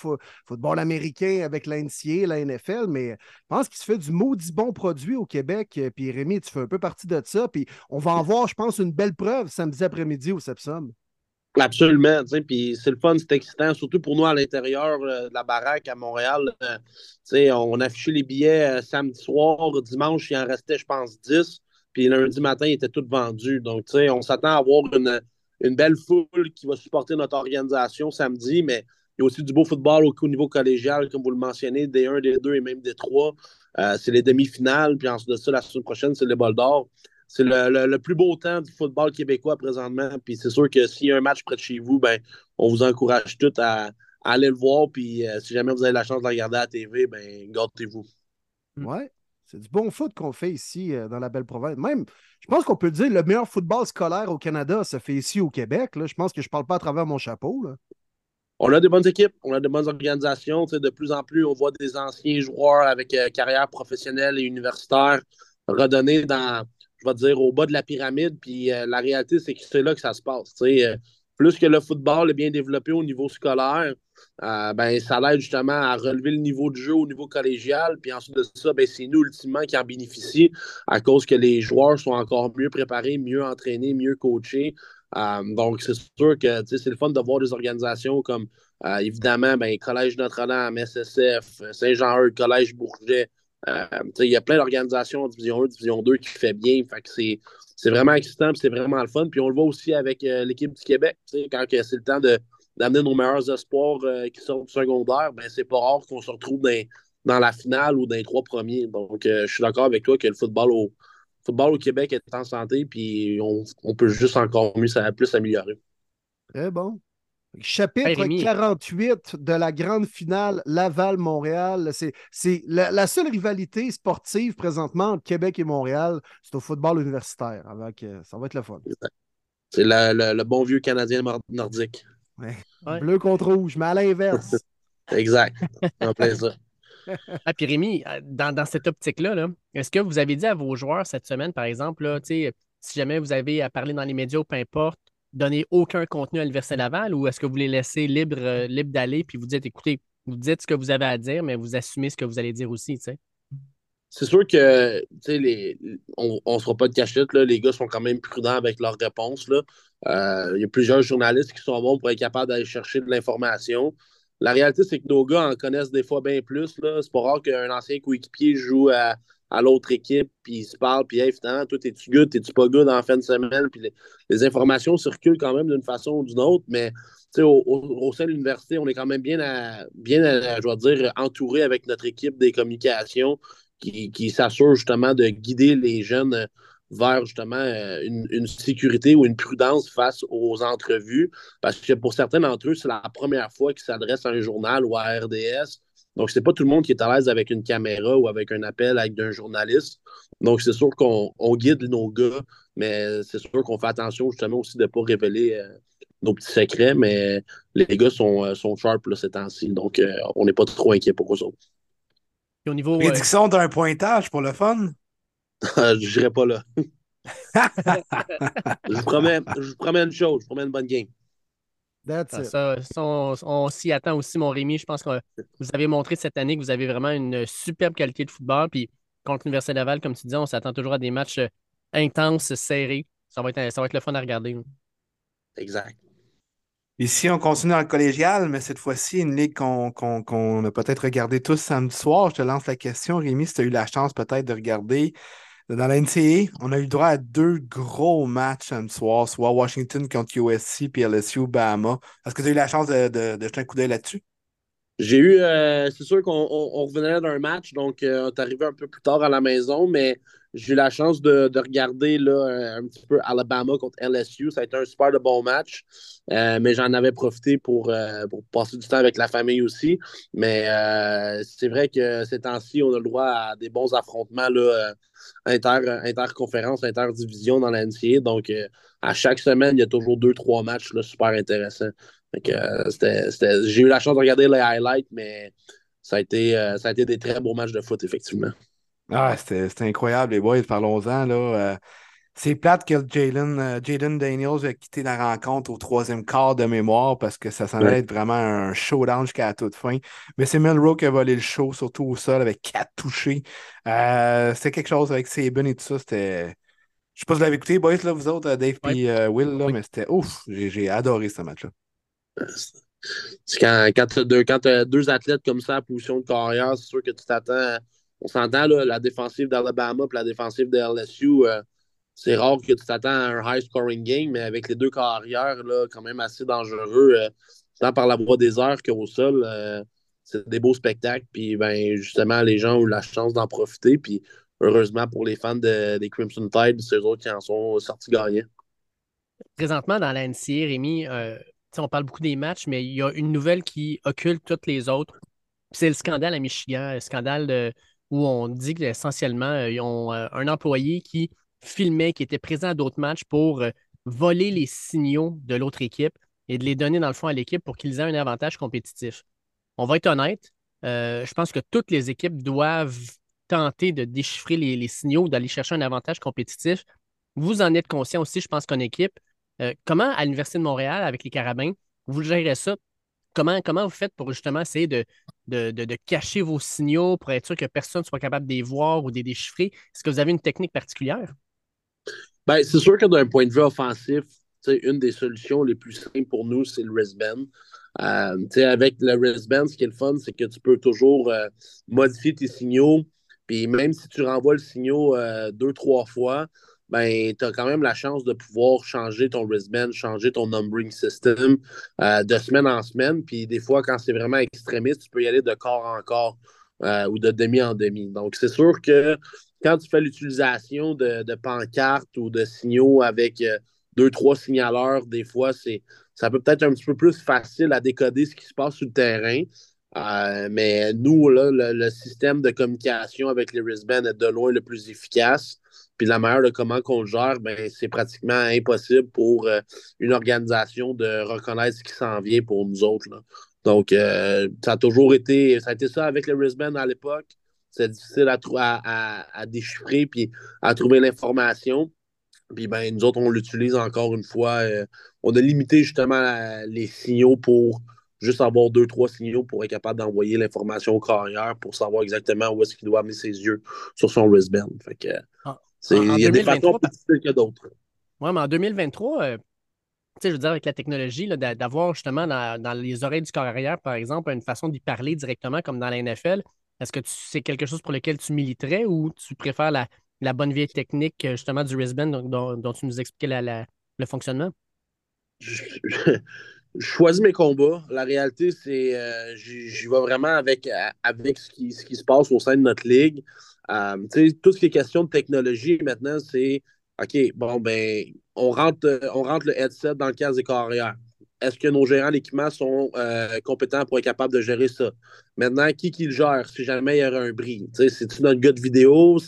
Speaker 1: football américain avec l'NCA, la NFL, mais je pense qu'il se fait du maudit bon produit au Québec. Euh, puis Rémi, tu fais un peu partie de ça. Puis on va en voir, je pense, une belle preuve samedi après-midi au Sepsum.
Speaker 5: Absolument, puis c'est le fun, c'est excitant, surtout pour nous à l'intérieur euh, de la baraque à Montréal. Euh, on affichait les billets samedi soir, dimanche, il en restait, je pense, 10, puis lundi matin, ils étaient tous vendus. Donc, on s'attend à avoir une, une, belle foule qui va supporter notre organisation samedi, mais il y a aussi du beau football au, niveau collégial, comme vous le mentionnez, des 1, des 2 et même des 3. Euh, c'est les demi-finales, puis ensuite de ça, la semaine prochaine, c'est les bols d'or. C'est le, plus beau temps du football québécois présentement. Puis c'est sûr que s'il y a un match près de chez vous, ben, on vous encourage tous à, aller le voir. Puis euh, si jamais vous avez la chance de le regarder à la TV, ben, gâtez-vous.
Speaker 1: Ouais. C'est du bon foot qu'on fait ici euh, dans la belle province. Même, je pense qu'on peut dire le meilleur football scolaire au Canada se fait ici au Québec. Là. Je pense que je ne parle pas à travers mon chapeau. Là
Speaker 5: on a des bonnes équipes, on a de bonnes organisations. De plus en plus, on voit des anciens joueurs avec euh, carrière professionnelle et universitaire redonner dans, je vais dire, au bas de la pyramide. Puis euh, la réalité, c'est que c'est là que ça se passe. Euh, plus que le football est bien développé au niveau scolaire, ben, ça l'aide justement à relever le niveau de jeu au niveau collégial. Puis ensuite de ça, ben, c'est nous ultimement qui en bénéficient à cause que les joueurs sont encore mieux préparés, mieux entraînés, mieux coachés. Euh, donc, c'est sûr que c'est le fun de voir des organisations comme, euh, évidemment, ben, Collège Notre-Dame, SSF, Saint-Jean-Eudes, Collège Bourget. Euh, il y a plein d'organisations en Division 1, Division 2 qui fait bien. Fait c'est vraiment excitant c'est vraiment le fun. Puis on le voit aussi avec l'équipe du Québec. Quand c'est le temps d'amener nos meilleurs espoirs qui sortent du secondaire, ben, c'est pas rare qu'on se retrouve dans, dans, la finale ou dans les trois premiers. Donc, je suis d'accord avec toi que le football au, football au Québec est en santé, puis on, peut juste encore mieux, ça plus s'améliorer.
Speaker 1: Très bon. Chapitre
Speaker 3: Hey, Rémi.
Speaker 1: 48 de la grande finale Laval-Montréal. C'est, c'est la, la seule rivalité sportive présentement entre Québec et Montréal. C'est au football universitaire. Avec, euh, ça va être le fun.
Speaker 5: C'est le, le- le bon vieux Canadien nordique.
Speaker 3: Ouais.
Speaker 1: Bleu contre rouge, mais à l'inverse.
Speaker 5: Exact. En plein ça.
Speaker 3: Ah, puis Rémi, euh, dans, dans cette optique-là, là, est-ce que vous avez dit à vos joueurs cette semaine, par exemple, là, si jamais vous avez à parler dans les médias peu importe, donner aucun contenu à l'Université Laval ou est-ce que vous les laissez libres euh, libres d'aller puis vous dites, écoutez, vous dites ce que vous avez à dire, mais vous assumez ce que vous allez dire aussi?
Speaker 5: C'est sûr que, les, on ne se fera pas de cachette, là, les gars sont quand même prudents avec leurs réponses. Euh, Il y a plusieurs journalistes qui sont bons pour être capables d'aller chercher de l'information. La réalité, c'est que nos gars en connaissent des fois bien plus. C'est pas rare qu'un ancien coéquipier joue à, l'autre équipe, puis ils se parlent, puis hey, finalement, toi, t'es-tu good, t'es-tu pas good en fin de semaine, puis les, informations circulent quand même d'une façon ou d'une autre, mais au, au- sein de l'université, on est quand même bien, à- bien à- je dire, entouré avec notre équipe des communications qui, qui s'assure justement de guider les jeunes vers justement euh, une, une sécurité ou une prudence face aux entrevues. Parce que pour certains d'entre eux, c'est la première fois qu'ils s'adressent à un journal ou à RDS. Donc, c'est pas tout le monde qui est à l'aise avec une caméra ou avec un appel avec un journaliste. Donc, c'est sûr qu'on on guide nos gars, mais c'est sûr qu'on fait attention justement aussi de ne pas révéler euh, nos petits secrets. Mais les gars sont, euh, sont sharp là, ces temps-ci. Donc, euh, on n'est pas trop inquiet pour eux autres.
Speaker 3: Puis au niveau. euh,
Speaker 4: d'un pointage pour le fun.
Speaker 5: je n'irai pas là. je, vous promets, je vous promets une chose, je vous promets une bonne game.
Speaker 1: That's
Speaker 3: Ça,
Speaker 1: it.
Speaker 3: ça, ça, on, on s'y attend aussi, mon Rémi. Je pense que vous avez montré cette année que vous avez vraiment une superbe qualité de football. Puis contre l'Université Laval, comme tu disais, on s'attend toujours à des matchs euh, intenses, serrés. Ça va être, ça va être le fun à regarder.
Speaker 5: Exact.
Speaker 4: Ici, on continue dans le collégial, mais cette fois-ci, une ligue qu'on qu'on- qu'on a peut-être regardé tous samedi soir. Je te lance la question, Rémi, si tu as eu la chance peut-être de regarder. Dans la NCAA, on a eu droit à deux gros matchs samedi soir, soit Washington contre USC puis LSU Bahama. Est-ce que tu as eu la chance de, de, de jeter un coup d'œil là-dessus?
Speaker 5: J'ai eu, euh, c'est sûr qu'on on- on revenait d'un match, donc euh, on est arrivé un peu plus tard à la maison, mais j'ai eu la chance de, de regarder là, un, petit peu Alabama contre LSU. Ça a été un super de bon match, euh, mais j'en avais profité pour, euh, pour passer du temps avec la famille aussi. Mais euh, c'est vrai que ces temps-ci, on a le droit à des bons affrontements là, inter, interconférences, interdivisions dans la NCAA. Donc, à chaque semaine, il y a toujours deux, trois matchs là, super intéressants. J'ai eu la chance de regarder les highlights, mais ça a été, ça a été des très beaux matchs de foot, effectivement.
Speaker 4: Ah, c'était incroyable, les boys, parlons-en. là. Euh, c'est plate que Jalen euh, Jaden Daniels ait quitté la rencontre au troisième quart de mémoire parce que ça semblait
Speaker 5: Ouais.
Speaker 4: être vraiment un showdown jusqu'à la toute fin. Mais c'est Melrose qui a volé le show, surtout au sol, avec quatre touchés. Euh, c'était quelque chose avec Saban et tout ça. C'était. Je sais pas si vous l'avez écouté, boys, là, vous autres, euh, Dave et
Speaker 3: Ouais.
Speaker 4: Will, là, mais c'était ouf. J'ai j'ai adoré ce match-là.
Speaker 5: Quand, quand tu as deux, deux athlètes comme ça en position de carrière, c'est sûr que tu t'attends. On s'entend, la défensive d'Alabama et la défensive de LSU, euh, c'est rare que tu t'attends à un high scoring game, mais avec les deux carrières, là, quand même assez dangereux, euh, tant par la voie des airs qu'au sol, euh, c'est des beaux spectacles. Puis, ben, justement, les gens ont eu la chance d'en profiter. Puis, heureusement pour les fans de- des Crimson Tide, c'est eux autres qui en sont sortis gagnants.
Speaker 3: Présentement, dans la NCA, Rémi, on parle beaucoup des matchs, mais il y a une nouvelle qui occulte toutes les autres. C'est le scandale à Michigan, le scandale de- où on dit qu'essentiellement, euh, ils ont euh, un employé qui filmait, qui était présent à d'autres matchs pour euh, voler les signaux de l'autre équipe et de les donner dans le fond à l'équipe pour qu'ils aient un avantage compétitif. On va être honnête, je pense que toutes les équipes doivent tenter de déchiffrer les, signaux, d'aller chercher un avantage compétitif. Vous en êtes conscient aussi, je pense qu'en équipe. Comment, à l'Université de Montréal, avec les Carabins, vous gérez ça? Comment, comment vous faites pour justement essayer de, de, de- de cacher vos signaux pour être sûr que personne ne soit capable de les voir ou de les déchiffrer? Est-ce que vous avez une technique particulière?
Speaker 5: Ben, c'est sûr que d'un point de vue offensif, une des solutions les plus simples pour nous, c'est le wristband. Euh, avec le wristband, ce qui est le fun, c'est que tu peux toujours euh, modifier tes signaux. Puis même si tu renvoies le signal euh, deux, trois fois, ben, tu as quand même la chance de pouvoir changer ton wristband, changer ton numbering system euh, de semaine en semaine. Puis des fois, quand c'est vraiment extrémiste, tu peux y aller de corps en corps euh, ou de demi en demi. Donc, c'est sûr que quand tu fais l'utilisation de, de pancartes ou de signaux avec euh, deux, trois signaleurs, des fois, c'est ça peut peut-être un petit peu plus facile à décoder ce qui se passe sur le terrain. Mais nous, là, le, système de communication avec les wristbands est de loin le plus efficace. Puis la manière de comment qu'on le gère, ben, c'est pratiquement impossible pour euh, une organisation de reconnaître ce qui s'en vient pour nous autres. Donc, euh, ça a toujours été, ça a été ça avec les wristbands à l'époque. C'est difficile à, à, à, déchiffrer puis à trouver l'information. Puis ben, nous autres, on l'utilise encore une fois. on a limité justement les signaux pour juste avoir deux, trois signaux pour être capable d'envoyer l'information au carrière pour savoir exactement où est-ce qu'il doit amener ses yeux sur son wristband. Fait que, ah. Il y a des façons plus que d'autres.
Speaker 3: Oui, mais en 2023, euh, je veux dire, avec la technologie, d'avoir justement dans, les oreilles du carrière, par exemple, une façon d'y parler directement comme dans la NFL, est-ce que c'est quelque chose pour lequel tu militerais ou tu préfères la, bonne vieille technique justement du wristband dont, tu nous expliquais le fonctionnement?
Speaker 5: je choisis mes combats. La réalité, c'est euh, j'y vais vraiment avec, euh, avec ce qui, ce qui se passe au sein de notre ligue. Euh, tout ce qui est question de technologie maintenant, c'est OK, bon, ben, on rentre, on rentre le headset dans le casque des carrières. Est-ce que nos gérants d'équipement sont compétents pour être capables de gérer ça? Maintenant, qui qui le gère si jamais il y aurait un bris? C'est-tu notre gars de vidéo?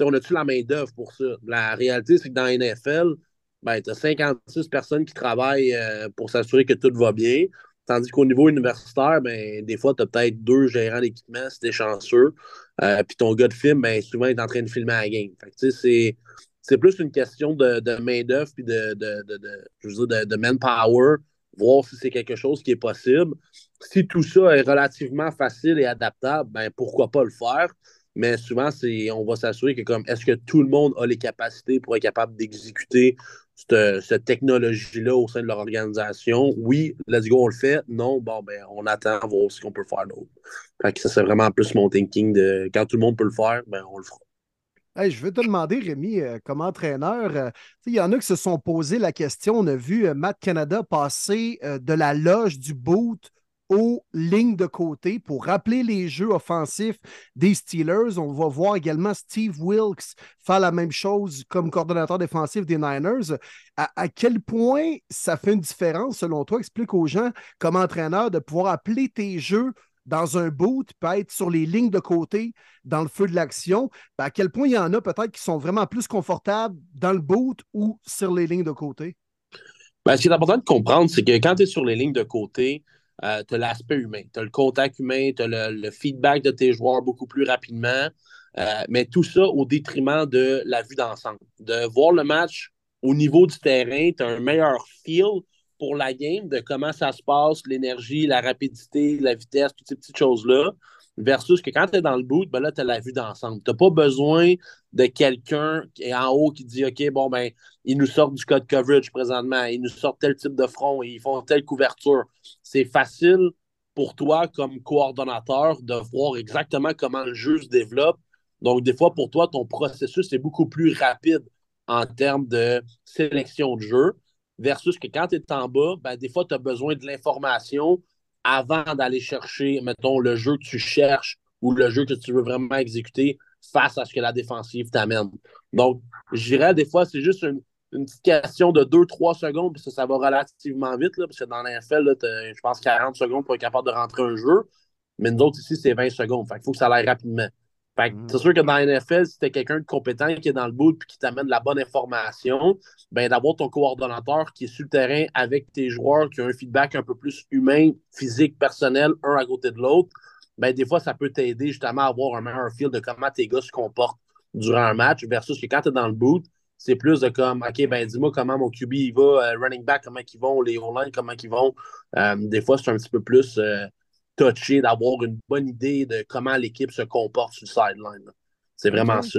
Speaker 5: On a-tu la main-d'œuvre pour ça? La réalité, c'est que dans NFL, ben, tu as 56 personnes qui travaillent euh, pour s'assurer que tout va bien. Tandis qu'au niveau universitaire, ben, des fois, tu as peut-être deux gérants d'équipement si tu es chanceux. Euh, puis ton gars de film, ben, souvent, il est en train de filmer à la game. c'est, c'est plus une question de, de main-d'œuvre puis de, de, de, de, manpower, voir si c'est quelque chose qui est possible. Si tout ça est relativement facile et adaptable, ben, pourquoi pas le faire? mais souvent, on va s'assurer que comme est-ce que tout le monde a les capacités pour être capable d'exécuter cette, technologie-là au sein de leur organisation. Oui, let's go, on le fait. Non, bon, ben, on attend voir ce qu'on peut faire d'autre. Fait que ça, c'est vraiment plus mon thinking de quand tout le monde peut le faire, ben, on le fera.
Speaker 1: je veux te demander, Rémi, euh, comme entraîneur, euh, il y en a qui se sont posé la question. On a vu euh, Matt Canada passer de la loge du boot aux lignes de côté pour rappeler les jeux offensifs des Steelers. On va voir également Steve Wilkes faire la même chose comme coordonnateur défensif des Niners. À, quel point ça fait une différence, selon toi? Explique aux gens, comme entraîneur, de pouvoir appeler tes jeux dans un boot, peut être sur les lignes de côté, dans le feu de l'action. Ben, à quel point il y en a peut-être qui sont vraiment plus confortables dans le boot ou sur les lignes de côté?
Speaker 5: Ben, ce qui est important de comprendre, c'est que quand tu es sur les lignes de côté, euh, tu as l'aspect humain, tu as le contact humain, tu as le, feedback de tes joueurs beaucoup plus rapidement, euh, mais tout ça au détriment de la vue d'ensemble. De voir le match au niveau du terrain, tu as un meilleur feel pour la game de comment ça se passe, l'énergie, la rapidité, la vitesse, toutes ces petites choses-là. Versus que quand tu es dans le boot, ben là, tu as la vue d'ensemble. Tu n'as pas besoin de quelqu'un qui est en haut qui dit OK, bon, ben, ils nous sortent du code coverage présentement, ils nous sortent tel type de front, ils font telle couverture. C'est facile pour toi, comme coordonnateur, de voir exactement comment le jeu se développe. Donc, des fois, pour toi, ton processus est beaucoup plus rapide en termes de sélection de jeu, versus que quand tu es en bas, ben, des fois, tu as besoin de l'information avant d'aller chercher, mettons, le jeu que tu cherches ou le jeu que tu veux vraiment exécuter face à ce que la défensive t'amène. Donc, je dirais, des fois, c'est juste une, petite question de 2-3 secondes, puis ça, ça va relativement vite, là, parce que dans l'NFL, je pense 40 secondes pour être capable de rentrer un jeu. Mais nous autres, ici, c'est 20 secondes. Il faut que ça aille rapidement. C'est sûr que dans l'NFL, si tu quelqu'un de compétent qui est dans le bout et qui t'amène la bonne information, ben d'avoir ton coordonnateur qui est sur le terrain avec tes joueurs, qui a un feedback un peu plus humain, physique, personnel, un à côté de l'autre, ben des fois, ça peut t'aider justement à avoir un meilleur feel de comment tes gars se comportent durant un match versus que quand tu es dans le boot, c'est plus de comme, OK, ben dis-moi comment mon QB il va, euh, running back, comment ils vont, les online, comment ils vont. Euh, des fois, c'est un petit peu plus euh, touché d'avoir une bonne idée de comment l'équipe se comporte sur le sideline. C'est vraiment ça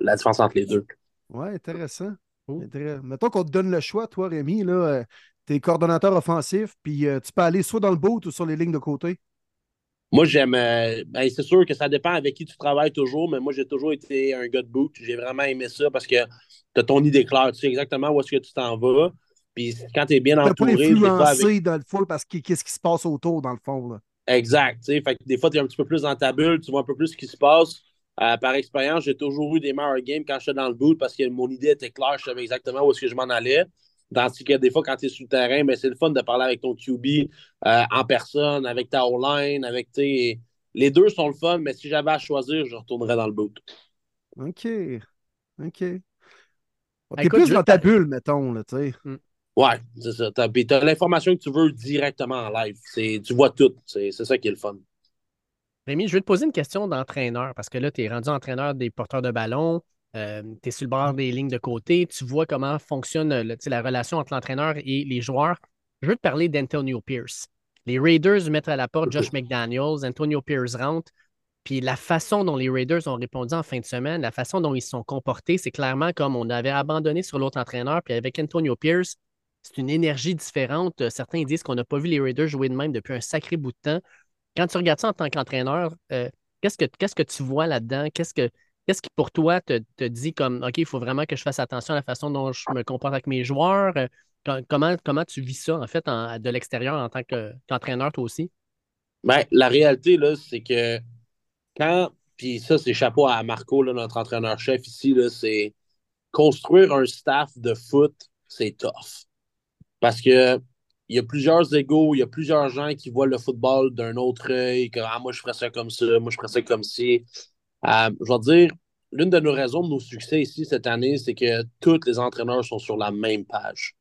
Speaker 5: la différence entre les deux.
Speaker 1: Oui, intéressant. Mettons qu'on te donne le choix, toi, Rémi, là, tu es coordonnateur offensif, puis tu peux aller soit dans le boot ou sur les lignes de côté.
Speaker 5: Moi, j'aime. Euh, ben, c'est sûr que ça dépend avec qui tu travailles toujours, mais moi, j'ai toujours été un gars de boot. J'ai vraiment aimé ça parce que tu as ton idée claire. Tu sais exactement où est-ce que tu t'en vas. Puis quand tu es bien entouré. Tu
Speaker 1: influencé dans le fond parce qu'est-ce qui se passe autour, dans le fond. Là.
Speaker 5: Exact. Fait que des fois, tu es un petit peu plus dans ta bulle, tu vois un peu plus ce qui se passe. Euh, par expérience, j'ai toujours eu des meilleurs games quand j'étais dans le boot parce que mon idée était claire, je savais exactement où est-ce que je m'en allais. Tandis que des fois, quand tu es sur le terrain, ben, c'est le fun de parler avec ton QB euh, en personne, avec ta O-line, avec tes. Les deux sont le fun, mais si j'avais à choisir, je retournerais dans le boot.
Speaker 1: OK. OK. T'es plus dans ta bulle, mettons, là, tu sais.
Speaker 5: Hmm. Ouais, c'est ça. T'as, as, l'information que tu veux directement en live. tu vois tout. C'est, ça qui est le fun.
Speaker 3: Rémi, je vais te poser une question d'entraîneur parce que là, tu es rendu entraîneur des porteurs de ballon. Euh, tu es sur le bord des lignes de côté. Tu vois comment fonctionne la relation entre l'entraîneur et les joueurs. Je veux te parler d'Antonio Pierce. Les Raiders mettent à la porte Josh McDaniels. Antonio Pierce rentre. Puis la façon dont les Raiders ont répondu en fin de semaine, la façon dont ils se sont comportés, c'est clairement comme on avait abandonné sur l'autre entraîneur. Puis avec Antonio Pierce, c'est une énergie différente. Certains disent qu'on n'a pas vu les Raiders jouer de même depuis un sacré bout de temps. Quand tu regardes ça en tant qu'entraîneur, euh, qu'est-ce, que, tu vois là-dedans? Qu'est-ce, que, qu'est-ce qui, pour toi, te, dit comme OK, il faut vraiment que je fasse attention à la façon dont je me comporte avec mes joueurs? Euh, comment, comment tu vis ça, en fait, de l'extérieur en tant qu'entraîneur, toi aussi?
Speaker 5: Ben, la réalité, là, c'est que quand, puis ça, c'est chapeau à Marco, notre entraîneur-chef ici, c'est construire un staff de foot, c'est tough. Parce que il y a plusieurs égaux, il y a plusieurs gens qui voient le football d'un autre œil, que ah, moi je ferais ça comme ça, moi je ferais ça comme ci. Euh, je vais dire, l'une de nos raisons de nos succès ici cette année, c'est que tous les entraîneurs sont sur la même page.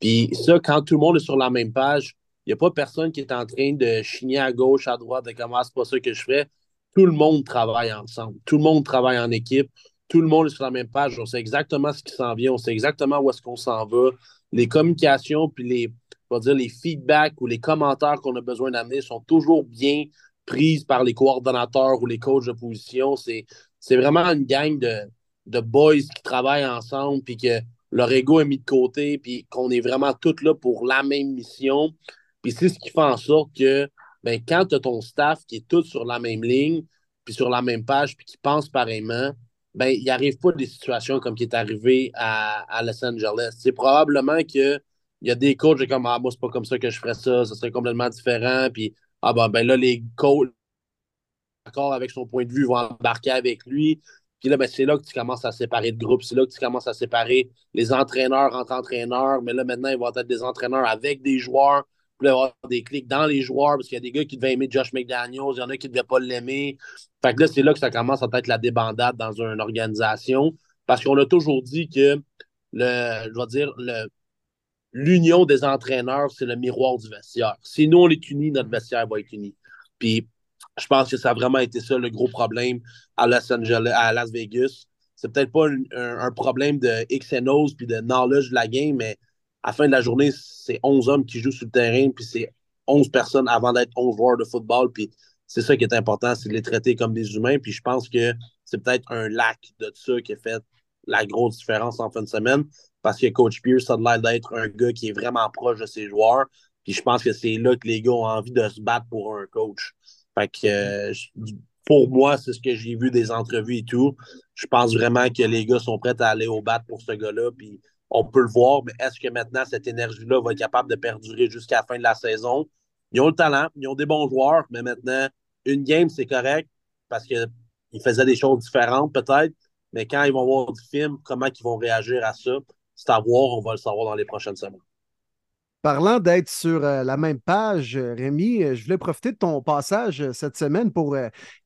Speaker 5: Puis ça, quand tout le monde est sur la même page, il n'y a pas personne qui est en train de chigner à gauche, à droite, de comment c'est pas ça que je fais. Tout le monde travaille ensemble. Tout le monde travaille en équipe. Tout le monde est sur la même page. On sait exactement ce qui s'en vient. On sait exactement où est-ce qu'on s'en va. Les communications puis les, dire, les feedbacks ou les commentaires qu'on a besoin d'amener sont toujours bien prises par les coordonnateurs ou les coachs de position. C'est, c'est vraiment une gang de, de boys qui travaillent ensemble puis que leur ego est mis de côté puis qu'on est vraiment tous là pour la même mission. Puis c'est ce qui fait en sorte que ben, quand tu as ton staff qui est tout sur la même ligne, puis sur la même page, puis qui pense pareillement, ben, il n'arrive pas des situations comme qui est arrivé à, à Los Angeles. C'est probablement que il y a des coachs comme Ah, moi, c'est pas comme ça que je ferais ça, ça serait complètement différent. Puis, ah ben, ben là, les coachs, d'accord avec son point de vue, vont embarquer avec lui. Puis là, ben, c'est là que tu commences à séparer de groupes. C'est là que tu commences à séparer les entraîneurs entre entraîneurs. Mais là, maintenant, ils vont être des entraîneurs avec des joueurs. Y avoir des clics dans les joueurs parce qu'il y a des gars qui devaient aimer Josh McDaniels, il y en a qui ne devaient pas l'aimer. Fait que là, c'est là que ça commence à être la débandade dans une organisation. Parce qu'on a toujours dit que le, je vais dire, le, l'union des entraîneurs, c'est le miroir du vestiaire. Si nous, on est unis, notre vestiaire va être uni. Puis, je pense que ça a vraiment été ça le gros problème à Angeles, à Las Vegas. C'est peut-être pas un, problème de X puis de knowledge de la game, mais à la fin de la journée, c'est 11 hommes qui jouent sur le terrain, puis c'est 11 personnes avant d'être 11 joueurs de football. Puis c'est ça qui est important, c'est de les traiter comme des humains. Puis je pense que c'est peut-être un lac de ça qui a fait la grosse différence en fin de semaine parce que Coach Pierce a l'air d'être un gars qui est vraiment proche de ses joueurs. Puis je pense que c'est là que les gars ont envie de se battre pour un coach. Fait que euh, pour moi, c'est ce que j'ai vu des entrevues et tout. Je pense vraiment que les gars sont prêts à aller au bat pour ce gars-là. Puis on peut le voir, mais est-ce que maintenant cette énergie-là va être capable de perdurer jusqu'à la fin de la saison? Ils ont le talent, ils ont des bons joueurs, mais maintenant, une game, c'est correct parce qu'ils faisaient des choses différentes peut-être. Mais quand ils vont voir du film, comment ils vont réagir à ça? c'est à voir, on va le savoir dans les prochaines semaines.
Speaker 1: Parlant d'être sur euh, la même page, euh, Rémi, euh, je voulais profiter de ton passage cette semaine pour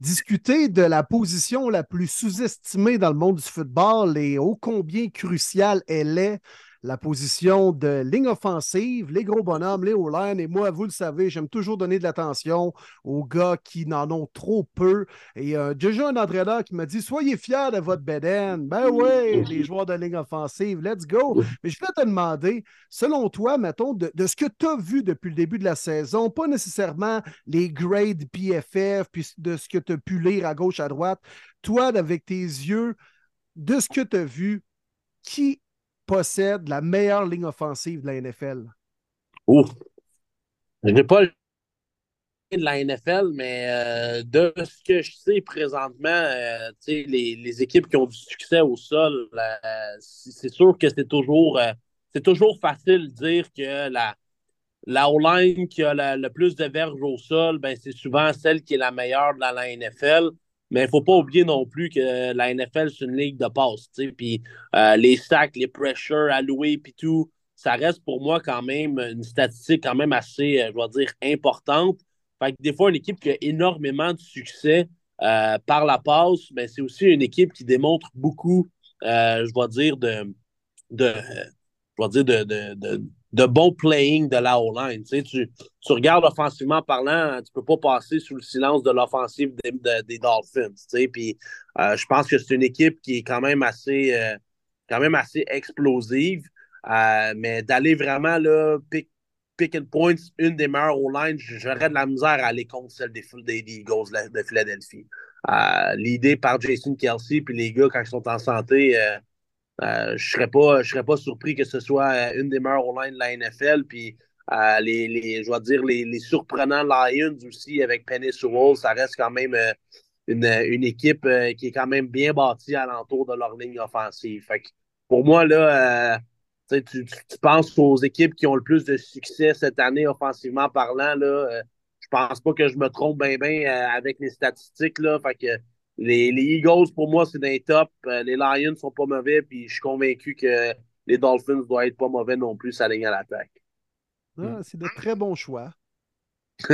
Speaker 1: discuter de la position la plus sous-estimée dans le monde du football et ô combien cruciale elle est la position de ligne offensive, les gros bonhommes, les o Et moi, vous le savez, j'aime toujours donner de l'attention aux gars qui n'en ont trop peu. Et euh, déjà un entraîneur qui m'a dit Soyez fiers de votre Beden. Ben oui, les joueurs de ligne offensive, let's go. Mais je voulais te demander, selon toi, mettons, de, ce que tu as vu depuis le début de la saison, pas nécessairement les grades PFF, puis de ce que tu as pu lire à gauche, à droite, toi, avec tes yeux, de ce que tu as vu, qui possède la meilleure ligne offensive de la NFL?
Speaker 5: Ouf! Je n'ai pas le de la NFL, mais euh, de ce que je sais présentement, euh, les, les, équipes qui ont du succès au sol, euh, c'est sûr que c'est toujours, toujours facile de dire que la, la O-line qui a le plus de verges au sol, ben, c'est souvent celle qui est la meilleure de la NFL. Mais il ne faut pas oublier non plus que la NFL, c'est une ligue de passe. Puis euh, les sacs, les pressures alloués, puis tout, ça reste pour moi quand même une statistique quand même assez, je dois dire, importante. Fait que des fois, une équipe qui a énormément de succès par la passe, mais c'est aussi une équipe qui démontre beaucoup, je dois dire, de, de, je vais dire de, de, bon playing de la O-line. Tu, sais, tu, tu, regardes offensivement parlant, tu ne peux pas passer sous le silence de l'offensive des, des, Dolphins. Tu sais, puis euh, je pense que c'est une équipe qui est quand même assez, euh, quand même assez explosive. Euh, mais d'aller vraiment là, pick, and points, une des meilleures O-line, j'aurais de la misère à aller contre celle des, des, des Eagles de Philadelphie. L'idée par Jason Kelsey, puis les gars, quand ils sont en santé, euh, je serais pas, serais pas surpris que ce soit euh, une des meilleures online de la NFL. Puis euh, les, les, je vais dire les, les, surprenants Lions aussi avec Penny Sewell, ça reste quand même une, une, équipe qui est quand même bien bâtie alentour de leur ligne offensive. Pour moi, là, tu, tu, penses aux équipes qui ont le plus de succès cette année offensivement parlant. Là, je pense pas que je me trompe bien bien avec les statistiques. Là, les, Eagles, pour moi, c'est des top. Euh, les Lions sont pas mauvais, puis je suis convaincu que les Dolphins doivent être pas mauvais non plus à ligne à l'attaque.
Speaker 1: Ah, c'est de très bons choix.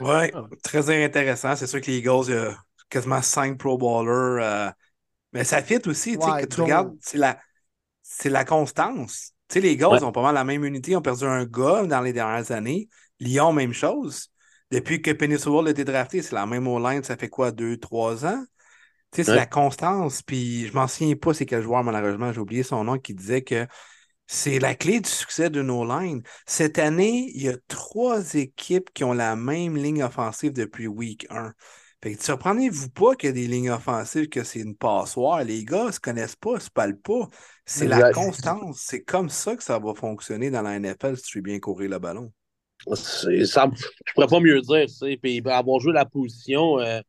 Speaker 4: oui, très intéressant. C'est sûr que les Eagles, il y a quasiment cinq Pro Bowlers. Euh, mais ça fit aussi, que tu regardes, c'est la, la constance. sais, les Eagles ont pas mal la même unité, ils ont perdu un gars dans les dernières années. Lyon, même chose. Depuis que Penny a été drafté, c'est la même O-line, ça fait quoi, deux, trois ans? Tu sais, c'est la constance. Puis je m'en souviens pas c'est quel joueur, malheureusement, j'ai oublié son nom, qui disait que c'est la clé du succès de nos line Cette année, il y a trois équipes qui ont la même ligne offensive depuis week 1. Fait que surprenez-vous pas qu'il y a des lignes offensives que c'est une passoire. Les gars se connaissent pas, se parlent pas. C'est la constance. C'est comme ça que ça va fonctionner dans la NFL si tu veux bien courir le ballon.
Speaker 5: Ça, je pourrais pas mieux dire. Puis avoir joué la position, euh,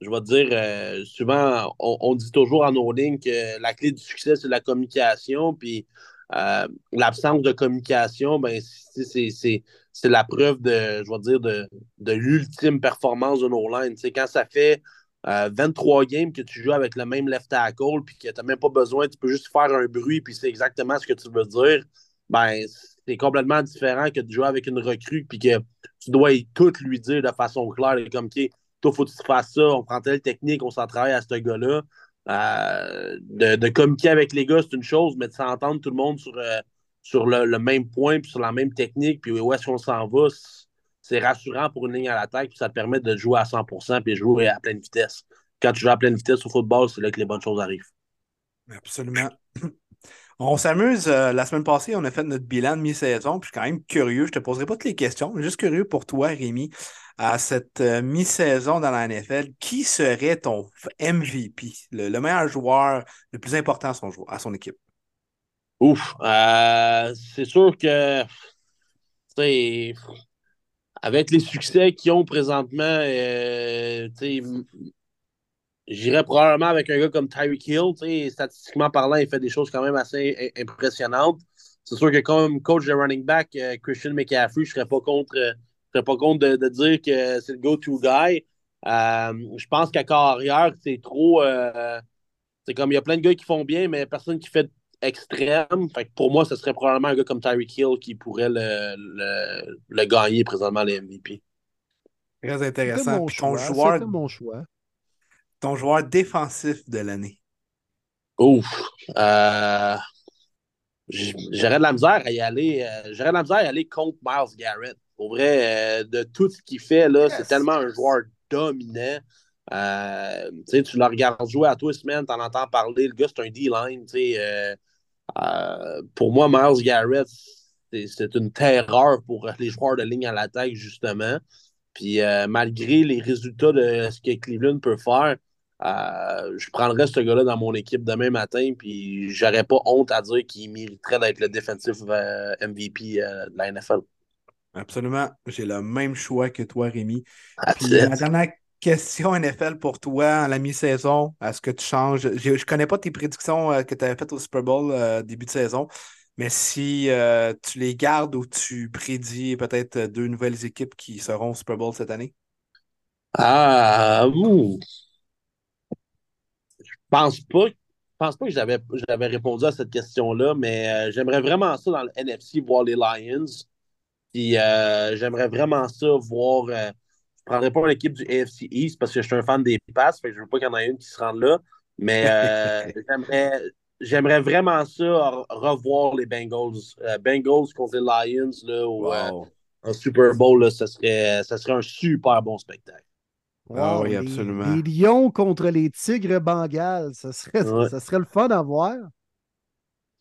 Speaker 5: je vais te dire, euh, souvent, on, dit toujours en nos lignes que la clé du succès, c'est la communication. Puis euh, l'absence de communication, ben, c'est la preuve de, je vais dire, de, de l'ultime performance de nos lines. quand ça fait 23 games que tu joues avec le même left tackle, puis que tu n'as même pas besoin, tu peux juste faire un bruit, puis c'est exactement ce que tu veux dire, ben, c'est complètement différent que de jouer avec une recrue puis que tu dois tout lui dire de façon claire. Comme, OK, toi, faut que tu fasses ça, on prend telle technique, on s'en travaille à ce gars-là. Euh, de, communiquer avec les gars, c'est une chose, mais de s'entendre tout le monde sur, euh, sur le, même point, puis sur la même technique, puis où est-ce qu'on s'en va, c'est rassurant pour une ligne à l'attaque, puis ça te permet de jouer à 100% puis jouer à pleine vitesse. Quand tu joues à pleine vitesse au football, c'est là que les bonnes choses arrivent.
Speaker 4: Absolument. On s'amuse. Euh, la semaine passée, on a fait notre bilan de mi-saison. Puis je suis quand même curieux. Je te poserai pas toutes les questions. Juste curieux pour toi, Rémi, à cette euh, mi-saison dans la NFL, qui serait ton MVP, le, meilleur joueur, le plus important à son, équipe?
Speaker 5: Ouf. Euh, c'est sûr que avec les succès qu'ils ont présentement, J'irais probablement avec un gars comme Tyreek Hill. Statistiquement parlant, il fait des choses quand même assez impressionnantes. C'est sûr que comme coach de running back, euh, Christian McCaffrey, je ne serais pas contre, euh, serais pas contre de, dire que c'est le go-to guy. Euh, je pense qu'à carrière, c'est trop. c'est comme il y a plein de gars qui font bien, mais personne qui fait extrême. Fait pour moi, ce serait probablement un gars comme Tyreek Hill qui pourrait le, le, gagner présentement les MVP.
Speaker 4: Très intéressant.
Speaker 1: Mon choix, joueur... mon choix
Speaker 4: ton joueur défensif de l'année?
Speaker 5: Ouf. Euh, j'aurais de la misère à y aller. Euh, j'aurais de la misère à y aller contre Miles Garrett. Pour vrai, euh, de tout ce qu'il fait, là, c'est tellement un joueur dominant. tu le regardes jouer à toi semaine, en entends parler. Le gars, c'est un D-line. pour moi, Miles Garrett, c'est une terreur pour les joueurs de ligne à l'attaque, justement. Puis malgré les résultats de ce que Cleveland peut faire, euh, je prendrais ce gars-là dans mon équipe demain matin, puis j'aurais pas honte à dire qu'il mériterait d'être le défensif euh, MVP euh, de la NFL.
Speaker 4: Absolument. J'ai le même choix que toi, Rémi. la dernière question NFL pour toi à la mi-saison, est-ce que tu changes? Je ne connais pas tes prédictions que tu avais faites au Super Bowl début de saison, mais si tu les gardes ou tu prédis peut-être deux nouvelles équipes qui seront au Super Bowl cette année?
Speaker 5: Ah, ouh pense pas. Je pense pas que j'avais, j'avais répondu à cette question-là, mais euh, j'aimerais vraiment ça dans le NFC voir les Lions. Puis euh, j'aimerais vraiment ça voir. Euh, je ne prendrais pas l'équipe du AFC East parce que je suis un fan des passes, fait que je veux pas qu'il y en ait une qui se rende là. Mais j'aimerais, j'aimerais vraiment ça revoir les Bengals. Bengals contre les Lions là, au, Super Bowl, là, ça, serait, ça serait un super bon spectacle.
Speaker 4: Ah oui, absolument.
Speaker 1: Les, lions contre les tigres bengales, ça serait, ça serait le fun à voir.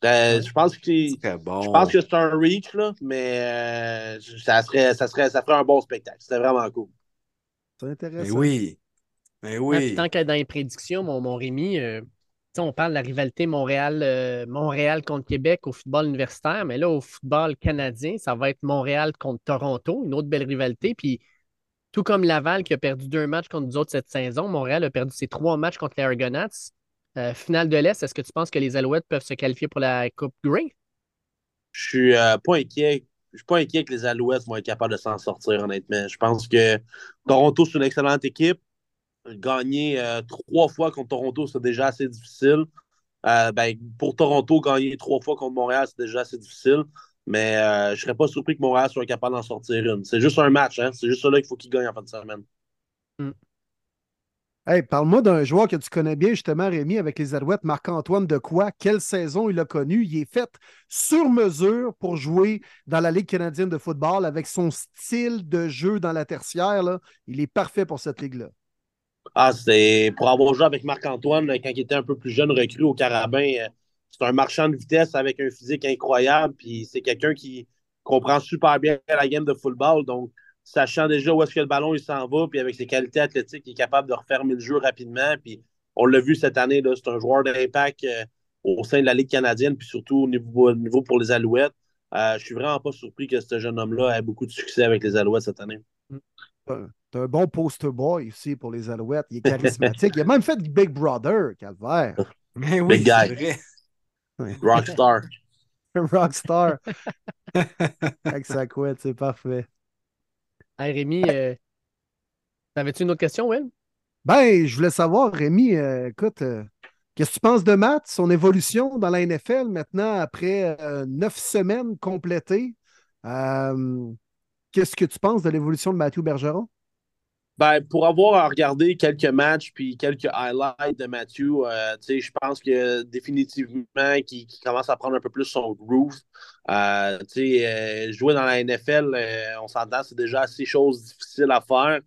Speaker 5: Euh, je pense que bon. je pense que c'est un reach, là, mais euh, ça, serait, ça, serait, ça ferait un bon spectacle. C'était vraiment cool.
Speaker 1: C'est intéressant.
Speaker 4: Mais oui. Mais oui.
Speaker 3: tant que dans les prédictions, mon, mon Rémi, euh, on parle de la rivalité Montréal, Montréal contre Québec au football universitaire, mais là, au football canadien, ça va être Montréal contre Toronto, une autre belle rivalité. Puis tout comme Laval qui a perdu deux matchs contre nous autres cette saison, Montréal a perdu ses trois matchs contre les Argonauts. Euh, finale de l'Est, est-ce que tu penses que les Alouettes peuvent se qualifier pour la Coupe Grey?
Speaker 5: Je suis euh, pas inquiet. Je suis pas inquiet que les Alouettes vont être capables de s'en sortir, honnêtement. Je pense que Toronto, c'est une excellente équipe. Gagner euh, trois fois contre Toronto, c'est déjà assez difficile. Ben, pour Toronto, gagner trois fois contre Montréal, c'est déjà assez difficile. Mais je ne serais pas surpris que Montréal soit capable d'en sortir une. C'est juste un match, hein? C'est juste ça là qu'il faut qu'il gagne en fin de semaine.
Speaker 1: Hmm. Hey, parle-moi d'un joueur que tu connais bien, justement, Rémi, avec les Alouettes, Marc-Antoine de quoi? Quelle saison il a connu? Il est fait sur mesure pour jouer dans la Ligue canadienne de football avec son style de jeu dans la tertiaire. Là. Il est parfait pour cette ligue-là.
Speaker 5: Ah, c'est pour avoir joué avec Marc-Antoine quand il était un peu plus jeune, recru au Carabin. C'est un marchand de vitesse avec un physique incroyable. Puis c'est quelqu'un qui comprend super bien la game de football. Donc, sachant déjà où est-ce que le ballon il s'en va, puis avec ses qualités athlétiques, il est capable de refermer le jeu rapidement. Puis on l'a vu cette année, c'est un joueur d'impact euh, au sein de la Ligue canadienne, puis surtout au niveau, niveau pour les Alouettes. Euh, je suis vraiment pas surpris que ce jeune homme-là ait beaucoup de succès avec les Alouettes cette année.
Speaker 1: C'est un bon poster boy ici pour les Alouettes. Il est charismatique. il a même fait du Big Brother, Calvaire.
Speaker 4: Mais oui,
Speaker 5: Big guy. Rockstar.
Speaker 1: Rockstar. avec sa couette, c'est parfait.
Speaker 3: Hey Rémi, euh, avais-tu une autre question, Will?
Speaker 1: Ben, je voulais savoir, Rémi, euh, écoute, euh, qu'est-ce que tu penses de Matt, son évolution dans la NFL maintenant après neuf semaines complétées? qu'est-ce que tu penses de l'évolution de Mathieu Bergeron?
Speaker 5: Ben, pour avoir regardé quelques matchs puis quelques highlights de Mathieu, euh, je pense que définitivement qu'il commence à prendre un peu plus son groove. Euh, euh, jouer dans la NFL, on s'entend, c'est déjà assez chose difficile à faire.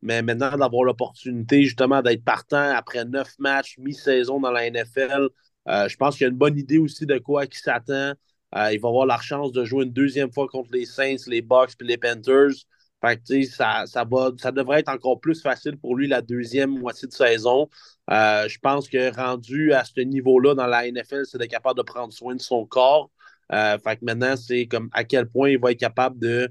Speaker 5: Mais maintenant, d'avoir l'opportunité justement d'être partant après neuf matchs, mi-saison dans la NFL, je pense qu'il y a une bonne idée aussi de quoi il s'attend. il va avoir la chance de jouer une deuxième fois contre les Saints, les Bucks et les Panthers. Fait que, ça, ça, va, ça devrait être encore plus facile pour lui la deuxième moitié de saison. Euh, je pense que rendu à ce niveau-là dans la NFL, c'est d'être capable de prendre soin de son corps. Euh, fait que maintenant, c'est comme à quel point il va être capable de,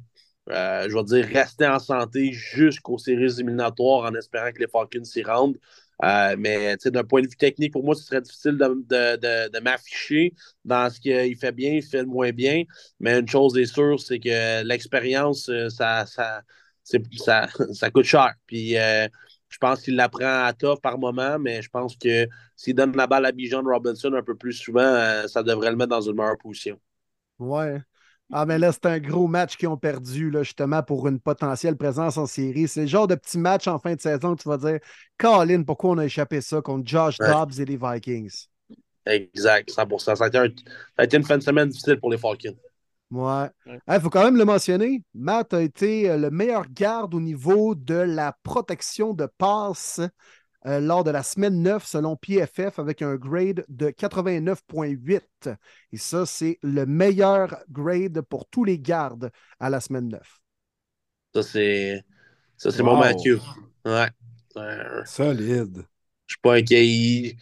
Speaker 5: euh, je dire, rester en santé jusqu'aux séries éliminatoires en espérant que les Falcons s'y rendent. Euh, mais d'un point de vue technique, pour moi, ce serait difficile de, m'afficher dans ce qu'il fait bien, il fait moins bien. Mais une chose est sûre, c'est que l'expérience, euh, ça, ça, ça, coûte cher. Puis euh, je pense qu'il l'apprend à top par moment, mais je pense que s'il donne la balle à Bijan Robinson un peu plus souvent, ça devrait le mettre dans une meilleure position.
Speaker 1: Ouais. Ah, mais là, c'est un gros match qu'ils ont perdu, là, justement, pour une potentielle présence en série. C'est le genre de petit match en fin de saison que tu vas dire Colin, pourquoi on a échappé ça contre Josh Dobbs et les Vikings?
Speaker 5: Exact, 100%. Ça a, été ça a été une fin de semaine difficile pour les Falcons.
Speaker 1: Ouais. Il faut quand même le mentionner. Matt a été euh, le meilleur garde au niveau de la protection de passe euh, lors de la semaine 9 selon PFF avec un grade de 89.8. Et ça, c'est le meilleur grade pour tous les gardes à la semaine 9.
Speaker 5: Ça, c'est, ça, c'est mon Mathieu. Ouais.
Speaker 4: Solide.
Speaker 5: Je suis pas inquiet.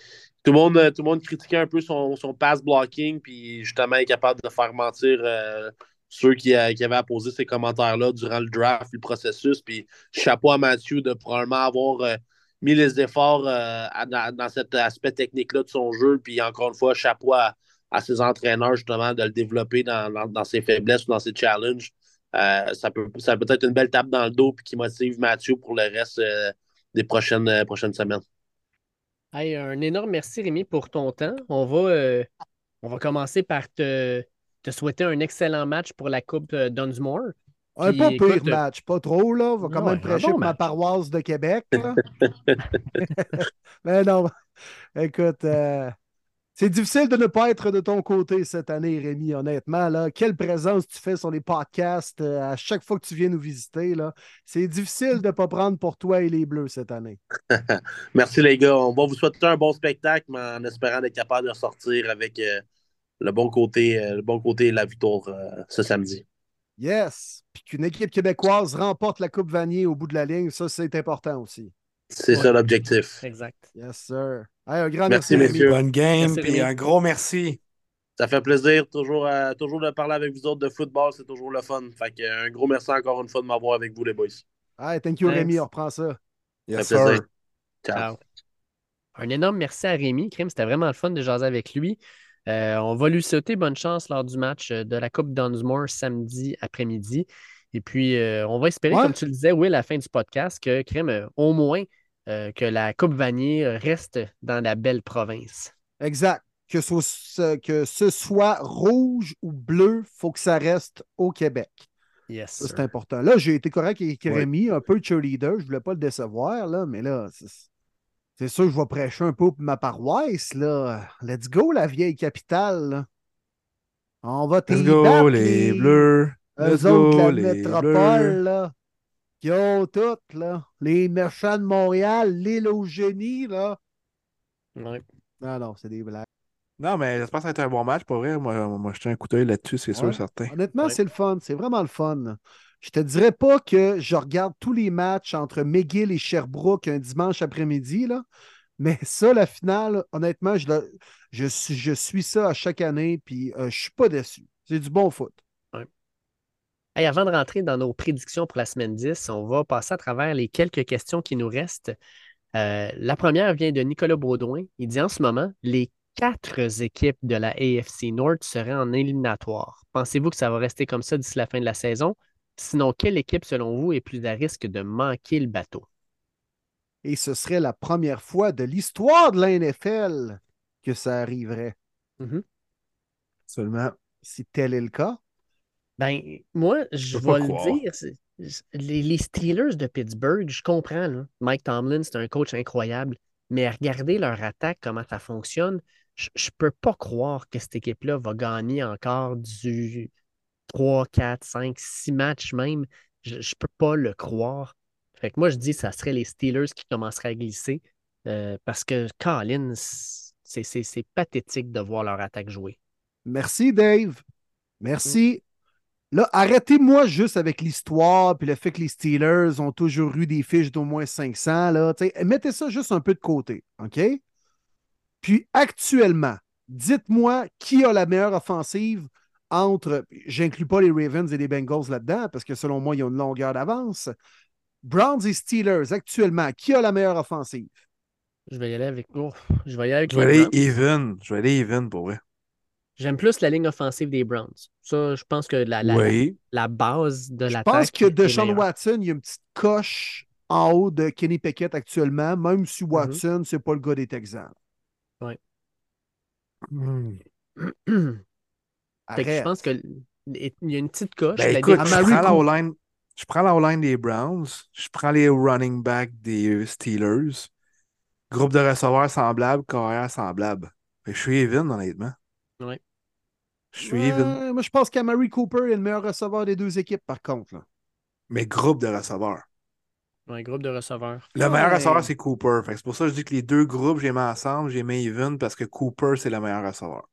Speaker 5: Tout le, monde, tout le monde critiquait un peu son, son pass blocking, puis justement, il est capable de faire mentir euh, ceux qui, euh, qui, avaient apposé ces commentaires-là durant le draft, le processus. Puis chapeau à Mathieu de probablement avoir mis les efforts euh, dans, cet aspect technique-là de son jeu. Puis encore une fois, chapeau à, ses entraîneurs justement de le développer dans, ses faiblesses ou dans ses challenges. Euh, ça, peut, être une belle tape dans le dos puis qui motive Mathieu pour le reste euh, des prochaines, semaines.
Speaker 3: Un énorme merci, Rémi, pour ton temps. On va, on va commencer par te, te souhaiter un excellent match pour la Coupe Dunsmore.
Speaker 1: Un pas pire
Speaker 3: écoute,
Speaker 1: match, pas trop, là. On va quand même prêcher
Speaker 3: bon
Speaker 1: pour ma paroisse de Québec. là. Mais non, écoute, euh, c'est difficile de ne pas être de ton côté cette année, Rémi, honnêtement. Là. Quelle présence tu fais sur les podcasts euh, à chaque fois que tu viens nous visiter. Là. C'est difficile de ne pas prendre pour toi et les Bleus cette année.
Speaker 5: Merci les gars. On va vous souhaiter un bon spectacle, mais en espérant être capable de sortir avec euh, le bon côté, euh, le bon côté et la victoire euh, ce samedi.
Speaker 1: Yes! Puis qu'une équipe québécoise remporte la Coupe Vanier au bout de la ligne, ça, c'est important aussi.
Speaker 5: C'est
Speaker 3: Ouais.
Speaker 5: ça l'objectif.
Speaker 3: Exact.
Speaker 1: Yes, sir. Hey, un grand
Speaker 5: Merci,
Speaker 1: merci,
Speaker 5: messieurs.
Speaker 4: Bonne game,
Speaker 3: Merci,
Speaker 4: puis un gros merci.
Speaker 5: Ça fait plaisir toujours, euh, toujours de parler avec vous autres de football. C'est toujours le fun. Fait que, un gros merci encore une fois de m'avoir avec vous, les boys.
Speaker 1: Hey, thank you,
Speaker 3: Thanks.
Speaker 1: Rémi. On reprend ça.
Speaker 4: Yes,
Speaker 5: Ça fait plaisir.
Speaker 4: sir.
Speaker 5: Ciao.
Speaker 3: Ciao. Un énorme merci à Rémi. Crime, c'était vraiment le fun de jaser avec lui. Euh, on va lui souhaiter bonne chance lors du match euh, de la Coupe Dunsmore samedi après-midi. Et puis, euh, on va espérer,
Speaker 1: Ouais.
Speaker 3: comme tu le disais, Will, à la fin du podcast, que Crime, euh, au moins, euh, que la Coupe Vanier reste dans la belle province.
Speaker 1: Exact. Que ce, que ce soit rouge ou bleu, il faut que ça reste au Québec.
Speaker 3: Yes.
Speaker 1: Ça, c'est important. Là, j'ai été correct avec
Speaker 4: Ouais.
Speaker 1: Rémi, un peu cheerleader. Je ne voulais pas le décevoir, là, mais là, c'est c'est sûr que je vais prêcher un peu pour ma paroisse. Là. Let's go, la vieille capitale. là. On va
Speaker 4: Let's go,
Speaker 1: battre,
Speaker 4: les bleus. Let's
Speaker 1: Eux autres,
Speaker 4: go,
Speaker 1: la
Speaker 4: les
Speaker 1: métropole,
Speaker 4: bleus.
Speaker 1: là, qui ont toutes, là. Les méchants de Montréal, l'île au génie, là.
Speaker 3: Ouais.
Speaker 1: Non, non, c'est des blagues.
Speaker 4: Non, mais j'espère que ça va être un bon match, pour vrai. Moi, moi je tiens un coup d'œil là-dessus, c'est sûr,
Speaker 1: Ouais.
Speaker 4: certain.
Speaker 1: Honnêtement,
Speaker 3: Ouais.
Speaker 1: c'est le fun. C'est vraiment le fun. Je te dirais pas que je regarde tous les matchs entre McGill et Sherbrooke un dimanche après-midi. Mais ça, la finale, honnêtement, je, suis, ça à chaque année, puis euh, je suis pas déçu. C'est du bon foot.
Speaker 3: Avant de rentrer dans nos prédictions pour la semaine 10, on va passer à travers les quelques questions qui nous restent. Euh, la première vient de Nicolas Baudouin. Il dit en ce moment, les quatre équipes de la AFC North seraient en éliminatoire. Pensez-vous que ça va rester comme ça d'ici la fin de la saison? Sinon, quelle équipe, selon vous, est plus à risque de manquer le bateau?
Speaker 1: Et ce serait la première fois de l'histoire de la NFL que ça arriverait.
Speaker 4: Seulement.
Speaker 1: Si tel est le cas.
Speaker 3: Ben, moi, je vais le
Speaker 4: croire.
Speaker 3: dire. Les, les Steelers de Pittsburgh, je comprends. là. Mike Tomlin, c'est un coach incroyable. Mais regardez leur attaque, comment ça fonctionne. Je ne peux pas croire que cette équipe-là va gagner encore du 3, 4, 5, 6 matchs même. Je ne peux pas le croire. Fait que moi, je dis que ça serait les Steelers qui commenceraient à glisser. euh, parce que Collins, c'est pathétique de voir leur attaque jouer.
Speaker 1: Merci, Dave. Merci. Là, arrêtez-moi juste avec l'histoire puis le fait que les Steelers ont toujours eu des fiches d'au moins 500. Là, mettez ça juste un peu de côté, OK? Puis actuellement, dites-moi qui a la meilleure offensive entre, j'inclus pas les Ravens et les Bengals là-dedans, parce que selon moi, ils ont une longueur d'avance. Browns et Steelers, actuellement, qui a la meilleure offensive?
Speaker 3: Je vais y aller avec. oh, je vais y aller avec
Speaker 4: Je vais aller
Speaker 3: Browns.
Speaker 4: even. Je vais aller even, pour vrai.
Speaker 3: J'aime plus la ligne offensive des Browns. Ça, je pense que la, la,
Speaker 4: Oui.
Speaker 3: la base de
Speaker 1: Je pense que Deshaun
Speaker 3: meilleure.
Speaker 1: Watson, il y a une petite coche en haut de Kenny Pickett actuellement, même si
Speaker 3: Mhm.
Speaker 1: Watson, c'est pas le gars des Texans.
Speaker 4: Hmm.
Speaker 3: Fait que je pense que il y a une petite coche.
Speaker 4: Ben écoute, je prends, la. O-line, je prends la O-line des Browns, je prends les running backs des Steelers, groupe de receveurs semblables, carrière semblable. Je suis even, honnêtement.
Speaker 3: Ouais.
Speaker 4: Je suis even.
Speaker 1: Moi, je pense qu'Amari Cooper est le meilleur receveur des deux équipes, par contre. là.
Speaker 4: Mais groupe de receveurs.
Speaker 3: un groupe de receveurs.
Speaker 4: Le meilleur
Speaker 1: Ouais.
Speaker 4: receveur, c'est Cooper. C'est pour ça que je dis que les deux groupes, j'ai mis ensemble, j'ai mis even parce que Cooper, c'est le meilleur receveur.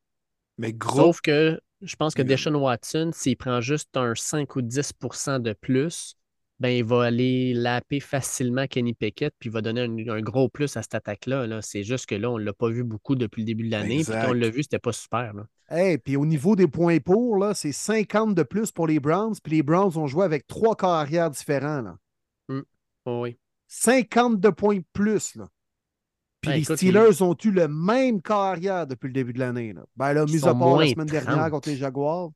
Speaker 4: Mais groupe,
Speaker 3: Sauf que je pense que. Deshaun Watson, s'il prend juste un 5 ou 10% de plus, ben, il va aller laper facilement Kenny Pickett puis il va donner un, un gros plus à cette attaque-là. Là. C'est juste que là, on ne l'a pas vu beaucoup depuis le début de l'année. Puis quand on l'a vu, c'était pas super. Là.
Speaker 1: Hey, puis au niveau des points pour, là, c'est 50 de plus pour les Browns, puis les Browns ont joué avec trois corps arrière différents. Là.
Speaker 3: Oh oui.
Speaker 1: 50 de points de plus. Là. Puis
Speaker 3: Ben,
Speaker 1: les
Speaker 3: écoute,
Speaker 1: Steelers ont eu le même corps arrière depuis le début de l'année. là. Ben là,
Speaker 3: Ils
Speaker 1: mis à part la semaine dernière
Speaker 3: 30.
Speaker 1: contre les Jaguars.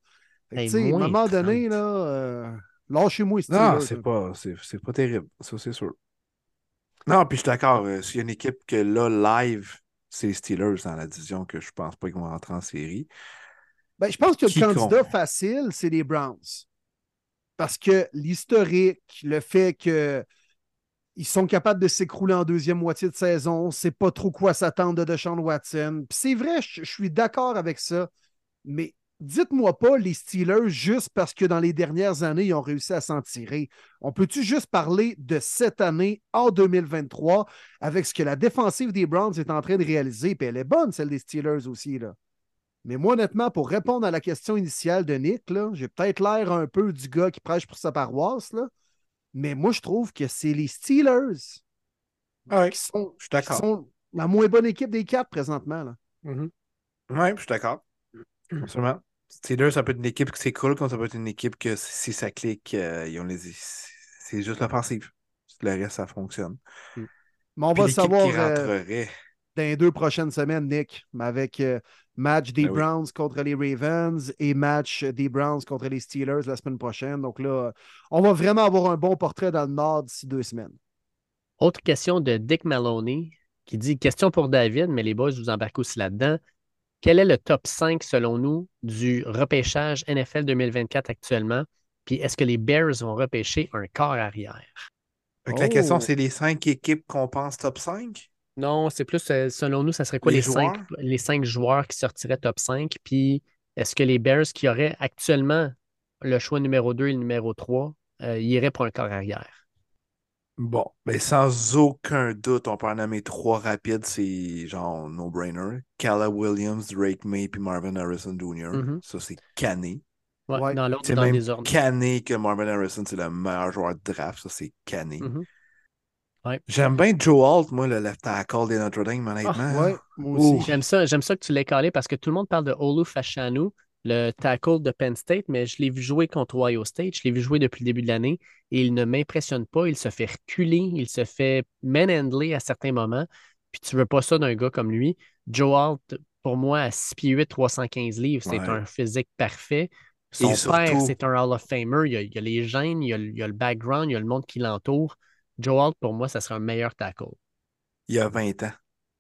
Speaker 3: Hey,
Speaker 1: tu sais, à un moment donné,
Speaker 3: 30.
Speaker 1: là, euh, lâchez-moi les Steelers.
Speaker 4: non, c'est
Speaker 1: là.
Speaker 4: pas, c'est, c'est pas terrible. Ça, c'est sûr. Non, puis je suis d'accord. euh, S'il y a une équipe que là, live, c'est les Steelers dans la division que je pense pas qu'ils vont rentrer en série.
Speaker 1: Ben, je pense que le candidat facile, c'est les Browns. Parce que l'historique, le fait que ils sont capables de s'écrouler en deuxième moitié de saison, c'est pas trop quoi s'attendre de Deshaun Watson. C'est vrai, je, suis d'accord avec ça, mais dites-moi pas les Steelers juste parce que dans les dernières années, ils ont réussi à s'en tirer. On peut-tu juste parler de cette année en 2023 avec ce que la défensive des Browns est en train de réaliser? Puis elle est bonne, celle des Steelers aussi, là. Mais moi, honnêtement, pour répondre à la question initiale de Nick, j'ai peut-être l'air un peu du gars qui prêche pour sa paroisse, mais moi, je trouve que c'est les Steelers
Speaker 4: Ouais,
Speaker 1: qui sont,
Speaker 4: je suis
Speaker 1: qui
Speaker 4: d'accord.
Speaker 1: sont la moins bonne équipe des quatre présentement. Là.
Speaker 3: Mhm.
Speaker 4: Ouais, je suis d'accord. Absolument. Steelers, ça peut être une équipe qui s'écroule, comme ça peut être une équipe que si ça clique, euh, ils ont les... c'est juste l'offensive. Le reste, ça fonctionne.
Speaker 1: Mais on
Speaker 4: Puis
Speaker 1: va savoir
Speaker 4: qui
Speaker 1: euh,
Speaker 4: rentrerait.
Speaker 1: Dans les deux prochaines semaines, Nick, avec euh, match des
Speaker 4: Ben oui.
Speaker 1: Browns contre les Ravens et match des Browns contre les Steelers la semaine prochaine. Donc là, on va vraiment avoir un bon portrait dans le Nord d'ici deux semaines.
Speaker 3: Autre question de Dick Maloney qui dit Question pour David, mais les boys, vous embarquez aussi là-dedans. Quel est le top 5 selon nous du repêchage NFL 2024 actuellement? Puis est-ce que les Bears vont repêcher un corps arrière?
Speaker 4: La
Speaker 1: Oh.
Speaker 4: question, c'est les cinq équipes qu'on pense top 5?
Speaker 3: Non, c'est plus euh, selon nous, ça serait quoi
Speaker 4: Les
Speaker 3: les, cinq,
Speaker 4: joueurs?
Speaker 3: les cinq joueurs qui sortiraient top 5? Puis est-ce que les Bears qui auraient actuellement le choix numéro 2 et le numéro 3 euh, iraient pour un corps arrière?
Speaker 4: Bon, mais sans aucun doute, on peut en nommer trois rapides, c'est genre no-brainer. Calla Williams, Drake May puis Marvin Harrison Jr.
Speaker 3: Mhm.
Speaker 4: Ça, c'est cané.
Speaker 3: Ouais,
Speaker 1: Ouais.
Speaker 3: Dans l'ordre,
Speaker 4: C'est
Speaker 3: dans
Speaker 4: même
Speaker 3: les ordres.
Speaker 4: cané que Marvin Harrison, c'est le meilleur joueur de draft. Ça, c'est cané. J'aime bien Joe Alt, moi, le left tackle des Notre Dame, honnêtement.
Speaker 1: Ah, Ouais, moi
Speaker 4: Ouh.
Speaker 1: aussi.
Speaker 3: J'aime ça, j'aime ça que tu l'aies calé parce que tout le monde parle de Olu Fashanu, le tackle de Penn State, mais je l'ai vu jouer contre Ohio State, je l'ai vu jouer depuis le début de l'année et il ne m'impressionne pas. Il se fait reculer, il se fait manhandler à certains moments. Puis tu veux pas ça d'un gars comme lui. Joe Alt, pour moi, à 6 pieds 8, 315 livres, c'est
Speaker 4: Ouais.
Speaker 3: un physique parfait. Son
Speaker 4: Et
Speaker 3: père,
Speaker 4: surtout-
Speaker 3: c'est un Hall of Famer. Il y a, les gènes, il y a, le- il y a le background, il y a le monde qui l'entoure. Joe Alt, pour moi, ça serait un meilleur tackle.
Speaker 4: Il y a 20 ans.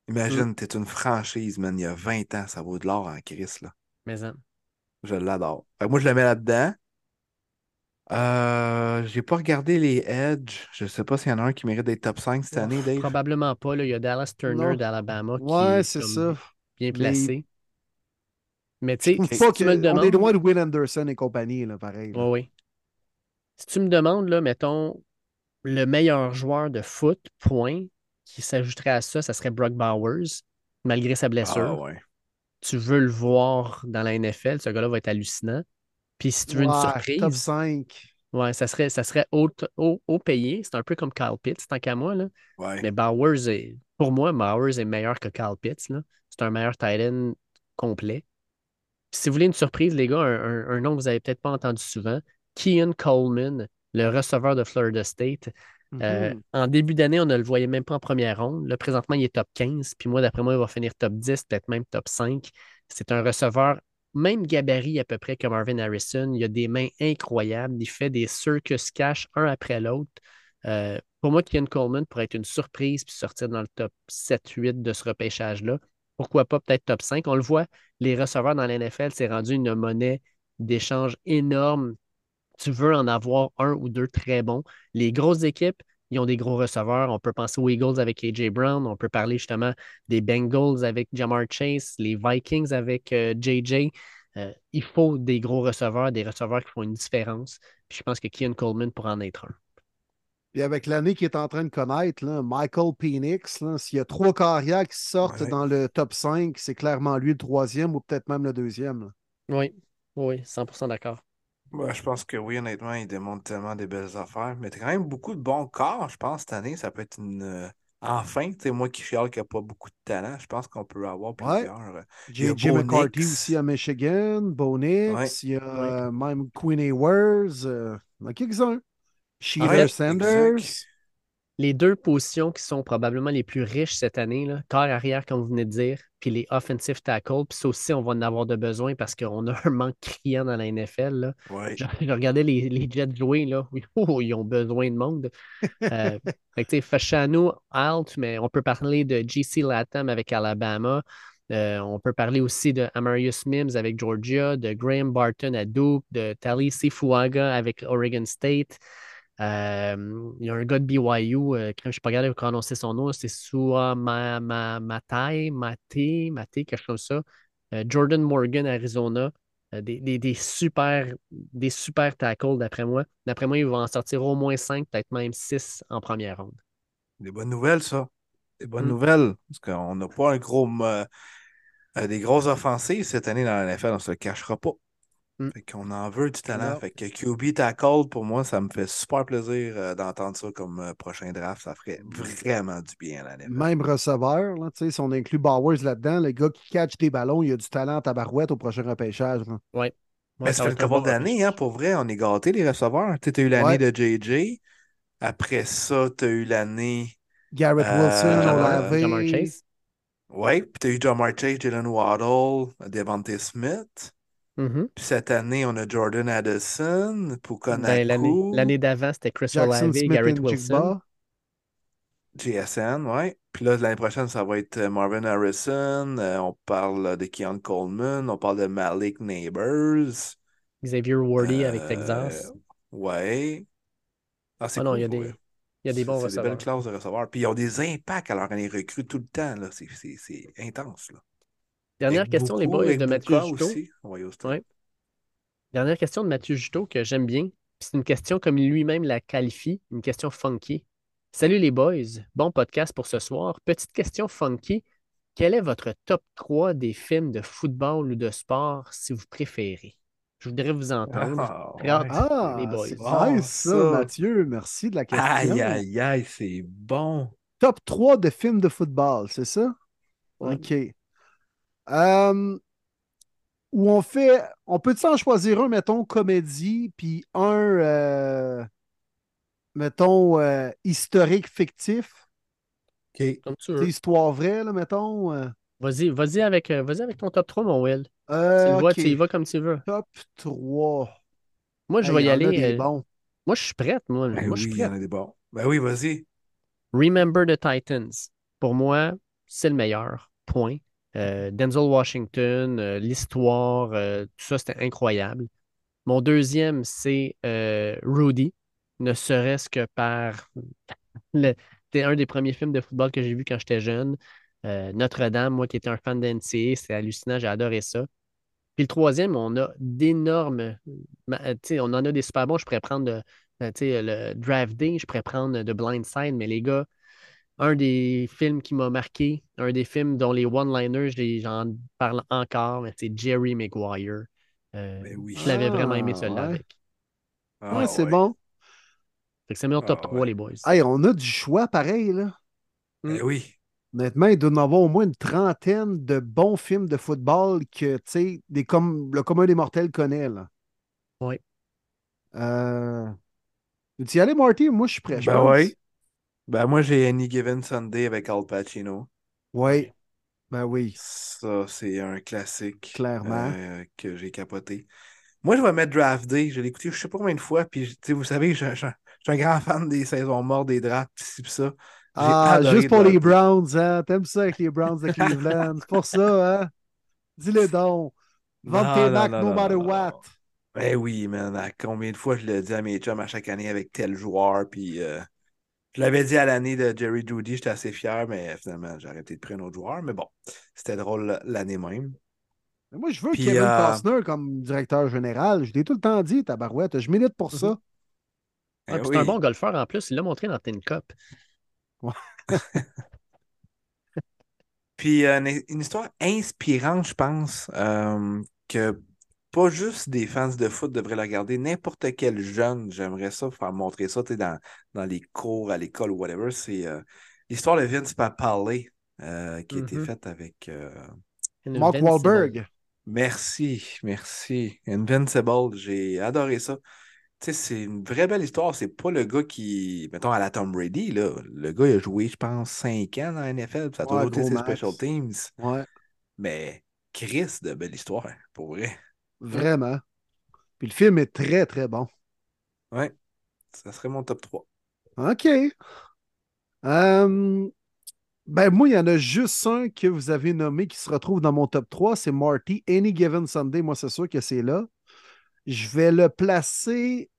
Speaker 3: Mm.
Speaker 4: Imagine, t'es une franchise, man. Il y a 20 ans, ça vaut de l'or en Chris, là.
Speaker 3: Mais hein,
Speaker 4: Je l'adore. Moi, je le mets là-dedans. Euh, j'ai pas regardé les Edge. Je sais pas s'il y en a un qui mérite d'être top 5 cette année, Dave.
Speaker 3: probablement pas. Là. Il y a Dallas Turner d'Alabama qui
Speaker 1: Ouais,
Speaker 3: est
Speaker 1: c'est
Speaker 3: comme
Speaker 1: ça.
Speaker 3: bien
Speaker 1: Mais-
Speaker 3: placé. Mais tu
Speaker 1: Je trouve
Speaker 3: sais, si tu me le
Speaker 1: que- on
Speaker 3: demandes.
Speaker 1: est loin de Will Anderson et compagnie, là, pareil. là.
Speaker 3: Oui. Si tu me demandes, là, mettons, le meilleur joueur de foot, point, qui s'ajouterait à ça, ça serait Brock Bowers, malgré sa blessure.
Speaker 4: Ah ouais.
Speaker 3: Tu veux le voir dans la NFL, ce gars-là va être hallucinant. Puis si tu veux une surprise,
Speaker 1: Top 5.
Speaker 3: ouais, ça serait, ça serait haut, haut, haut payé. C'est un peu comme Kyle Pitts, tant qu'à moi. Là.
Speaker 4: Ouais.
Speaker 3: Mais Bowers, est, pour moi, Bowers est meilleur que Kyle Pitts. là. C'est un meilleur tight end complet. Puis si vous voulez une surprise, les gars, un, un- un nom que vous n'avez peut-être pas entendu souvent, Kean Coleman, le receveur de Florida State. Euh,
Speaker 1: Mhm.
Speaker 3: En début d'année, on ne le voyait même pas en première ronde. Là, présentement, il est top 15. Puis moi, d'après moi, il va finir top 10, peut-être même top 5. C'est un receveur, même gabarit à peu près que Marvin Harrison. Il a des mains incroyables. Il fait des circus cash un après l'autre. Euh, pour moi, Kian Coleman pourrait être une surprise puis sortir dans le top 7-8 de ce repêchage-là. Pourquoi pas peut-être top 5? On le voit, les receveurs dans la NFL, c'est rendu une monnaie d'échange énorme. Tu veux en avoir un ou deux très bons. Les grosses équipes, ils ont des gros receveurs. On peut penser aux Eagles avec A.J. Brown. On peut parler justement des Bengals avec Jamar Chase, les Vikings avec euh, J.J. Euh, il faut des gros receveurs, des receveurs qui font une différence. Puis je pense que Kian Coleman pourra en être un.
Speaker 1: Puis avec l'année qu'il est en train de connaître, là, Michael Penix, s'il y a trois carrières qui sortent
Speaker 4: Ouais.
Speaker 1: dans le top 5, c'est clairement lui le troisième ou peut-être même le deuxième. là.
Speaker 3: Oui, oui, 100% d'accord.
Speaker 4: Ouais, je pense que oui, honnêtement, il démontre tellement des belles affaires. Mais t'as quand même beaucoup de bons corps, je pense, cette année. Ça peut être une. euh, Enfin, tu sais, moi qui chiale qu'il n'y a pas beaucoup de talent, je pense qu'on peut avoir
Speaker 1: Ouais.
Speaker 4: plusieurs. euh, y a
Speaker 1: J.J. McCarthy aussi à Michigan, Bo Nix,
Speaker 4: Ouais.
Speaker 1: il y a euh, même Queen Ewers, euh, il y en a quelques-uns. Sheeter
Speaker 4: Ouais,
Speaker 1: Sanders.
Speaker 4: exact.
Speaker 3: Les deux positions qui sont probablement les plus riches cette année, là, corps arrière, comme vous venez de dire, puis les offensive tackles. Puis ça aussi, on va en avoir de besoin parce qu'on a un manque criant dans la NFL. Là.
Speaker 4: Ouais.
Speaker 3: Je, je regardais les, les Jets jouer, là. Oh, ils ont besoin de monde. Euh, fait que, Fashanu, out, mais on peut parler de GC Latam avec Alabama. Euh, on peut parler aussi de Amarius Mims avec Georgia, de Graham Barton à Duke, de Tali Sifuaga avec Oregon State. Euh, il y a un gars de BYU, euh, je ne suis pas capable de prononcer son nom, c'est Sua Ma, Ma, Matai, Maté, Maté, quelque chose comme ça. Euh, Jordan Morgan, Arizona. Des, des- des super, des super tackles, d'après moi. D'après moi, ils vont en sortir au moins 5, peut-être même 6 en première ronde.
Speaker 4: Des bonnes nouvelles, ça. Des bonnes
Speaker 3: Mm.
Speaker 4: nouvelles. Parce qu'on n'a pas un gros, euh, des grosses offensives cette année dans la NFL, on ne se le cachera pas.
Speaker 3: Mm.
Speaker 4: Fait qu'on en veut du talent. Fait que QB tackle, pour moi, ça me fait super plaisir euh, d'entendre ça comme euh, prochain draft. Ça ferait vraiment du bien à la NFL.
Speaker 1: Même receveur, là, tu sais, si on inclut Bowers là-dedans, le gars qui catch des ballons, il a du talent à tabarouette au prochain repêchage.
Speaker 4: Ben,
Speaker 3: Ouais,
Speaker 4: ça fait une couple
Speaker 3: bon
Speaker 4: d'années, hein, pour vrai. On est gâtés, les receveurs. Tu as eu l'année
Speaker 1: Ouais.
Speaker 4: de JJ. Après ça, tu as eu l'année.
Speaker 1: Garrett
Speaker 4: Euh,
Speaker 1: Wilson, on
Speaker 4: Jamar-
Speaker 1: l'avait.
Speaker 4: Ouais, puis tu as eu Jamar Chase, Jalen Waddle, Devontae Smith.
Speaker 3: Mhm.
Speaker 4: Puis cette année, on a Jordan Addison, Puka
Speaker 3: Ben, l'année, d'avant, c'était Chris
Speaker 1: Jackson
Speaker 3: Olave,
Speaker 1: Smith
Speaker 3: Garrett Wilson.
Speaker 4: JSN, ouais. Puis là, l'année prochaine, ça va être euh, Marvin Harrison. euh, on parle de Keon Coleman. On parle de Malik Neighbors.
Speaker 3: Xavier Wardy avec
Speaker 4: Euh,
Speaker 3: Texas.
Speaker 4: Ouais. Ah, c'est
Speaker 3: Ah non, il y a
Speaker 4: pour
Speaker 3: des, il y a des
Speaker 4: C'est-
Speaker 3: bons
Speaker 4: c'est des belles
Speaker 3: receveurs.
Speaker 4: classes de receveurs. Puis ils ont des impacts alors qu'on les recrute tout le temps. là. C'est c'est- c'est intense. Là.
Speaker 3: Dernière
Speaker 4: Avec
Speaker 3: question, les boys, de Mathieu Juteau.
Speaker 4: Ouais.
Speaker 3: Dernière question de Mathieu Juteau que j'aime bien. C'est une question comme lui-même la qualifie, une question funky. Salut les boys, bon podcast pour ce soir. Petite question funky. Quel est votre top 3 des films de football ou de sport si vous préférez? Je voudrais vous entendre.
Speaker 4: Ah, ouais.
Speaker 1: Ah,
Speaker 3: Les boys.
Speaker 1: c'est
Speaker 4: Bon,
Speaker 1: nice, ça,
Speaker 4: ça.
Speaker 1: Mathieu. Merci de la question.
Speaker 4: Aïe, aïe, aïe, c'est bon.
Speaker 1: Top 3 de films de football, c'est ça?
Speaker 3: Ouais.
Speaker 1: OK. Euh, où on fait. On peut-tu en choisir un, mettons, comédie, puis un, euh, mettons, euh, historique fictif?
Speaker 4: OK.
Speaker 3: Comme tu veux.
Speaker 1: histoire vraie, là, mettons.
Speaker 3: Vas-y, vas-y avec, vas-y avec ton top 3, mon Will. Tu
Speaker 1: Euh,
Speaker 3: le vois,
Speaker 1: OK.
Speaker 3: tu y vas comme tu veux.
Speaker 1: Top 3.
Speaker 3: Moi, je
Speaker 1: Hey,
Speaker 3: vais y
Speaker 1: il en a
Speaker 3: aller.
Speaker 1: des
Speaker 3: euh,
Speaker 1: bons.
Speaker 3: Moi, je suis prête, moi.
Speaker 4: Ben
Speaker 3: moi, je suis
Speaker 4: il y en
Speaker 3: prête.
Speaker 4: a des bons. Ben oui, vas-y.
Speaker 3: Remember the Titans. Pour moi, c'est le meilleur. Point. Euh, Denzel Washington, euh, l'histoire, euh, tout ça, c'était incroyable. Mon deuxième, c'est Rudy, ne serait-ce que par. le- C'était un des premiers films de football que j'ai vu quand j'étais jeune. Notre-Dame, moi qui étais un fan d'NCA, c'est hallucinant, j'ai adoré ça. Puis le troisième, on a d'énormes. On en a des super bons. Je pourrais prendre tu sais, le Draft Day, je pourrais prendre de Blindside, mais les gars, un des films qui m'a marqué, un des films dont les one-liners, j'en parle encore, mais c'est Jerry Maguire. Euh,
Speaker 4: Ben oui.
Speaker 3: je l'avais vraiment aimé
Speaker 1: Ah,
Speaker 3: celui-là
Speaker 1: ouais.
Speaker 3: avec.
Speaker 4: Ah,
Speaker 1: ouais, c'est bon.
Speaker 3: Fait que c'est mon top
Speaker 4: Ah,
Speaker 3: 3,
Speaker 4: ouais.
Speaker 3: les boys.
Speaker 1: Hey, on a du choix pareil, là.
Speaker 4: Ben oui.
Speaker 1: Honnêtement, il doit y en avoir au moins une trentaine de bons films de football que, tu sais, des comme, le commun des mortels connaît, là.
Speaker 3: Oui.
Speaker 1: Euh... Tu y aller, Marty? Moi, je suis prêt.
Speaker 4: Ben oui. Ben moi, j'ai Any Given Sunday avec Al Pacino.
Speaker 1: Oui. Ben oui.
Speaker 4: Ça, c'est un classique
Speaker 1: Clairement.
Speaker 4: euh, que j'ai capoté. Moi, je vais mettre Draft Day. Je l'ai écouté je sais pas combien de fois. Puis, tu sais, vous savez, je, je- je suis un grand fan des saisons mortes, des drafts, pis ci, pis ça.
Speaker 1: Ah, juste pour les. Browns, hein? T'aimes ça avec les Browns de Cleveland? C'est pour ça, hein? Dis-le donc.
Speaker 4: Non,
Speaker 1: tes
Speaker 4: non,
Speaker 1: no matter what.
Speaker 4: Ben oui, man. À combien de fois je le dis à mes chums à chaque année avec tel joueur, puis euh, je l'avais dit à l'année de Jerry Judy, j'étais assez fier, mais finalement, j'ai arrêté de prendre un autre joueur. Mais bon, c'était drôle l'année même.
Speaker 1: Mais Moi, je veux
Speaker 4: Puis,
Speaker 1: Kevin
Speaker 4: euh,
Speaker 1: Costner comme directeur général. Je l'ai tout le temps dit, tabarouette. Je milite pour ça.
Speaker 3: Ah,
Speaker 4: Ben
Speaker 3: puis C'est un bon golfeur en plus, il l'a montré dans Tin Cup.
Speaker 4: Puis euh, une, une histoire inspirante, je pense, euh, que pas juste des fans de foot devraient la regarder, n'importe quel jeune, j'aimerais ça, faire montrer ça dans, dans les cours, à l'école ou whatever. C'est euh, l'histoire de Vince Papale euh, qui a été
Speaker 3: Mhm.
Speaker 4: faite avec. euh,
Speaker 1: Mark. Wahlberg.
Speaker 4: Merci, merci. Invincible, j'ai adoré ça. c'est une vraie belle histoire. C'est pas le gars qui, mettons, à la Tom Brady, là. Le gars, il a joué, je pense, 5 ans dans la NFL, puis ça a
Speaker 1: Ouais,
Speaker 4: toujours été
Speaker 1: gros
Speaker 4: ses special teams.
Speaker 1: Ouais,
Speaker 4: Mais Chris, de belle histoire, pour vrai.
Speaker 1: Vraiment. Puis le film est très, très bon.
Speaker 4: Ouais. Ça serait mon top 3.
Speaker 1: OK. Euh, ben, moi, il y en a juste un que vous avez nommé qui se retrouve dans mon top 3, c'est Marty. Any Given Sunday, moi, c'est sûr que c'est là. Je vais le placer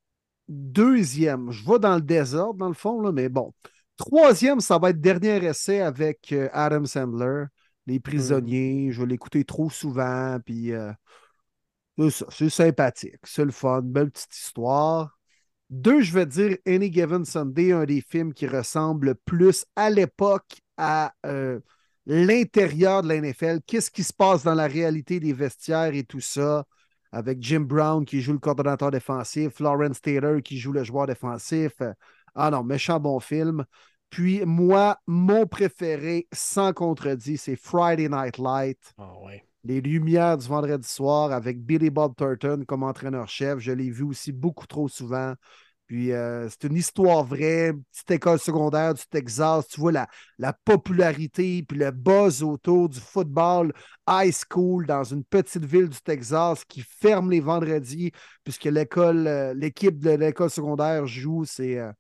Speaker 1: deuxième. Je vais dans le désordre, dans le fond, là, mais bon. Troisième, ça va être dernier essai avec euh, Adam Sandler, Les prisonniers. Je vais l'écouter trop souvent, puis euh, c'est ça, c'est sympathique, c'est le fun, belle petite histoire. Deux, je vais dire Any Given Sunday, un des films qui ressemble plus à l'époque à euh, l'intérieur de la NFL. Qu'est-ce qui se passe dans la réalité des vestiaires et tout ça, avec Jim Brown qui joue le coordonnateur défensif, Florence Taylor qui joue le joueur défensif. Ah non, méchant bon film. Puis moi, mon préféré, sans contredit, c'est Friday Night Light.
Speaker 3: Ah ouais.
Speaker 1: Les Lumières du vendredi soir avec Billy Bob Thornton comme entraîneur-chef. Je l'ai vu aussi beaucoup trop souvent. Puis euh, c'est une histoire vraie, petite école secondaire du Texas. Tu vois la, la popularité puis le buzz autour du football high school dans une petite ville du Texas qui ferme les vendredis puisque l'école, euh, l'équipe de l'école secondaire joue. C'est euh,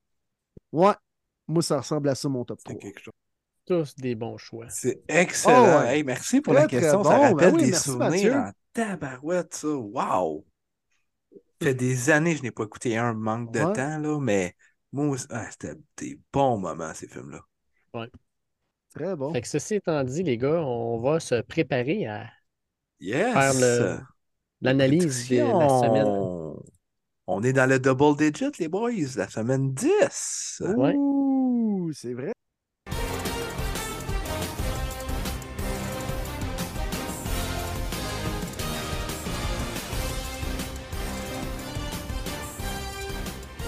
Speaker 1: ouais, moi ça ressemble à ça mon top 3.
Speaker 3: Tous des bons choix.
Speaker 4: C'est excellent.
Speaker 1: Oh, ouais.
Speaker 4: Hey, merci pour
Speaker 1: Très,
Speaker 4: la question. Ça
Speaker 1: bon. Ben
Speaker 4: rappelle
Speaker 1: oui,
Speaker 4: des
Speaker 1: merci,
Speaker 4: souvenirs
Speaker 1: Mathieu.
Speaker 4: en tabarouette, ça. Wow! Ça fait des années que je n'ai pas écouté un manque de
Speaker 1: Ouais.
Speaker 4: temps, là, mais moi, aussi- ah, c'était des bons moments, ces films-là.
Speaker 1: Très bon.
Speaker 3: Fait que ceci étant dit, les gars, on va se préparer à
Speaker 4: Yes!
Speaker 3: faire l'analyse de la semaine.
Speaker 4: On est dans le double digit, les boys, la semaine 10.
Speaker 3: Ouais.
Speaker 1: Ouh, c'est vrai.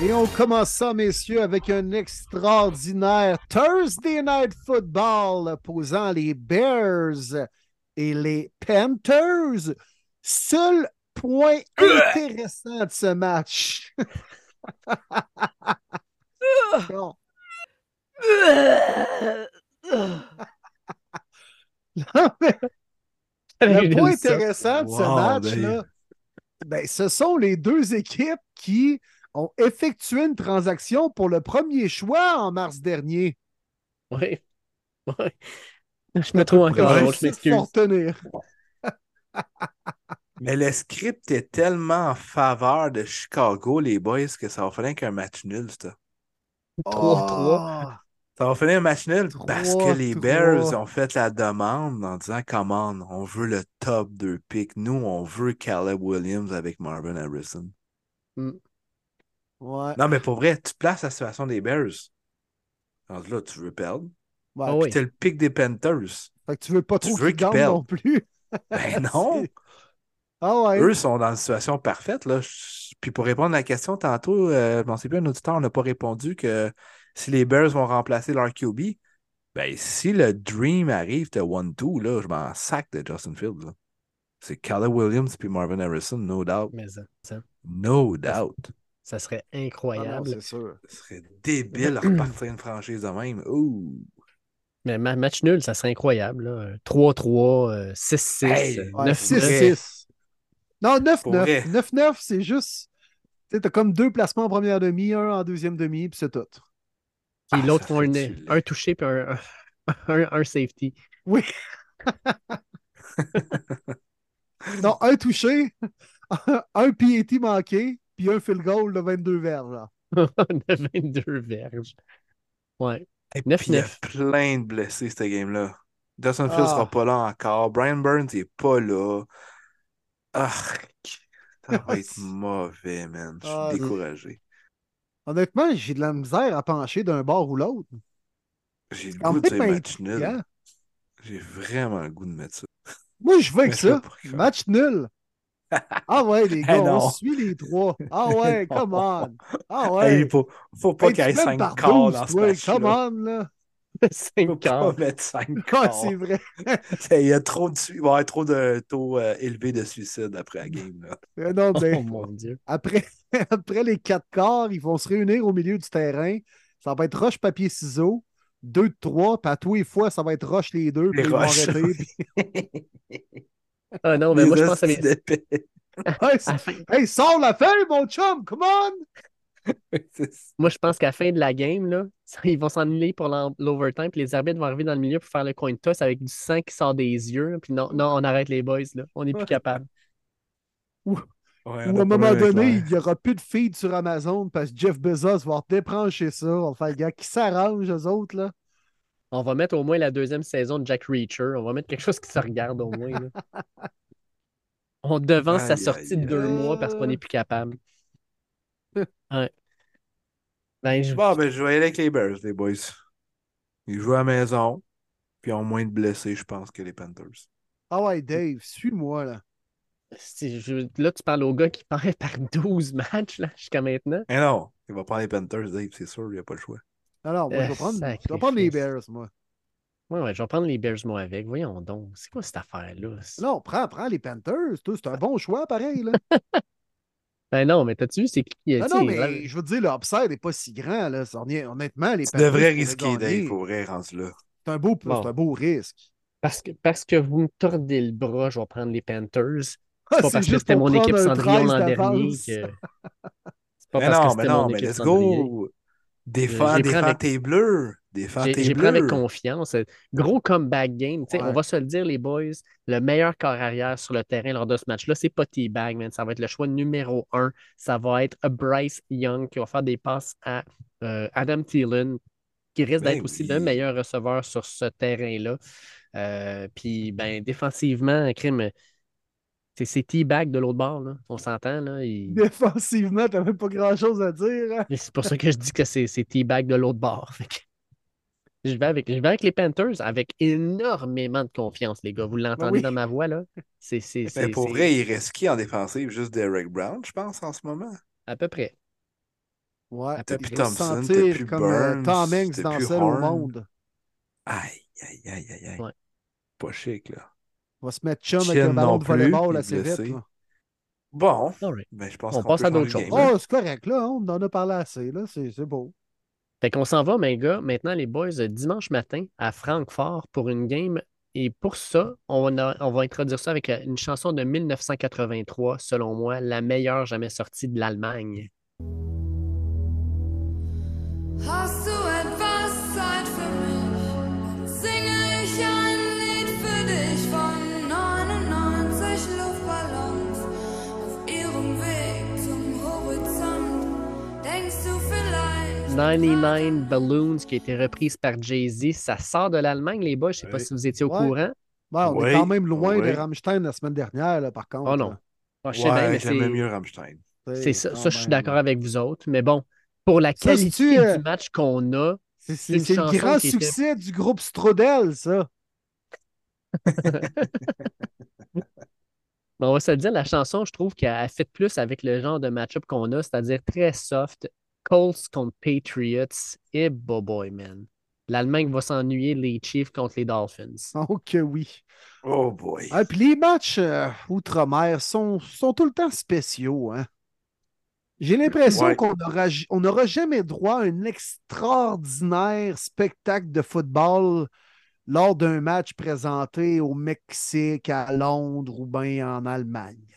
Speaker 1: Et on commence ça, messieurs, avec un extraordinaire Thursday Night Football opposant les Bears et les Panthers. Seul point intéressant de ce match. Bon. Non, mais le point intéressant de ce
Speaker 4: Wow,
Speaker 1: match-là, ben, ce sont les deux équipes qui ont effectué une transaction pour le premier choix en mars dernier.
Speaker 3: Oui. Oui. Je me trouve encore drôle, je
Speaker 1: de
Speaker 3: m'excuse.
Speaker 4: Mais le script est tellement en faveur de Chicago, les boys, que ça va finir qu'un match nul, ça.
Speaker 3: 3-3.
Speaker 4: Ça va finir un match nul parce que les
Speaker 1: 3-3.
Speaker 4: Bears ont fait la demande en disant Commande, on veut le top 2 pick. Nous, on veut Caleb Williams avec Marvin Harrison.
Speaker 1: Ouais.
Speaker 4: Non, mais pour vrai, tu places la situation des Bears. Alors là, tu veux perdre.
Speaker 1: Ouais.
Speaker 3: Ah oui.
Speaker 4: le pick des Panthers.
Speaker 1: Fait que tu veux pas trop qu'ils non plus.
Speaker 4: Ben non!
Speaker 1: C'est- Ah ouais.
Speaker 4: Eux sont dans une situation parfaite. Là. Puis pour répondre à la question tantôt, euh, je m'en sais plus, un auditeur n'a pas répondu que si les Bears vont remplacer leur QB, ben si le Dream arrive de 1-2, là, je m'en sac de Justin Fields. là. C'est Caleb Williams puis Marvin Harrison, no doubt.
Speaker 3: Mais ça, ça,
Speaker 4: No doubt.
Speaker 3: Ça serait
Speaker 1: Ah non,
Speaker 3: incroyable.
Speaker 1: c'est sûr.
Speaker 4: Ce serait débile de repartir une franchise de même. Ouh!
Speaker 3: Mais ma- match nul, ça serait incroyable. là. 3-3, euh, 6-6,
Speaker 4: Hey,
Speaker 3: euh,
Speaker 1: Ouais,
Speaker 3: 9-9.
Speaker 1: 6-6. Non,
Speaker 4: Pour vrai.
Speaker 1: 9-9. 9-9, c'est juste. Tu sais, t'as comme deux placements en première demi, un en deuxième demi, puis c'est tout.
Speaker 3: Puis
Speaker 4: Ah,
Speaker 3: l'autre
Speaker 4: ça
Speaker 3: font un, un touché puis un, un, un safety.
Speaker 1: Oui. non, un touché, un PAT manqué, puis un field goal de 22 verges. là.
Speaker 3: de 22 verges. Ouais.
Speaker 4: Et puis, il y a
Speaker 3: 9-9.
Speaker 4: plein de blessés, cette game-là. Dustin Fields
Speaker 1: Ah.
Speaker 4: sera pas là encore. Brian Burns n'est pas là. Ah, ça va être mauvais, man. Je suis
Speaker 1: Ah,
Speaker 4: découragé.
Speaker 1: Honnêtement, j'ai de la misère à pencher d'un bord ou l'autre.
Speaker 4: J'ai le
Speaker 1: En
Speaker 4: goût de
Speaker 1: fait,
Speaker 4: dire match nul. J'ai vraiment le goût de mettre ça.
Speaker 1: Moi, je veux
Speaker 4: peux
Speaker 1: ça. Match nul. Ah ouais, les gars,
Speaker 4: Eh
Speaker 1: on
Speaker 4: non.
Speaker 1: suit les trois. Ah ouais, come on. Ah ouais.
Speaker 4: il faut, faut pas qu'il y ait
Speaker 1: tu mets
Speaker 4: 5
Speaker 1: par
Speaker 4: quarts
Speaker 1: 12,
Speaker 4: dans ce match
Speaker 1: Come on, là.
Speaker 3: 5
Speaker 4: Faut pas mettre 5 quarts.
Speaker 1: c'est vrai.
Speaker 4: Il y a trop de, il va y avoir trop de taux euh, élevés de suicide après la game. Là.
Speaker 1: Euh, Non,
Speaker 3: Oh
Speaker 1: ben,
Speaker 3: mon Dieu.
Speaker 1: après, après les quatre quarts, ils vont se réunir au milieu du terrain. Ça va être roche, papier, ciseaux. Deux de trois, puis à tous les fois, ça va être roche les deux.
Speaker 4: Les
Speaker 1: puis ils vont arrêter, puis-
Speaker 3: Ah non, mais moi, je pense.
Speaker 1: Hey,
Speaker 3: à la fin-
Speaker 1: hey, sors la feuille, mon chum! Come on!
Speaker 3: Moi, je pense qu'à la fin de la game, là, ils vont s'ennuyer pour l'overtime, puis les arbitres vont arriver dans le milieu pour faire le coin toss avec du sang qui sort des yeux. Puis non, non, on arrête les boys, là. On n'est plus capable.
Speaker 4: Ouais,
Speaker 1: Ou à un moment donné, il n'y aura plus de feed sur Amazon parce que Jeff Bezos va débrancher ça. On va faire le gars qui s'arrange, eux autres. Là.
Speaker 3: On va mettre au moins la deuxième saison de Jack Reacher. On va mettre quelque chose qui se regarde au moins. là. On devance sa sortie
Speaker 4: aïe,
Speaker 3: de deux
Speaker 1: aïe.
Speaker 3: mois parce qu'on n'est plus capable. Ouais. Ben, je-
Speaker 4: Bon, ben, je vais y aller avec les Bears, les boys. Ils jouent à la maison, puis ils ont moins de blessés, je pense, que les Panthers.
Speaker 1: Ah ouais, Dave, suis-moi. là.
Speaker 3: je- Là, tu parles au gars qui paraît par 12 matchs là, jusqu'à maintenant.
Speaker 4: Eh non, il va prendre les Panthers, Dave, c'est sûr, il n'y a pas le choix.
Speaker 1: Alors, moi, je vais
Speaker 3: Euh,
Speaker 1: prendre, je vais
Speaker 3: sacrifice.
Speaker 1: prendre les Bears, moi.
Speaker 3: Ouais, ouais, je vais prendre les Bears, moi, avec. Voyons donc. C'est quoi cette affaire-là?
Speaker 1: Non, prends, prends les Panthers. C'est un bon choix, pareil. Là.
Speaker 3: Ben non, mais t'as-tu vu, c'est qui?
Speaker 1: Non, mais
Speaker 3: là-
Speaker 1: je veux dire, le upside n'est pas si grand. Là. Honnêtement, les
Speaker 4: Tu
Speaker 1: Panthers
Speaker 4: devrais risquer, rendu là.
Speaker 1: C'est un, beau,
Speaker 3: Bon.
Speaker 1: c'est un beau risque.
Speaker 3: Parce que, parce que vous me tordez le bras, je vais prendre les Panthers.
Speaker 1: Ah,
Speaker 3: C'est pas parce que c'était mon équipe Cendrillon l'an dernier que. C'est pas
Speaker 4: Mais
Speaker 3: parce que
Speaker 4: non, mais
Speaker 3: c'était
Speaker 4: non,
Speaker 3: mon
Speaker 4: mais
Speaker 3: équipe
Speaker 4: let's go! Défends,
Speaker 3: avec-
Speaker 4: tes bleus! Défends
Speaker 3: J'ai
Speaker 4: tes
Speaker 3: avec confiance. Gros comeback game.
Speaker 1: Ouais.
Speaker 3: On va se le dire, les boys, le meilleur corps arrière sur le terrain lors de ce match-là, c'est pas T-Bag, man. Ça va être le choix numéro un. Ça va être Bryce Young qui va faire des passes à euh, Adam Thielen, qui risque
Speaker 4: Ben
Speaker 3: d'être aussi
Speaker 4: oui.
Speaker 3: le meilleur receveur sur ce terrain-là. Euh, Puis, ben, défensivement, crime. C'est- C'est T-Bag de l'autre bord, là. On s'entend, là. il-
Speaker 1: Défensivement, t'as même pas grand-chose à dire. hein?
Speaker 3: C'est pour ça que je dis que c'est c'est T-Bag de l'autre bord. Fait que Je vais, avec, je vais avec les Panthers avec énormément de confiance, les gars. Vous l'entendez
Speaker 1: oui.
Speaker 3: dans ma voix, là? C'est c'est-
Speaker 4: Mais pour
Speaker 3: c'est
Speaker 4: vrai, il reste qui en défensive? Juste Derek Brown, je pense, en ce moment.
Speaker 3: à peu près.
Speaker 1: Ouais,
Speaker 3: T'as
Speaker 1: il
Speaker 4: plus Thompson,
Speaker 1: sentir
Speaker 4: t'as plus
Speaker 1: comme euh,
Speaker 4: Burns,
Speaker 1: Tom Hanks
Speaker 4: t'as
Speaker 1: dans
Speaker 4: plus
Speaker 1: Seul au
Speaker 4: Horn.
Speaker 1: monde.
Speaker 4: Aïe, aïe, aïe, aïe, aïe.
Speaker 3: Ouais.
Speaker 4: Pas chic, là.
Speaker 1: Il va se mettre chum avec un ballon de volleyball assez vite. là.
Speaker 4: Bon,
Speaker 3: right.
Speaker 4: ben, je pense
Speaker 3: On
Speaker 4: qu'on
Speaker 3: passe à d'autres choses.
Speaker 4: hein.
Speaker 1: Oh, c'est correct, là. On en a parlé assez, là. C'est c'est beau.
Speaker 3: Fait qu'on s'en va, mes gars, maintenant, les boys, dimanche matin à Francfort pour une game. Et pour ça, on, a- on va introduire ça avec euh, une chanson de 1983, selon moi, la meilleure jamais sortie de l'Allemagne.
Speaker 6: Hast du etwas Zeit für mich? Singe ich ein 99
Speaker 3: Balloons, qui a été reprise par Jay-Z, ça sort de l'Allemagne, les boys. Je sais pas si vous étiez au
Speaker 1: Ouais.
Speaker 3: courant.
Speaker 1: Ouais, on
Speaker 4: Oui,
Speaker 1: est quand même loin
Speaker 4: oui.
Speaker 1: de Rammstein la semaine dernière, là, par contre.
Speaker 3: Oh non. Ah, je sais
Speaker 4: Ouais,
Speaker 3: mais
Speaker 4: j'aimais
Speaker 3: c'est-
Speaker 4: mieux Rammstein.
Speaker 3: c'est ça. Ça, je suis d'accord avec vous autres. Mais bon, pour la
Speaker 1: Ça,
Speaker 3: qualité
Speaker 1: c'est-tu, euh,
Speaker 3: du match qu'on a,
Speaker 1: C'est le grand
Speaker 3: était-
Speaker 1: succès du groupe Strodel, ça.
Speaker 3: Mais on va se le dire, la chanson, je trouve qu'elle elle fait plus avec le genre de match-up qu'on a, c'est-à-dire très soft. Colts contre Patriots. Et boy, man. L'Allemagne va s'ennuyer les Chiefs contre les Dolphins.
Speaker 1: Oh que oui.
Speaker 4: Oh boy.
Speaker 1: Ah, puis les matchs euh, outre-mer sont, sont tout le temps spéciaux. Hein? J'ai l'impression
Speaker 4: Ouais.
Speaker 1: qu'on n'aura on n'aura jamais droit à un extraordinaire spectacle de football lors d'un match présenté au Mexique, à Londres ou bien en Allemagne.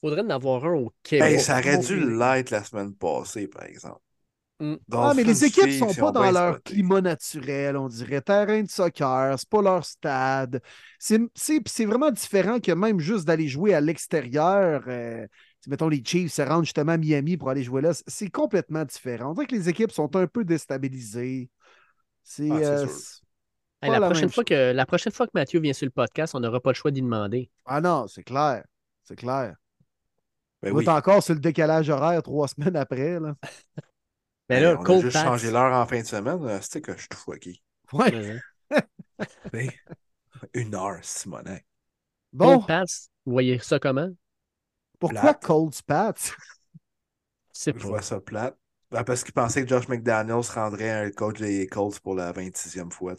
Speaker 3: Faudrait en avoir un au Québec.
Speaker 4: Hey, ça aurait dû l'être la semaine passée, par exemple.
Speaker 3: Mm.
Speaker 1: Ah, mais les équipes sont pas dans leur
Speaker 4: spoté.
Speaker 1: climat naturel, on dirait. Terrain de soccer, c'est pas leur stade. C'est c'est- puis c'est vraiment différent que même juste d'aller jouer à l'extérieur. euh, si, mettons, les Chiefs se rendent justement à Miami pour aller jouer là. C'est- complètement différent. On dirait que les équipes sont un peu déstabilisées. C'est
Speaker 4: Ah,
Speaker 1: euh,
Speaker 3: Hey, la,
Speaker 1: la
Speaker 3: prochaine fois que, la prochaine fois que Mathieu vient sur le podcast, on n'aura pas le choix d'y demander.
Speaker 1: Ah non, c'est clair. C'est clair.
Speaker 4: Ben
Speaker 1: on
Speaker 4: oui.
Speaker 1: est encore sur le décalage horaire trois semaines après. Là.
Speaker 3: Mais
Speaker 4: Hey,
Speaker 3: là,
Speaker 4: on a juste
Speaker 3: Pats.
Speaker 4: changé l'heure en fin de semaine. C'était que je suis tout fucké.
Speaker 1: Ouais.
Speaker 4: Ben, Une heure, Simonac.
Speaker 1: Bon,
Speaker 3: Cold Pats, vous voyez ça comment?
Speaker 1: pourquoi
Speaker 4: plate.
Speaker 1: Cold Spats?
Speaker 3: Je sais
Speaker 4: Je vois ça plate. Ben, parce qu'il pensait que Josh McDaniels rendrait un coach des Colts pour la 26e fois.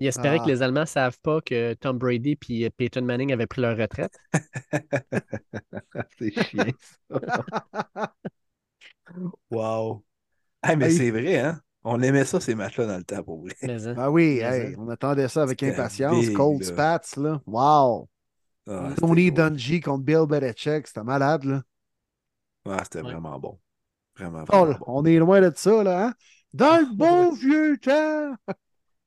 Speaker 3: Il espérait
Speaker 1: Ah.
Speaker 3: que les Allemands ne savent pas que Tom Brady et Peyton Manning avaient pris leur retraite.
Speaker 4: C'est chiant. Wow. Ah, mais
Speaker 1: Hey.
Speaker 4: c'est vrai, hein? On aimait ça, ces matchs-là, dans le temps, pour vrai.
Speaker 3: Mais, hein?
Speaker 1: Ah oui, hey,
Speaker 3: hein?
Speaker 1: on attendait ça avec impatience.
Speaker 4: big,
Speaker 1: Cold
Speaker 4: là.
Speaker 1: Spats, là. Wow.
Speaker 4: Ah,
Speaker 1: Tony. Dungy contre Bill Belichick, c'était malade, là.
Speaker 4: Ah, c'était
Speaker 3: Ouais.
Speaker 4: vraiment bon. Vraiment,
Speaker 1: Oh,
Speaker 4: vraiment bon.
Speaker 1: on est loin de ça, là, hein? Dans le bon vieux temps!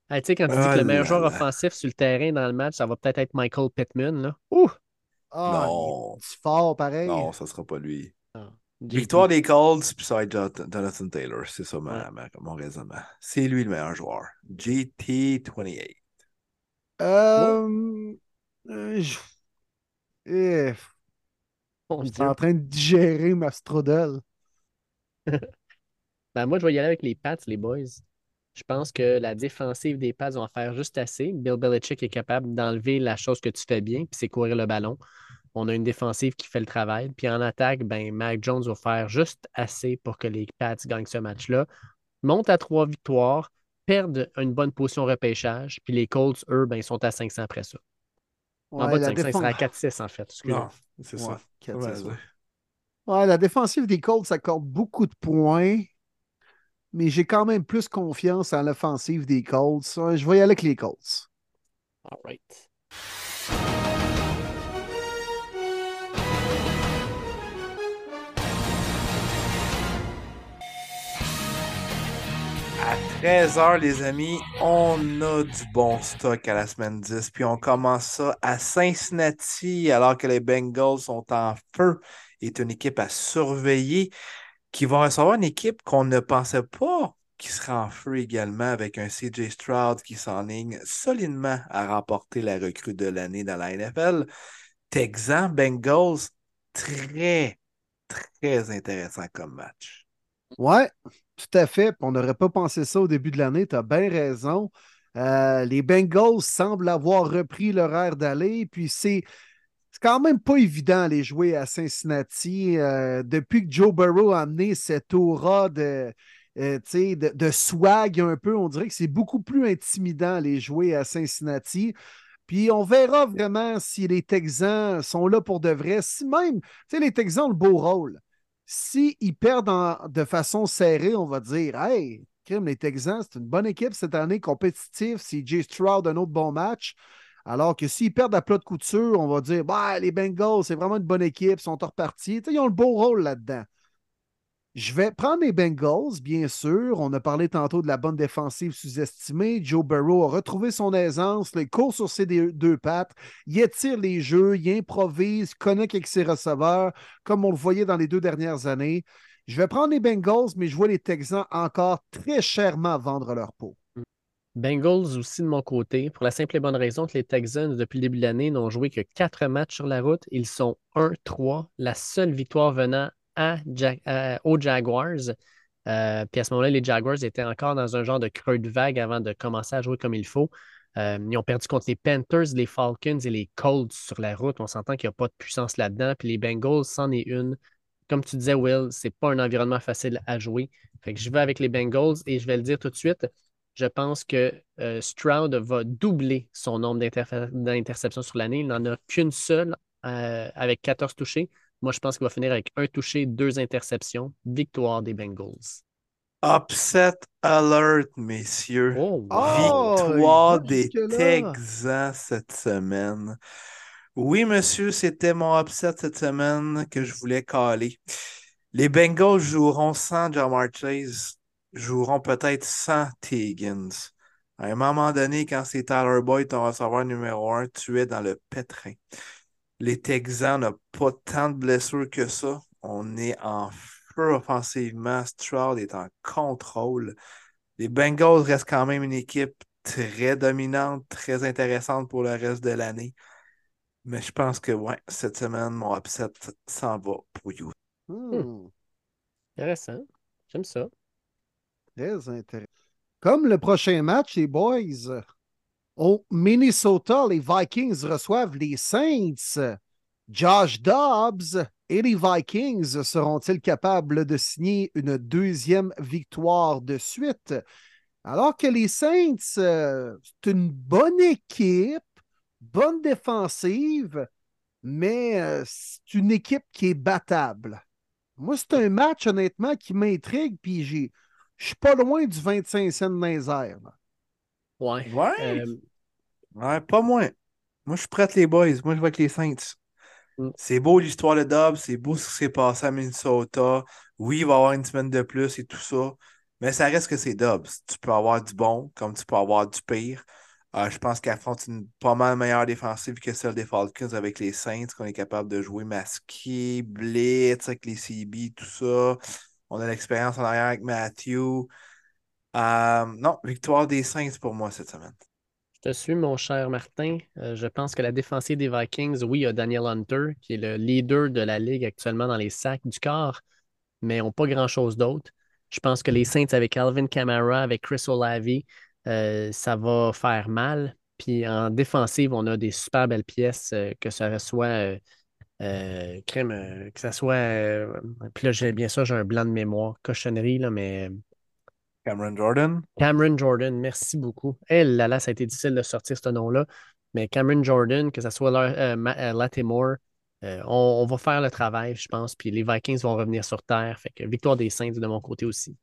Speaker 3: Hey, tu sais, quand tu dis
Speaker 4: Ah
Speaker 3: que le meilleur joueur offensif sur le terrain dans le match, ça va peut-être être Michael Pittman. Là. Ouh!
Speaker 1: Ah,
Speaker 4: Non.
Speaker 1: il est fort, pareil.
Speaker 4: Non, ça sera pas lui.
Speaker 3: JT.
Speaker 4: Victoire des Colts, puis ça va être Jonathan Taylor. C'est ça ma-
Speaker 3: Ouais.
Speaker 4: ma- mon raisonnement. C'est lui le meilleur joueur. GT28.
Speaker 1: Euh, euh, je- Eh, je suis en train de digérer ma Strudel.
Speaker 3: Ben, moi, je vais y aller avec les Pats, les boys. Je pense que la défensive des Pats va en faire juste assez. Bill Belichick est capable d'enlever la chose que tu fais bien, puis c'est courir le ballon. On a une défensive qui fait le travail. Puis en attaque, ben, Mac Jones va faire juste assez pour que les Pats gagnent ce match-là. Montent à trois victoires, perdent une bonne position repêchage, puis les Colts, eux, ben, ils sont à 500 après ça. en bas de
Speaker 1: la
Speaker 3: 500, ils
Speaker 1: défense-
Speaker 3: seraient à 4-6 en fait. Excusez.
Speaker 4: Non, c'est
Speaker 1: Ouais,
Speaker 4: ça. Ouais,
Speaker 1: la défensive des Colts accorde beaucoup de points, mais j'ai quand même plus confiance en l'offensive des Colts. Je vais y aller avec les Colts.
Speaker 3: All right.
Speaker 4: À 13h, les amis, on a du bon stock à la semaine 10. Puis on commence ça à Cincinnati, alors que les Bengals sont en feu. est une équipe à surveiller qui va recevoir une équipe qu'on ne pensait pas qui sera en feu également avec un CJ Stroud qui s'enligne solidement à remporter la recrue de l'année dans la NFL. Texans, Bengals, très, très intéressant comme match.
Speaker 1: Ouais, tout à fait. On n'aurait pas pensé ça au début de l'année. Tu as bien raison. Euh, les Bengals semblent avoir repris leur air d'aller. Puis c'est. Quand même pas évident les jouer à Cincinnati. Euh, depuis que Joe Burrow a amené cette aura de, euh, de, de swag un peu, on dirait que c'est beaucoup plus intimidant les jouer à Cincinnati. Puis on verra vraiment si les Texans sont là pour de vrai. Si même, les Texans ont le beau rôle. S'ils perdent en- de façon serrée, on va dire Hey, crime, les Texans, c'est une bonne équipe cette année, compétitive. CJ Stroud, un autre bon match. Alors que s'ils perdent à plat de couture, on va dire bah, les Bengals, c'est vraiment une bonne équipe, ils sont repartis. Ils ont le beau rôle là-dedans. Je vais prendre les Bengals, bien sûr. On a parlé tantôt de la bonne défensive sous-estimée. Joe Burrow a retrouvé son aisance. Il court sur ses deux, deux pattes. Il étire les jeux. Il improvise. Connecte avec ses receveurs, comme on le voyait dans les deux dernières années. Je vais prendre les Bengals, mais je vois les Texans encore très chèrement vendre leur peau.
Speaker 3: Bengals aussi de mon côté, pour la simple et bonne raison que les Texans, depuis le début de l'année, n'ont joué que quatre matchs sur la route. Ils sont 1-3, la seule victoire venant aux Jaguars. Euh, puis à ce moment-là, les Jaguars étaient encore dans un genre de creux de vague avant de commencer à jouer comme il faut. Euh, ils ont perdu contre les Panthers, les Falcons et les Colts sur la route. On s'entend qu'il n'y a pas de puissance là-dedans. Puis les Bengals, c'en est une. Comme tu disais, Will, c'est pas un environnement facile à jouer. Fait que je vais avec les Bengals et je vais le dire tout de suite. Je pense que euh, Stroud va doubler son nombre d'interceptions sur l'année. Il n'en a qu'une seule euh, avec 14 touchés. Moi, je pense qu'il va finir avec un touché, deux interceptions. Victoire des Bengals.
Speaker 4: Upset alert, messieurs.
Speaker 3: Oh, wow.
Speaker 1: Oh,
Speaker 4: Victoire
Speaker 1: va
Speaker 4: des. Texans cette semaine. Oui, monsieur, c'était mon upset cette semaine que je voulais caler. Les Bengals joueront sans Jamar Chase, joueront peut-être sans. Higgins. À un moment donné, quand c'est Tyler Boyd, ton receveur numéro un, tu es dans le pétrin. Les Texans n'ont pas tant de blessures que ça. On est en feu offensivement. Stroud est en contrôle. Les Bengals restent quand même une équipe très dominante, très intéressante pour le reste de l'année. Mais je pense que ouais, cette semaine, mon upset s'en va pour you.
Speaker 1: Hmm,
Speaker 3: Intéressant. J'aime ça.
Speaker 1: Très intéressant. Comme le prochain match, les boys, au Minnesota, les Vikings reçoivent les Saints. Josh Dobbs et les Vikings seront-ils capables de signer une deuxième victoire de suite? Alors que les Saints, euh, c'est une bonne équipe, bonne défensive, mais euh, c'est une équipe qui est battable. Moi, c'est un match, honnêtement, qui m'intrigue, puis j'ai. Je suis pas loin du 25 cents dans les airs.
Speaker 3: Ouais.
Speaker 4: Ouais.
Speaker 3: Euh,
Speaker 4: Ouais, pas moins. Moi, je suis prêt, les boys. Moi, je vais avec les Saints.
Speaker 3: Mm.
Speaker 4: C'est beau l'histoire de Dobbs, c'est beau ce qui s'est passé à Minnesota. Oui, il va y avoir une semaine de plus et tout ça, mais ça reste que c'est Dobbs. Tu peux avoir du bon comme tu peux avoir du pire. Euh, je pense qu'elle affronte une pas mal meilleure défensive que celle des Falcons avec les Saints, qu'on est capable de jouer masqué, blitz avec les CB, tout ça. On a l'expérience en arrière avec Matthew. Euh, non, victoire des Saints pour moi cette semaine.
Speaker 3: Je te suis, mon cher Martin. Euh, je pense que la défensive des Vikings, oui, il y a Daniel Hunter, qui est le leader de la ligue actuellement dans les sacs du corps, mais n'ont pas grand-chose d'autre. Je pense que les Saints avec Alvin Kamara, avec Chris Olavi, euh, ça va faire mal. Puis en défensive, on a des super belles pièces, que ce soit euh, euh, crème, euh, que ça soit. euh, puis là, j'ai bien sûr, j'ai un blanc de mémoire, cochonnerie, là, mais
Speaker 4: Cameron Jordan.
Speaker 3: Cameron Jordan, merci beaucoup. Eh là là, ça a été difficile de sortir ce nom-là. Mais Cameron Jordan, que ce soit euh, euh, Latimore, euh, on, on va faire le travail, je pense. Puis les Vikings vont revenir sur terre. Fait que victoire des Saints de mon côté aussi.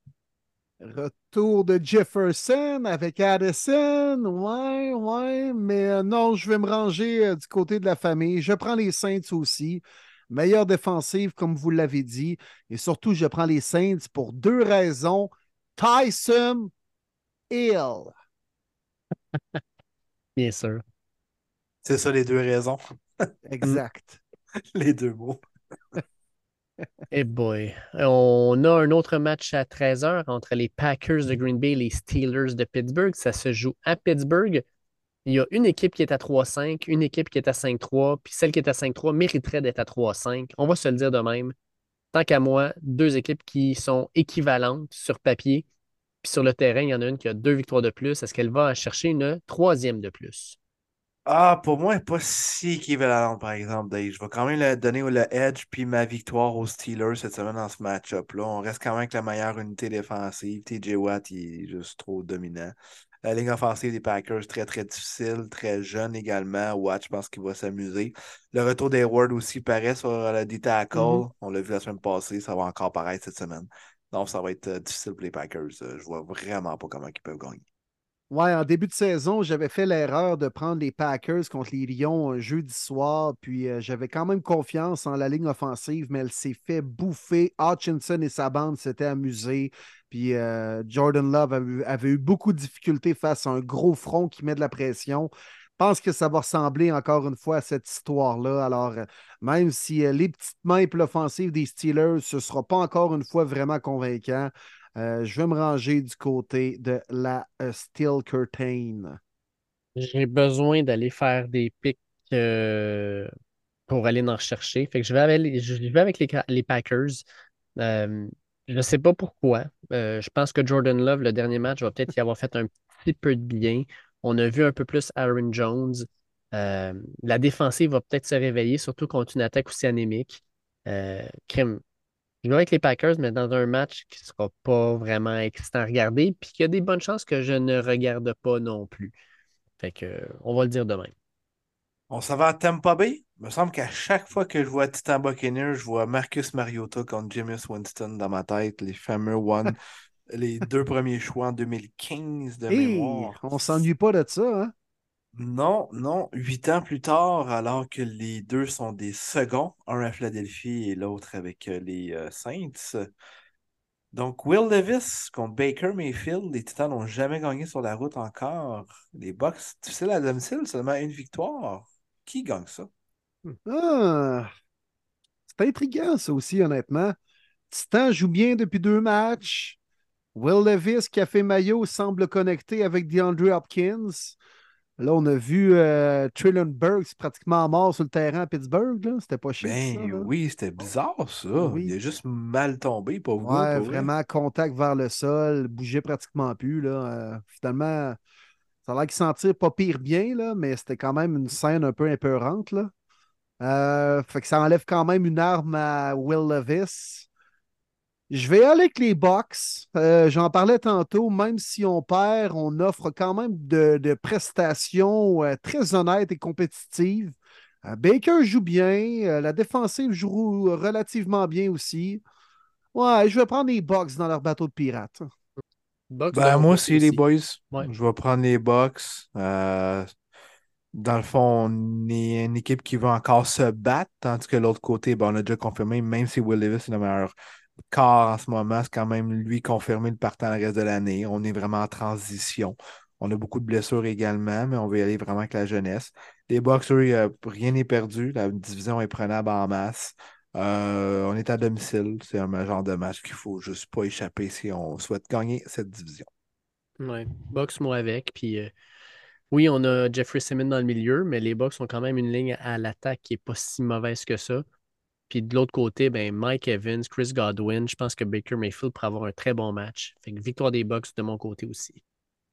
Speaker 1: Retour de Jefferson avec Addison. Ouais, ouais. Mais euh, non, je vais me ranger euh, du côté de la famille. Je prends les Saints aussi. Meilleure défensive, comme vous l'avez dit. Et surtout, je prends les Saints pour deux raisons. Tyson Hill.
Speaker 3: Bien sûr.
Speaker 4: C'est ça les deux raisons,
Speaker 1: Exact.
Speaker 4: les deux mots.
Speaker 3: Eh boy. On a un autre match à 13h entre les Packers de Green Bay et les Steelers de Pittsburgh. Ça se joue à Pittsburgh. Il y a une équipe qui est à 3-5, une équipe qui est à 5-3, puis celle qui est à 5-3 mériterait d'être à 3-5. On va se le dire de même. Tant qu'à moi, deux équipes qui sont équivalentes sur papier, puis sur le terrain, il y en a une qui a deux victoires de plus. Est-ce qu'elle va chercher une troisième de plus?
Speaker 4: Ah, pour moi, elle n'est pas si équivalente, par exemple, Dave. Je vais quand même le donner le edge puis ma victoire aux Steelers cette semaine dans ce match-up-là. On reste quand même avec la meilleure unité défensive. TJ Watt, il est juste trop dominant. La ligne offensive des Packers, très, très difficile, très jeune également. Watt, je pense qu'il va s'amuser. Le retour d'Hayward aussi paraît sur le D-tackle.
Speaker 1: Mhm.
Speaker 4: On l'a vu la semaine passée, ça va encore paraître cette semaine. Donc, ça va être euh, difficile pour les Packers. Euh, Je vois vraiment pas comment ils peuvent gagner.
Speaker 1: Ouais, en début de saison, j'avais fait l'erreur de prendre les Packers contre les Lions un jeudi soir, puis euh, j'avais quand même confiance en la ligne offensive, mais elle s'est fait bouffer. Hutchinson et sa bande s'étaient amusés, puis euh, Jordan Love avait, eu beaucoup de difficultés face à un gros front qui met de la pression. Je pense que ça va ressembler encore une fois à cette histoire-là. Alors, euh, même si euh, les petites mains et l'offensive des Steelers, ce ne sera pas encore une fois vraiment convaincant, euh, je vais me ranger du côté de la euh, Steel Curtain.
Speaker 3: J'ai besoin d'aller faire des pics euh, pour aller en chercher. Fait que je vais avec les, Packers. Je ne sais pas pourquoi. Je pense que Jordan Love, le dernier match, va peut-être y avoir fait un petit peu de bien. On a vu un peu plus Aaron Jones. La défensive va peut-être se réveiller, surtout contre une attaque aussi anémique. Crime. Je vais avec les Packers, mais dans un match qui ne sera pas vraiment excitant à regarder, puis qu'il y a des bonnes chances que je ne regarde pas non plus. Fait que, on va le dire demain.
Speaker 4: On s'en va à Tampa Bay. Il me semble qu'à chaque fois que je vois Titan Buccaneers, je vois Marcus Mariota contre Jameis Winston dans ma tête, les fameux one, les deux premiers choix en 2015 de
Speaker 1: Hey,
Speaker 4: mémoire.
Speaker 1: on s'ennuie pas de ça, hein?
Speaker 4: Non, non, huit ans plus tard, alors que les deux sont des seconds, un à Philadelphie et l'autre avec euh, les euh, Saints. Donc, Will Levis contre Baker Mayfield, les Titans n'ont jamais gagné sur la route encore. Les Bucks, difficile à domicile, seulement une victoire. Qui gagne ça?
Speaker 1: Ah, c'est intriguant, ça aussi, honnêtement. Titan joue bien depuis deux matchs. Will a fait maillot, semble connecté avec DeAndre Hopkins. Là, on a vu euh, Traylon Burks pratiquement mort sur le terrain à Pittsburgh. là. C'était pas chiant.
Speaker 4: Ben
Speaker 1: ça, là.
Speaker 4: oui, c'était bizarre ça.
Speaker 1: Oui.
Speaker 4: Il est juste mal tombé,
Speaker 1: Ouais,
Speaker 4: gars, pour vrai.
Speaker 1: vraiment contact vers le sol, bougeait pratiquement plus. Là. Euh, finalement, ça a l'air qu'il s'en tire pas pire bien, là, mais c'était quand même une scène un peu épeurante. Là. Euh, fait que ça enlève quand même une arme à Will Levis. Je vais aller avec les Bucks. Euh, J'en parlais tantôt, même si on perd, on offre quand même de, de prestations euh, très honnêtes et compétitives. Euh, Baker joue bien, euh, la défensive joue relativement bien aussi. Ouais, je vais prendre les Bucks dans leur bateau de pirates.
Speaker 4: Ben, moi aussi, les boys.
Speaker 3: Ouais.
Speaker 4: Je vais prendre les. Euh, dans le fond, on est une équipe qui va encore se battre, tandis que l'autre côté, ben, on a déjà confirmé, même si Will Levis est le meilleur quart en ce moment, c'est quand même lui confirmé le partant le reste de l'année. On est vraiment en transition. On a beaucoup de blessures également, mais on va y aller vraiment avec la jeunesse. Les euh, rien n'est perdu. La division est prenable en masse. Euh, on est à domicile. C'est un genre de match qu'il faut juste pas échapper si on souhaite gagner cette division.
Speaker 3: Ouais. Bucks, moi avec. Puis euh, oui, on a Jeffrey Simmons dans le milieu, mais les Bucks ont quand même une ligne à l'attaque qui n'est pas si mauvaise que ça. Puis de l'autre côté, ben, Mike Evans, Chris Godwin, je pense que Baker Mayfield pourrait avoir un très bon match. Fait que victoire des Bucks de mon côté aussi.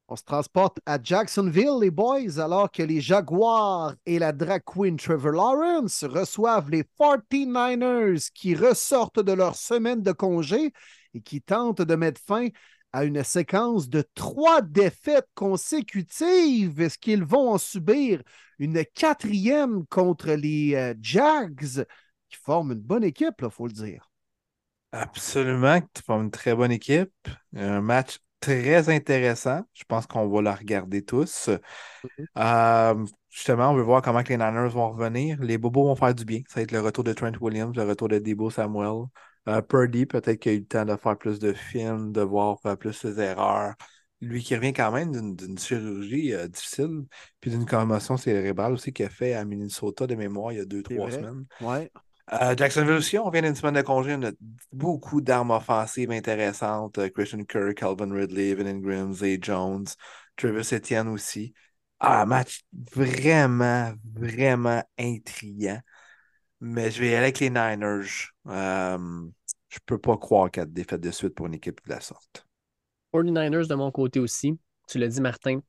Speaker 1: On se transporte à Jacksonville, les boys, alors que les Jaguars et la drag queen Trevor Lawrence reçoivent les 49ers qui ressortent de leur semaine de congé et qui tentent de mettre fin à une séquence de trois défaites consécutives. Est-ce qu'ils vont en subir une quatrième contre les euh, Jags? Qui forment une bonne équipe, il faut le dire?
Speaker 4: Absolument, tu formes une très bonne équipe. Un match très intéressant. Je pense qu'on va la regarder tous. Euh, justement, on veut voir comment les Niners vont revenir. Les Bobos vont faire du bien. Ça va être le retour de Trent Williams, le retour de Debo Samuel. Euh, Purdy, peut-être qu'il a eu le temps de faire plus de films, de voir euh, plus ses erreurs. Lui qui revient quand même d'une d'une chirurgie difficile, puis d'une commotion cérébrale aussi qu'il a fait à Minnesota de mémoire il y a deux, trois
Speaker 1: vrai.
Speaker 4: semaines.
Speaker 1: Ouais.
Speaker 4: Jacksonville aussi, on vient d'une semaine de congé, on a beaucoup d'armes offensives intéressantes. Euh, Christian Kirk, Calvin Ridley, Evan Ingram, Zay Jones, Travis Etienne aussi. Ah, match vraiment, vraiment intriguant. Mais je vais y aller avec les Niners. Euh, je peux pas croire quatre défaites de suite pour une équipe de la sorte.
Speaker 3: 49ers de mon côté aussi. Tu l'as dit, Martin,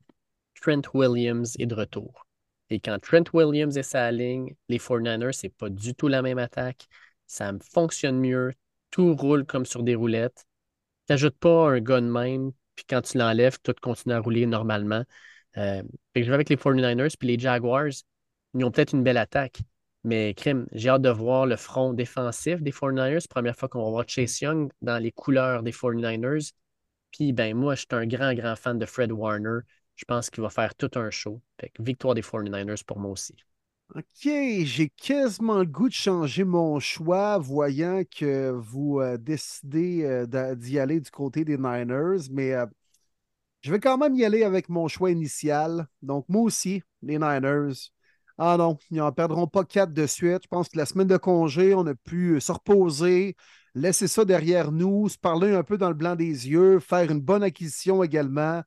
Speaker 3: Trent Williams est de retour. Et quand Trent Williams est sa ligne, les 49ers, c'est pas du tout la même attaque. Ça fonctionne mieux. Tout roule comme sur des roulettes. T'ajoutes pas un gars de même, puis quand tu l'enlèves, tout continue à rouler normalement. Euh, je vais avec les 49ers, puis les Jaguars, ils ont peut-être une belle attaque. Mais crime, j'ai hâte de voir le front défensif des 49ers. Première fois qu'on va voir Chase Young dans les couleurs des 49ers. Puis, ben, moi, je suis un grand, grand fan de Fred Warner. Je pense qu'il va faire tout un show. Fait que victoire des 49ers pour moi aussi.
Speaker 1: OK, j'ai quasiment le goût de changer mon choix, voyant que vous euh, décidez euh, d'y aller du côté des Niners, mais euh, je vais quand même y aller avec mon choix initial. Donc, moi aussi, les Niners. Ah non, ils n'en perdront pas quatre de suite. Je pense que la semaine de congé, on a pu se reposer, laisser ça derrière nous, se parler un peu dans le blanc des yeux, faire une bonne acquisition également.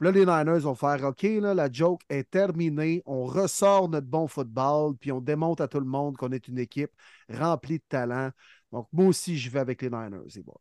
Speaker 1: Là, les Niners vont faire OK, là, la joke est terminée. On ressort notre bon football, puis on démontre à tout le monde qu'on est une équipe remplie de talent. Donc, moi aussi, je vais avec les Niners, les boys.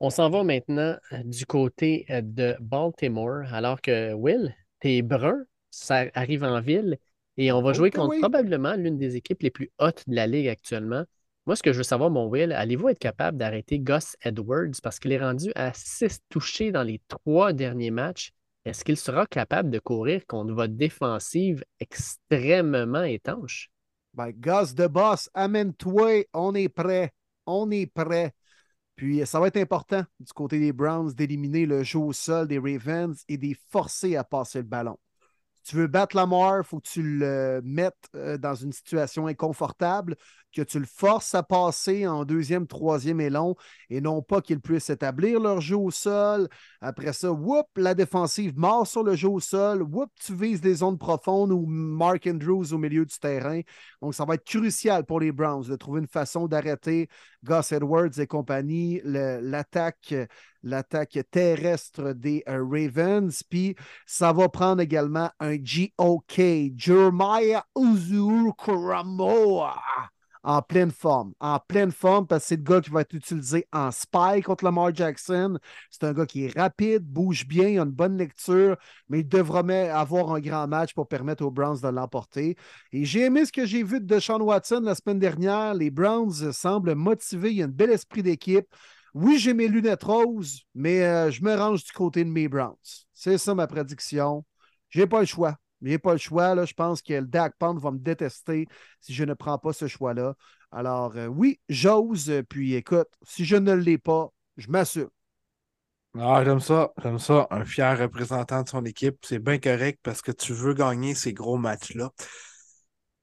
Speaker 3: On s'en va maintenant euh, du côté euh, de Baltimore, alors que Will, t'es brun, ça arrive en ville et on va
Speaker 1: Oh
Speaker 3: jouer
Speaker 1: que
Speaker 3: contre
Speaker 1: oui.
Speaker 3: probablement l'une des équipes les plus hautes de la ligue actuellement. Moi, ce que je veux savoir, mon Will, allez-vous être capable d'arrêter Gus Edwards? Parce qu'il est rendu à six touchés dans les trois derniers matchs? Est-ce qu'il sera capable de courir contre votre défensive extrêmement étanche?
Speaker 1: Ben, Gus de Boss, amène-toi, on est prêt. On est prêt. Puis ça va être important du côté des Browns d'éliminer le jeu au sol des Ravens et les forcer à passer le ballon. Tu veux battre Lamar, il faut que tu le mettes euh, dans une situation inconfortable, que tu le forces à passer en deuxième, troisième long, et non pas qu'ils puissent établir leur jeu au sol. Après ça, whoop, la défensive mord sur le jeu au sol. Whoop, tu vises des zones profondes ou Mark Andrews au milieu du terrain. Donc, ça va être crucial pour les Browns de trouver une façon d'arrêter Gus Edwards et compagnie, l'attaque terrestre des euh, Ravens. Puis, ça va prendre également un GOK, Jeremiah Uzur Kuramoa, en pleine forme. En pleine forme, parce que c'est le gars qui va être utilisé en spy contre Lamar Jackson. C'est un gars qui est rapide, bouge bien, il a une bonne lecture, mais il devra mais avoir un grand match pour permettre aux Browns de l'emporter. Et j'ai aimé ce que j'ai vu de Deshaun Watson la semaine dernière. Les Browns semblent motivés, il y a un bel esprit d'équipe. Oui, j'ai mes lunettes roses, mais euh, je me range du côté de mes Browns. C'est ça ma prédiction. J'ai pas le choix. J'ai pas le choix. Là. Je pense que le Dak Pound va me détester si je ne prends pas ce choix-là. Alors, euh, oui, j'ose. euh, Puis écoute, si je ne l'ai pas, je m'assure.
Speaker 4: Ah, j'aime ça, j'aime ça. Un fier représentant de son équipe, c'est bien correct parce que tu veux gagner ces gros matchs-là.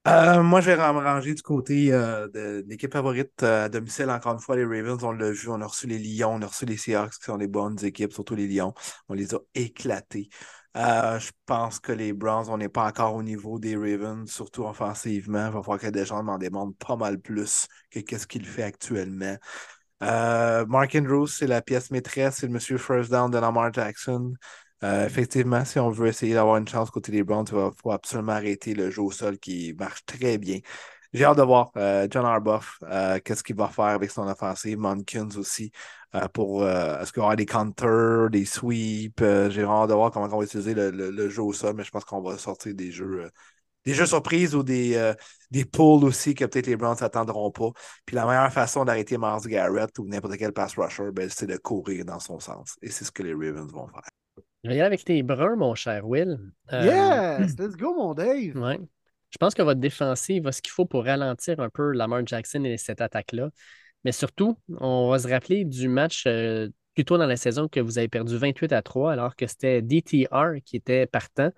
Speaker 4: Euh, moi, je vais me ranger du côté de, l'équipe favorite à domicile. Encore une fois, les Ravens, on l'a vu, on a reçu les Lions, on a reçu les Seahawks qui sont des bonnes équipes, surtout les Lions. On les a éclatés. Euh, je pense que les Browns, on n'est pas encore au niveau des Ravens, surtout offensivement. Il va falloir que Deschamps m'en demande pas mal plus que qu'est-ce qu'il fait actuellement. Euh, Mark Andrews, c'est la pièce maîtresse, c'est le monsieur first down de Lamar Jackson. Euh, effectivement, si on veut essayer d'avoir une chance côté des Browns, il va- faut absolument arrêter le jeu au sol qui marche très bien. J'ai hâte de voir euh, John Arbuff, euh, qu'est-ce qu'il va faire avec son offensive, Monkins aussi, euh, pour euh, est-ce qu'il va y avoir des counters, des sweeps. euh, J'ai vraiment hâte de voir comment on va utiliser le, le- le jeu au sol, mais je pense qu'on va sortir des jeux, euh, des jeux surprises ou des, euh, des pulls aussi que peut-être les Browns s'attendront pas. Puis la meilleure façon d'arrêter Miles Garrett ou n'importe quel pass rusher, ben, c'est de courir dans son sens. Et c'est ce que les Ravens vont faire.
Speaker 3: Aller avec tes bruns, mon cher Will. Euh,
Speaker 1: Yes! Let's go, mon Dave!
Speaker 3: Ouais. Je pense que votre défensive a ce qu'il faut pour ralentir un peu Lamar Jackson et cette attaque-là. Mais surtout, on va se rappeler du match euh, plus tôt dans la saison que vous avez perdu 28 à 3 alors que c'était DTR qui était partant.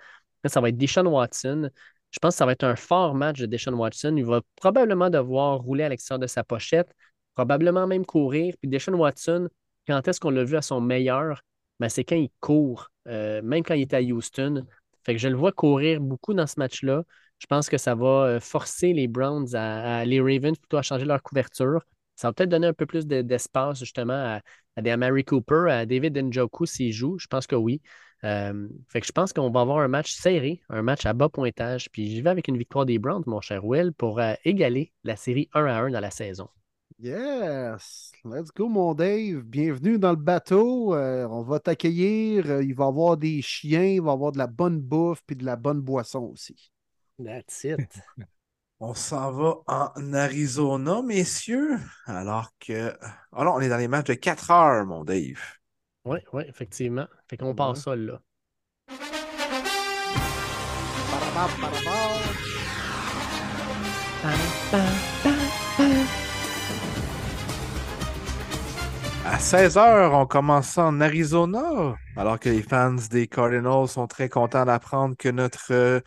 Speaker 3: Ça va être Deshaun Watson. Je pense que ça va être un fort match de Deshaun Watson. Il va probablement devoir rouler à l'extérieur de sa pochette, probablement même courir. Puis Deshaun Watson, quand est-ce qu'on l'a vu à son meilleur? Ben, c'est quand il court, euh, même quand il était à Houston. Fait que je le vois courir beaucoup dans ce match-là. Je pense que ça va euh, forcer les Browns, à, les Ravens plutôt à changer leur couverture. Ça va peut-être donner un peu plus de- d'espace justement à, des Amari Cooper, à David Njoku s'il joue. Je pense que oui. Euh, fait que je pense qu'on va avoir un match serré, un match à bas pointage. Puis j'y vais avec une victoire des Browns, mon cher Will, pour euh, égaler la série 1 à 1 dans la saison.
Speaker 1: Yes! Let's go, mon Dave. Bienvenue dans le bateau. On va t'accueillir. Il va y avoir des chiens, il va y avoir de la bonne bouffe puis de la bonne boisson aussi.
Speaker 3: That's it.
Speaker 4: On s'en va en Arizona, messieurs. Alors que. Ah non, on est dans les matchs de 4 heures, mon Dave.
Speaker 3: Oui, oui, effectivement. Fait qu'on part
Speaker 1: Ouais.
Speaker 3: ça là.
Speaker 4: À 16h, on commence en Arizona, alors que les fans des Cardinals sont très contents d'apprendre que notre euh,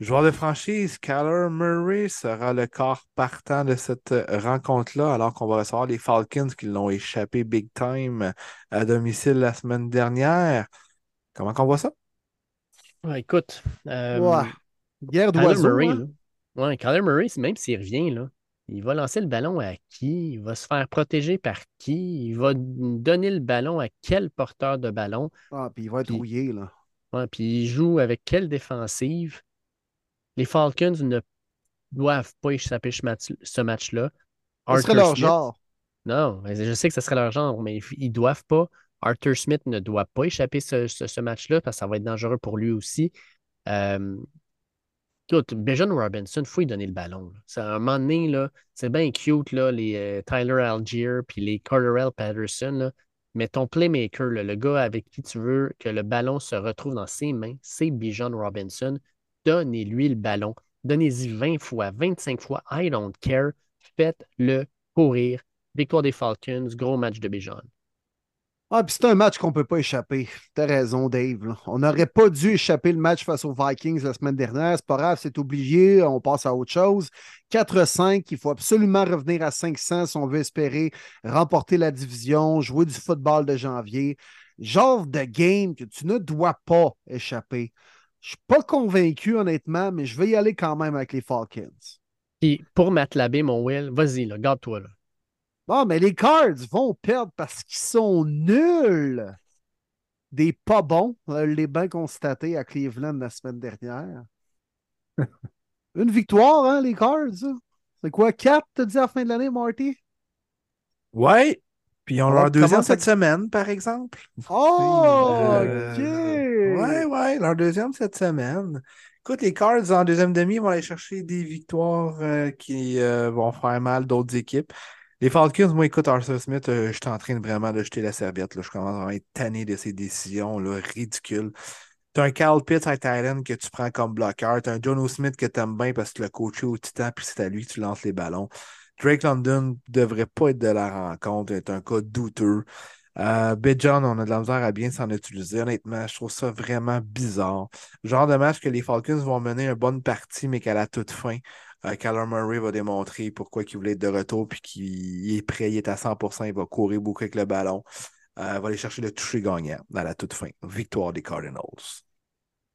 Speaker 4: joueur de franchise, Kyler Murray, sera le corps partant de cette rencontre-là, alors qu'on va recevoir les Falcons qui l'ont échappé big time à domicile la semaine dernière. Comment qu'on voit ça?
Speaker 3: Ouais, écoute, euh.
Speaker 1: Guerre
Speaker 3: Kyler
Speaker 1: d'oiseaux.
Speaker 3: Murray,
Speaker 1: hein?
Speaker 3: là. Ouais, Kyler Murray, même s'il revient, là, il va lancer le ballon à qui? Il va se faire protéger par qui? Il va donner le ballon à quel porteur de ballon?
Speaker 1: Ah, puis il va être
Speaker 3: Puis-
Speaker 1: rouillé, là.
Speaker 3: Ouais, puis il joue avec quelle défensive? Les Falcons ne doivent pas échapper ce match- ce match-là.
Speaker 1: Ce serait leur
Speaker 3: Smith-
Speaker 1: genre.
Speaker 3: Non, je sais que ce serait leur genre, mais ils doivent pas. Arthur Smith ne doit pas échapper ce, ce- ce match-là parce que ça va être dangereux pour lui aussi. Euh, écoute, Bijan Robinson, il faut lui donner le ballon. C'est- à un moment donné, c'est bien cute, là, les euh, Tyler Algier puis les Corderell Patterson. là. mais ton playmaker, là, le gars avec qui tu veux que le ballon se retrouve dans ses mains, c'est Bijan Robinson. Donnez-lui le ballon. Donnez-y 20 fois, 25 fois. I don't care. Faites-le courir. Victoire des Falcons, gros match de Bijan.
Speaker 1: Ah, puis c'est un match qu'on ne peut pas échapper. T'as raison, Dave. On n'aurait pas dû échapper le match face aux Vikings la semaine dernière. C'est pas grave, c'est obligé. On passe à autre chose. 4-5, il faut absolument revenir à 500 si on veut espérer remporter la division, jouer du football de janvier. Genre de game que tu ne dois pas échapper. Je suis pas convaincu, honnêtement, mais je vais y aller quand même avec les Falcons.
Speaker 3: Puis pour Matlabé, mon Will, vas-y, là, garde-toi. Là.
Speaker 1: Bon, mais les Cards vont perdre parce qu'ils sont nuls. Des pas bons. On l'a bien constaté à Cleveland la semaine dernière. Une victoire, hein, les Cards. C'est quoi, 4, t'as dit à la fin de l'année, Marty?
Speaker 4: Ouais. Puis ils ont
Speaker 1: Alors,
Speaker 4: leur deuxième
Speaker 1: ça-
Speaker 4: cette semaine, par exemple.
Speaker 1: Oh,
Speaker 4: Euh,
Speaker 1: OK.
Speaker 4: Ouais, ouais, leur deuxième cette semaine. Écoute, les Cards en deuxième demi vont aller chercher des victoires euh, qui euh, vont faire mal d'autres équipes. Les Falcons, moi, écoute, Arthur Smith, euh, je suis en train de vraiment de jeter la serviette. Là. Je commence à être tanné de ces décisions là, ridicules. T'as un Cal Pitts à Thailand que tu prends comme bloqueur. T'as un Jono Smith que t'aimes bien parce que tu l'as coaché au Titan, puis c'est à lui que tu lances les ballons. Drake London devrait pas être de la rencontre, est un cas douteux. Euh, John, on a de la misère à bien s'en utiliser. Honnêtement, je trouve ça vraiment bizarre. Genre de match que les Falcons vont mener une bonne partie, mais qu'à la toute fin, euh, Kyler Murray va démontrer pourquoi il voulait être de retour, puis qu'il est prêt, il est à 100%, il va courir beaucoup avec le ballon. Euh, va aller chercher le toucher gagnant à la toute fin. Victoire des Cardinals.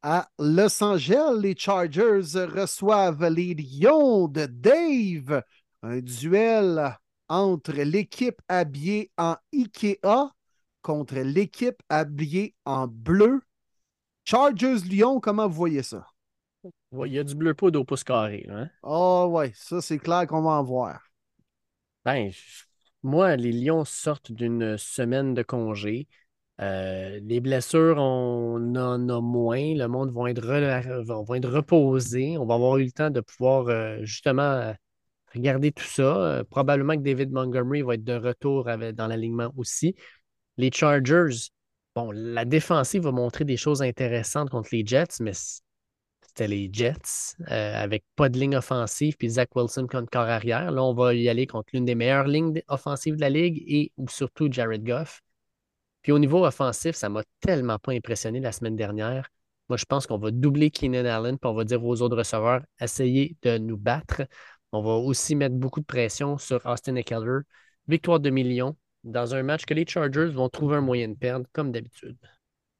Speaker 1: À Los Angeles, les Chargers reçoivent les Lions de Dave. Un duel entre l'équipe habillée en Ikea contre l'équipe habillée en bleu. Chargers-Lyon, comment vous voyez ça?
Speaker 3: Il y a du bleu poudre au pouce carré. Hein?
Speaker 1: Ah ouais, ça c'est clair qu'on va en voir.
Speaker 3: Ben, moi, les Lions sortent d'une semaine de congé. Euh, les blessures, on en a moins. Le monde va être, va être reposé. On va avoir eu le temps de pouvoir euh, justement Regardez tout ça. Euh, probablement que David Montgomery va être de retour dans l'alignement aussi. Les Chargers, bon, la défensive va montrer des choses intéressantes contre les Jets, mais c'était les Jets euh, avec pas de ligne offensive puis Zach Wilson contre corps arrière. Là, on va y aller contre l'une des meilleures lignes offensives de la ligue et ou surtout Jared Goff. Puis au niveau offensif, ça m'a tellement pas impressionné la semaine dernière. Moi, je pense qu'on va doubler Keenan Allen, puis on va dire aux autres receveurs, essayez de nous battre. On va aussi mettre beaucoup de pression sur Austin Eckler. Victoire de millions dans un match que les Chargers vont trouver un moyen de perdre, comme d'habitude.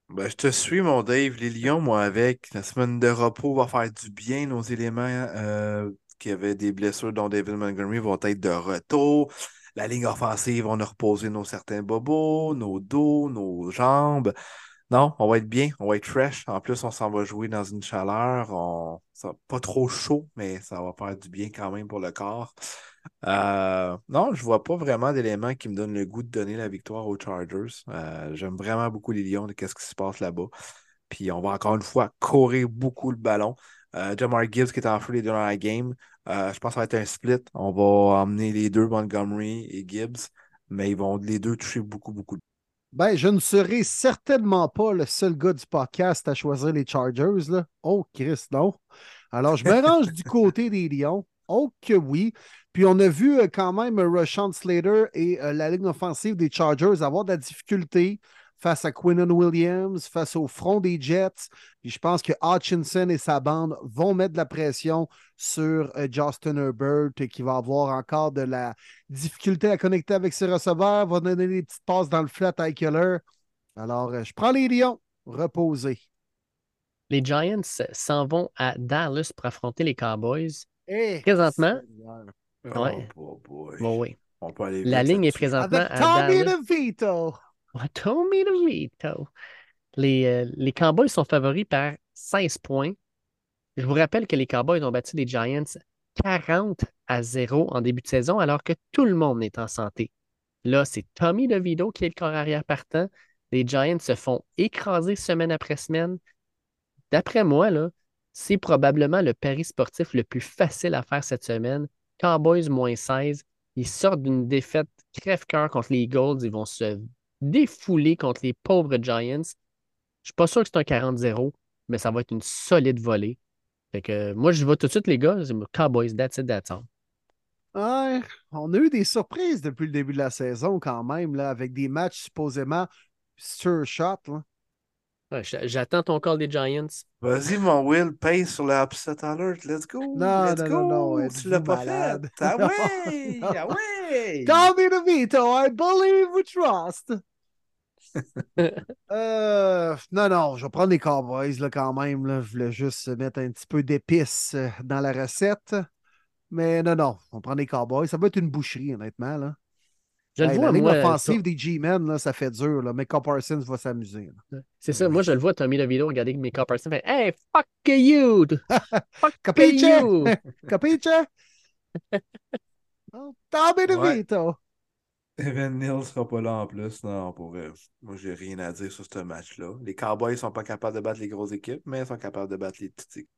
Speaker 4: Ben, je te suis, mon Dave. Les Lions, moi, avec la semaine de repos, va faire du bien. Nos éléments euh, qui avaient des blessures, dont David Montgomery, vont être de retour. La ligne offensive, on a reposé nos certains bobos, nos dos, nos jambes. Non, on va être bien, on va être fresh. En plus, on s'en va jouer dans une chaleur. On... pas trop chaud, mais ça va faire du bien quand même pour le corps. Euh, non, je vois pas vraiment d'éléments qui me donnent le goût de donner la victoire aux Chargers. Euh, j'aime vraiment beaucoup les Lions de ce qui se passe là-bas. Puis on va encore une fois courir beaucoup le ballon. Euh, Jamar Gibbs qui est en feu les deux dans la game. je pense que ça va être un split. On va emmener les deux Montgomery et Gibbs, mais ils vont les deux toucher beaucoup, beaucoup.
Speaker 1: Ben, je ne serai certainement pas le seul gars du podcast à choisir les Chargers. Là. Oh, Chris, non. Alors, je me range du côté des Lions. Oh, que oui. Puis, on a vu euh, quand même Rashawn Slater et euh, la ligne offensive des Chargers avoir de la difficulté face à Quinnen Williams, face au front des Jets. Puis je pense que Hutchinson et sa bande vont mettre de la pression sur euh, Justin Herbert qui va avoir encore de la difficulté à connecter avec ses receveurs, va donner des petites passes dans le flat à Keller. Alors, euh, je prends les Lions, reposés.
Speaker 3: Les Giants s'en vont à Dallas pour affronter les Cowboys. Eh, présentement,
Speaker 4: oh,
Speaker 3: bon, oui. la ligne est présentement
Speaker 1: Avec Tommy DeVito.
Speaker 3: Tommy DeVito. Les, euh, les Cowboys sont favoris par 16 points. Je vous rappelle que les Cowboys ont battu les Giants 40 à 0 en début de saison, alors que tout le monde est en santé. Là, c'est Tommy DeVito qui est le corps arrière partant. Les Giants se font écraser semaine après semaine. D'après moi, c'est probablement le pari sportif le plus facile à faire cette semaine. Cowboys moins 16. Ils sortent d'une défaite crève-cœur contre les Eagles. Ils vont se défouler contre les pauvres Giants. Je suis pas sûr que c'est un 40-0, mais ça va être une solide volée. Fait que moi, je vais tout de suite, les gars. Cowboys, that's it, that's all.
Speaker 1: Ouais, on a eu des surprises depuis le début de la saison quand même, là, avec des matchs supposément sur shot.
Speaker 3: J'attends ton call des Giants.
Speaker 4: Vas-y, mon Will, paye sur le upset alert. Let's go.
Speaker 1: Non,
Speaker 4: Let's
Speaker 1: non,
Speaker 4: go.
Speaker 1: non, non,
Speaker 4: Tu l'as pas fait. Ah ouais, ah ouais.
Speaker 1: Tommy DeVito, I believe we trust. Euh, non, non, je vais prendre les Cowboys là, quand même. Là. Je voulais juste mettre un petit peu d'épices euh, dans la recette. Mais non, non, on prend les Cowboys. Ça va être une boucherie, honnêtement. Là.
Speaker 3: Je le vois,
Speaker 1: la ligne
Speaker 3: moi,
Speaker 1: offensive des G-Men, ça fait dur, là, mais Parsons va s'amuser.
Speaker 3: C'est ça, moi je le vois, Tommy DeVito regarder mes Parsons fait Hey, fuck you! fuck
Speaker 1: Capiche?
Speaker 3: you!
Speaker 1: Capiche? oh, Tommy DeVito!
Speaker 4: Evan Neal sera pas là en plus. Non, pour vrai. Moi, j'ai rien à dire sur ce match-là. Les Cowboys sont pas capables de battre les grosses équipes, mais ils sont capables de battre les petites.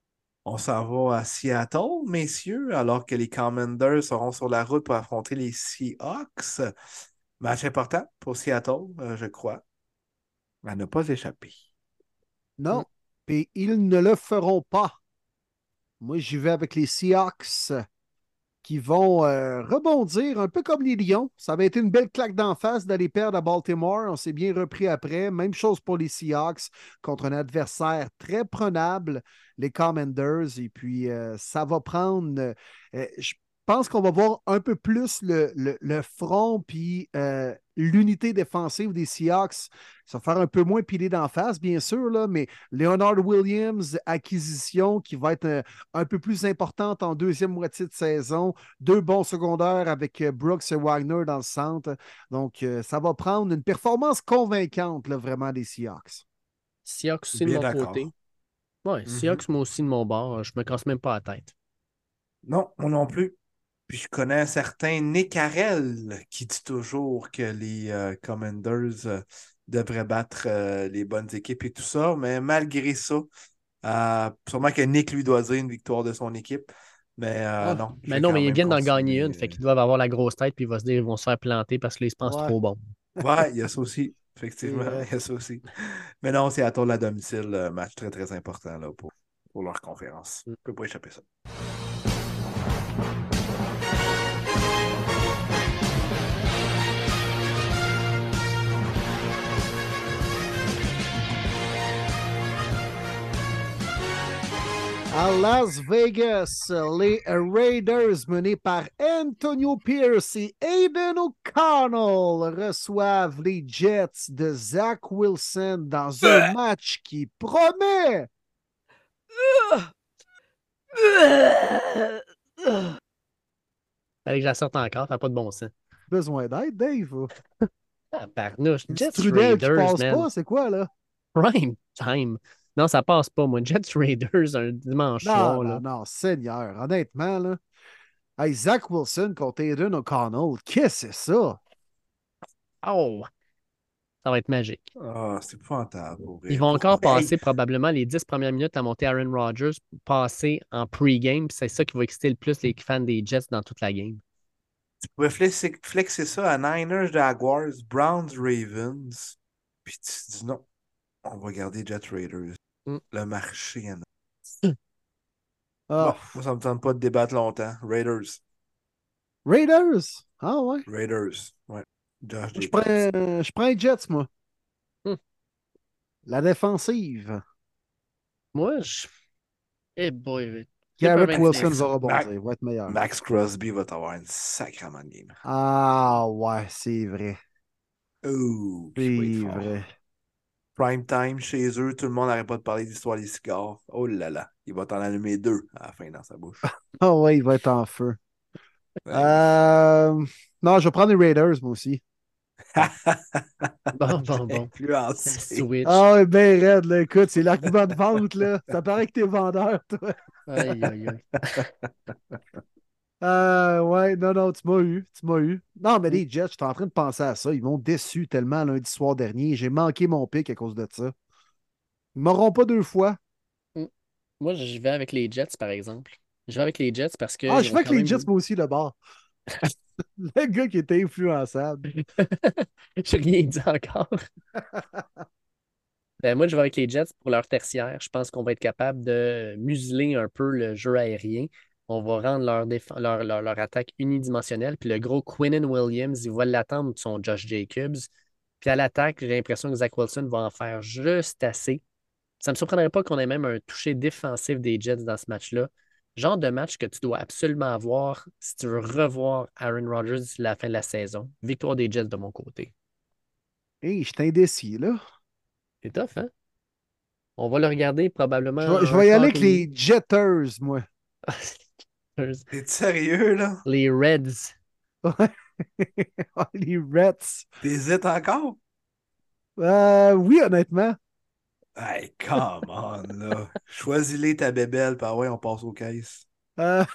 Speaker 4: On s'en va à Seattle, messieurs, alors que les Commanders seront sur la route pour affronter les Seahawks. Match important pour Seattle, euh, je crois. À ne pas échapper.
Speaker 1: Non, et ils ne le feront pas. Moi, j'y vais avec les Seahawks. Qui vont euh, rebondir un peu comme les Lions. Ça avait été une belle claque d'en face d'aller perdre à Baltimore. On s'est bien repris après. Même chose pour les Seahawks contre un adversaire très prenable, les Commanders. Et puis, euh, ça va prendre. euh, pense qu'on va voir un peu plus le, le- le front puis euh, l'unité défensive des Seahawks. Ça va faire un peu moins pilé d'en face, bien sûr, là, mais Leonard Williams, acquisition qui va être euh, un peu plus importante en deuxième moitié de saison. Deux bons secondaires avec euh, Brooks et Wagner dans le centre. Donc, euh, ça va prendre une performance convaincante, là, vraiment, des Seahawks.
Speaker 3: Seahawks aussi de mon côté. Ouais,
Speaker 4: Mhm.
Speaker 3: Seahawks, moi aussi de mon bord. Je me casse même pas la tête.
Speaker 4: Non, moi non plus. Puis je connais un certain Nick Harrell qui dit toujours que les euh, Commanders euh, devraient battre euh, les bonnes équipes et tout ça, mais malgré ça, euh, sûrement que Nick lui doit dire une victoire de son équipe, mais euh,
Speaker 1: Ah,
Speaker 4: non.
Speaker 3: Mais non, mais ils viennent d'en gagner une, fait qu'ils doivent avoir la grosse tête, puis ils vont se dire ils vont se faire planter parce qu'ils se pensent
Speaker 1: Ouais.
Speaker 3: trop bons.
Speaker 4: Ouais, il y a ça aussi, effectivement, il y a ça aussi. Mais non, c'est à tour de la domicile, match très très important là, pour, pour leur conférence.
Speaker 3: Mm.
Speaker 4: Je peux pas échapper ça.
Speaker 1: À Las Vegas, les Raiders menés par Antonio Pierce et Aiden O'Connell reçoivent les Jets de Zach Wilson dans un match qui promet.
Speaker 3: Fallait que je la sorte encore, ça n'a pas de bon sens.
Speaker 1: Besoin d'aide, Dave.
Speaker 3: Ah, barnouche. Jets
Speaker 1: Trudel qui
Speaker 3: Raiders,
Speaker 1: passe
Speaker 3: man.
Speaker 1: pas, c'est quoi, là?
Speaker 3: Prime time. Non, ça passe pas, moi. Jets Raiders, un dimanche
Speaker 1: Non,
Speaker 3: soir.
Speaker 1: non,
Speaker 3: là.
Speaker 1: non, Seigneur, honnêtement, là. Hey, Zach Wilson contre Aiden O'Connell, qu'est-ce que c'est ça?
Speaker 3: Oh! Ça va être magique.
Speaker 4: Ah, c'est épouvantable.
Speaker 3: Ils vont encore
Speaker 4: Hey,
Speaker 3: passer probablement les 10 premières minutes à monter Aaron Rodgers, passer en pre-game. puis C'est ça qui va exciter le plus les fans des Jets dans toute la game.
Speaker 4: Tu pouvais flexer, flexer ça à Niners, Jaguars, Browns, Ravens. Puis tu te dis non, on va garder Jet Raiders.
Speaker 3: Mm.
Speaker 4: Le marché. en
Speaker 1: Ah,
Speaker 4: Bon, moi, ça me tente pas de débattre longtemps. Raiders.
Speaker 1: Raiders? Ah ouais?
Speaker 4: Raiders. Ouais. Josh
Speaker 1: Je prends, je prends les Jets, moi.
Speaker 3: Hmm.
Speaker 1: La défensive.
Speaker 3: Moi, je. Eh boy.
Speaker 1: Garrett
Speaker 3: Max-
Speaker 1: Wilson va rebondir, va être meilleur.
Speaker 4: Max Crosby va t'avoir une sacrament de game.
Speaker 1: Ah ouais, c'est vrai.
Speaker 4: Être
Speaker 1: C'est vrai.
Speaker 4: Prime time chez eux, tout le monde n'arrête pas de parler d'histoire des cigares. Oh là là, il va t'en allumer deux à la fin dans sa bouche.
Speaker 1: Ah ouais, il va être en feu.
Speaker 4: Ouais.
Speaker 1: Euh, Non, je vais prendre les Raiders, moi aussi.
Speaker 3: Bon, bon, bon. Switch.
Speaker 1: Ah ouais, ben raide, là. Écoute, c'est l'argument de vente, là. Ça paraît que t'es vendeur, toi.
Speaker 3: Aïe, aïe, aïe.
Speaker 1: Euh, ouais, non, non, tu m'as eu. Tu m'as eu. Non, mais les Jets, j'étais en train de penser à ça. Ils m'ont déçu tellement lundi soir dernier. J'ai manqué mon pic à cause de ça. Ils m'auront pas deux fois.
Speaker 3: Moi, je vais avec les Jets, par exemple. Je vais avec les Jets parce que.
Speaker 1: Ah, je fais avec les
Speaker 3: même-
Speaker 1: Jets, moi aussi, le bord. le gars qui était influençable.
Speaker 3: J'ai rien dit encore. Ben, moi, je vais avec les Jets pour leur tertiaire. Je pense qu'on va être capable de museler un peu le jeu aérien. On va rendre leur, déf- leur, leur, leur attaque unidimensionnelle. Puis le gros Quinnen Williams, il va l'attendre de son Josh Jacobs. Puis à l'attaque, j'ai l'impression que Zach Wilson va en faire juste assez. Ça ne me surprendrait pas qu'on ait même un toucher défensif des Jets dans ce match-là. Genre de match que tu dois absolument avoir si tu veux revoir Aaron Rodgers d'ici la fin de la saison. Victoire des Jets de mon côté.
Speaker 1: Hé, je suis indécis, là.
Speaker 3: C'est tough, hein? On va le regarder probablement.
Speaker 1: Je vais, je vais y aller avec les Jetters, moi.
Speaker 4: T'es sérieux, là?
Speaker 3: les Reds.
Speaker 1: Ah, les Reds.
Speaker 4: T'hésites encore?
Speaker 1: Euh, oui, honnêtement.
Speaker 4: Hey, come on, là. Choisis-les ta bébelle, par ouais, on passe aux caisses.
Speaker 1: Euh...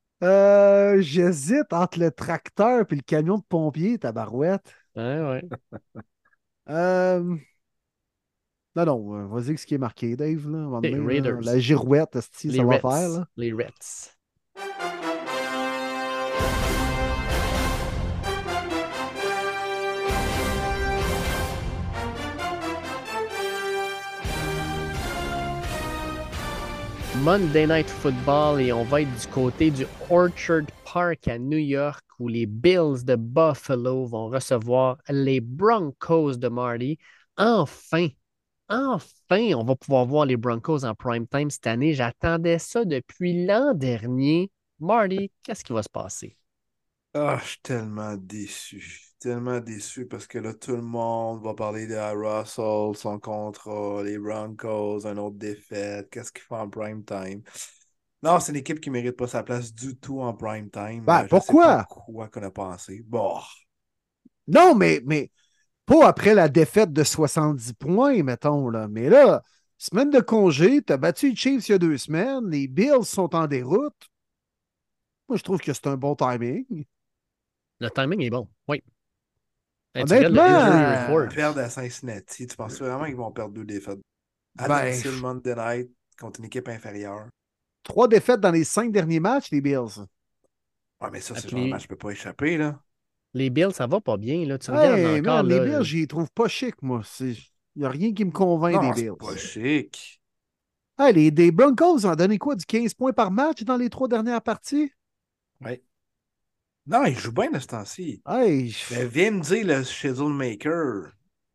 Speaker 1: euh, J'hésite entre le tracteur et le camion de pompier, tabarouette.
Speaker 3: Ouais, ouais.
Speaker 1: Euh... Non, non, euh, vas-y ce qui est marqué, Dave. Là,
Speaker 3: Les
Speaker 1: donné, là.
Speaker 3: Raiders.
Speaker 1: la girouette, esti,
Speaker 3: Les
Speaker 1: ça va
Speaker 3: Reds.
Speaker 1: faire. Là?
Speaker 3: Les Reds. Monday Night Football et on va être du côté du Orchard Park à New York où les Bills de Buffalo vont recevoir les Broncos de Marty. Enfin, enfin, on va pouvoir voir les Broncos en prime time cette année. J'attendais ça depuis l'an dernier. Marty, qu'est-ce qui va se passer?
Speaker 4: Ah, je suis tellement déçu. Tellement déçu parce que là, tout le monde va parler de Russell, son contrat, les Broncos, une autre défaite. Qu'est-ce qu'il fait en prime time? Non, c'est une équipe qui ne mérite pas sa place du tout en prime time.
Speaker 1: Ben,
Speaker 4: Je sais
Speaker 1: pourquoi?
Speaker 4: pas quoi qu'on a pensé. Bon.
Speaker 1: Non, mais, mais pas après la défaite de 70 points, mettons. Là. Mais là, semaine de congé, tu as battu les Chiefs il y a deux semaines, les Bills sont en déroute. Moi, je trouve que c'est un bon timing.
Speaker 3: Le timing est bon, oui. Regardes
Speaker 1: Honnêtement.
Speaker 4: Ils perdent à Cincinnati. Tu penses vraiment qu'ils vont perdre deux défaites? À
Speaker 1: Ben,
Speaker 4: domicile Monday night contre une équipe inférieure.
Speaker 1: Trois défaites dans les cinq derniers matchs, les Bills.
Speaker 4: Ouais, mais ça, c'est genre de match, je peux pas échapper, là.
Speaker 3: Les Bills, ça va pas bien. Là. Tu regardes encore.
Speaker 1: man, les
Speaker 3: là,
Speaker 1: Bills, je les trouve pas chic, moi. Il n'y a rien qui me convainc
Speaker 4: Non,
Speaker 1: des
Speaker 4: c'est
Speaker 1: Bills.
Speaker 4: pas chic.
Speaker 1: Hey, les, des Broncos ont donné quoi? Du 15 points par match dans les trois dernières parties?
Speaker 4: Ouais. Non, il joue bien de ce temps-ci.
Speaker 1: Hey, je-
Speaker 4: Mais viens me dire le schedule maker.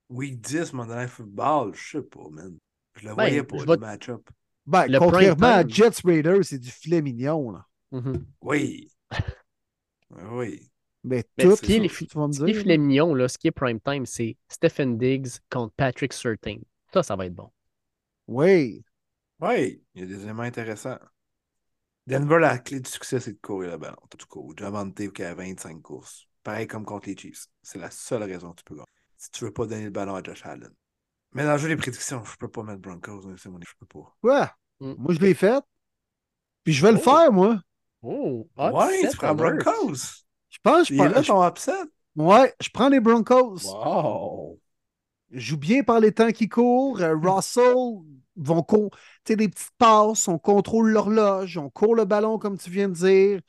Speaker 4: Week 10, Monday Night Football, je sais pas, man. Je le
Speaker 3: Ben,
Speaker 4: voyais pas, le match-up.
Speaker 1: ben,
Speaker 3: le
Speaker 1: contrairement à. Jets Raiders, c'est du filet mignon. Là.
Speaker 3: Mhm.
Speaker 4: Oui. Oui.
Speaker 1: Mais,
Speaker 3: Mais
Speaker 1: tout,
Speaker 3: ce qui est les
Speaker 1: tu
Speaker 3: fi-
Speaker 1: vas me
Speaker 3: Ce qui est
Speaker 1: dire.
Speaker 3: filet mignon, là, ce qui est prime time, c'est Stephen Diggs contre Patrick Surtain. Ça, ça va être bon.
Speaker 1: Oui.
Speaker 4: Oui, il y a des éléments intéressants. Denver, la clé du succès, c'est de courir le ballon. Tout court. Javante qui a 25 courses. Pareil comme contre les Chiefs. C'est la seule raison que tu peux gagner. Si tu veux pas donner le ballon à Josh Allen. Mais dans le jeu des prédictions, je peux pas mettre Broncos. hein, C'est mon je peux pas.
Speaker 1: Ouais.
Speaker 3: Mm.
Speaker 1: Moi, je l'ai fait. Puis je vais le
Speaker 3: Oh.
Speaker 1: faire, moi.
Speaker 3: Oh,
Speaker 4: ouais, tu prends. Broncos.
Speaker 1: Je pense que je
Speaker 4: là
Speaker 1: prends.
Speaker 4: ton upset?
Speaker 1: Ouais, je prends les Broncos.
Speaker 4: Wow.
Speaker 1: Joue bien par les temps qui courent. Euh, Russell vont tu sais, des petites passes, on contrôle l'horloge, on court le ballon, comme tu viens de dire.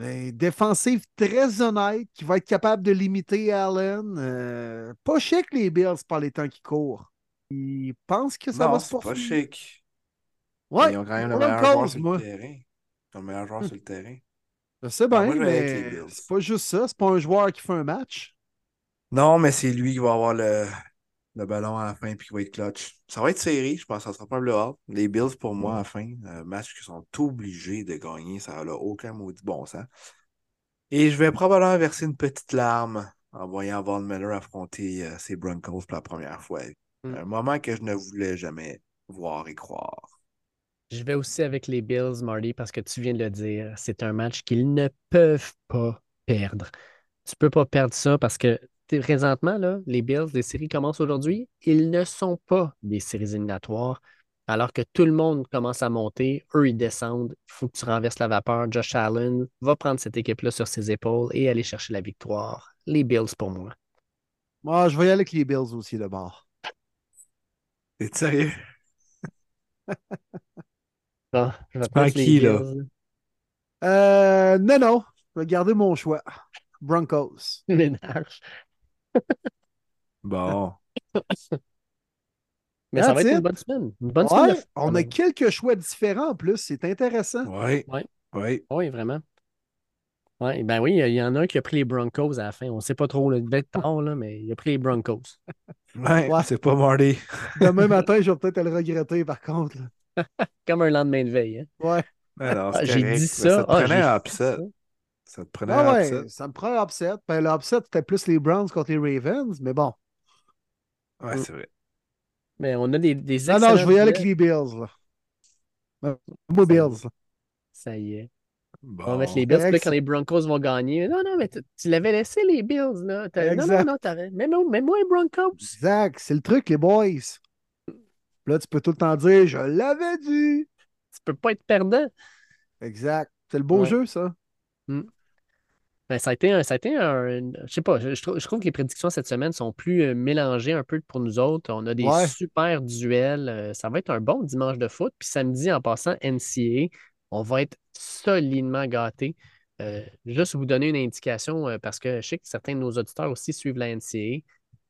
Speaker 1: Euh, défensive très honnête qui va être capable de limiter Allen. Euh, pas chic les Bills par les temps qui courent. Ils pensent que ça
Speaker 4: non,
Speaker 1: va se
Speaker 4: c'est pas
Speaker 1: poursuivre.
Speaker 4: chic.
Speaker 1: Ouais,
Speaker 4: Ils ont quand même le meilleur joueur sur le terrain. Ils ont le meilleur joueur sur le terrain.
Speaker 1: Je sais bien,
Speaker 4: moi,
Speaker 1: mais c'est pas juste ça. C'est pas un joueur qui fait un match.
Speaker 4: Non, mais c'est lui qui va avoir le, le ballon à la fin puis qui va être clutch. Ça va être serré, je pense ça sera pas un blowout. Les Bills, pour moi, à la fin, un match qu'ils sont obligés de gagner, ça n'a aucun maudit bon sens. Et je vais probablement verser une petite larme en voyant Von Miller affronter euh, ses Broncos pour la première fois.
Speaker 3: Mm.
Speaker 4: Un moment que je ne voulais jamais voir et croire.
Speaker 3: Je vais aussi avec les Bills, Marty, parce que tu viens de le dire. C'est un match qu'ils ne peuvent pas perdre. Tu peux pas perdre ça parce que présentement, là, les Bills, les séries commencent aujourd'hui. Ils ne sont pas des séries éliminatoires. Alors que tout le monde commence à monter, eux, ils descendent. Il faut que tu renverses la vapeur. Josh Allen va prendre cette équipe-là sur ses épaules et aller chercher la victoire. Les Bills pour moi.
Speaker 1: Moi, je vais y aller avec les Bills aussi de bord.
Speaker 4: T'es sérieux?
Speaker 3: Je
Speaker 4: prends
Speaker 3: prendre les
Speaker 4: qui, là?
Speaker 1: Euh, non, non. Je vais garder mon choix. Broncos.
Speaker 3: Ménage.
Speaker 4: Bon.
Speaker 3: Mais ça va être une bonne semaine. Une bonne
Speaker 1: Ouais,
Speaker 3: semaine.
Speaker 1: on a quelques choix différents en plus. C'est intéressant.
Speaker 4: Oui.
Speaker 3: Ouais.
Speaker 4: Oui.
Speaker 3: Oui, vraiment. Ouais, ben oui, il y en a un qui a pris les Broncos à la fin. On ne sait pas trop, il devait être tard, là, mais il a pris les Broncos.
Speaker 4: Ouais,
Speaker 1: Ouais.
Speaker 4: c'est pas Marty.
Speaker 1: Demain matin, je vais peut-être le regretter par contre.
Speaker 3: Comme un lendemain de veille. hein.
Speaker 1: Ouais.
Speaker 4: Alors,
Speaker 3: Ah, j'ai dit
Speaker 4: Mais
Speaker 3: ça.
Speaker 4: te
Speaker 3: Ah,
Speaker 4: prenait un upset.
Speaker 3: ça.
Speaker 4: Ça te prenait
Speaker 1: Ah
Speaker 4: un
Speaker 1: ouais,
Speaker 4: upset.
Speaker 1: ça me prend un upset. Ben, l'upset, c'était plus les Browns contre les Ravens, mais bon.
Speaker 4: Ouais, c'est vrai.
Speaker 3: Mais on a des, des
Speaker 1: Non, non, je vais y aller avec les Bills. Là. Moi, Bills.
Speaker 3: Ça y est.
Speaker 4: Bon.
Speaker 3: On va mettre les Bills. Puis quand les Broncos vont gagner. Non, non, mais tu l'avais laissé, les Bills. Là. Non, non, non, t'avais. Moi, mais moi, les Broncos.
Speaker 1: Exact. C'est le truc, les boys. Là, tu peux tout le temps dire Je l'avais dit.
Speaker 3: Tu peux pas être perdant.
Speaker 1: Exact. C'est le beau
Speaker 3: Ouais.
Speaker 1: jeu, ça.
Speaker 3: Ben, ça a été un. Ça a été un je sais pas, je, je trouve, je trouve que les prédictions cette semaine sont plus euh, mélangées un peu pour nous autres. On a des
Speaker 1: Ouais.
Speaker 3: super duels. euh, ça va être un bon dimanche de foot. Puis samedi, en passant, NCA, on va être solidement gâtés. Euh, juste vous donner une indication, euh, parce que je sais que certains de nos auditeurs aussi suivent la NCA.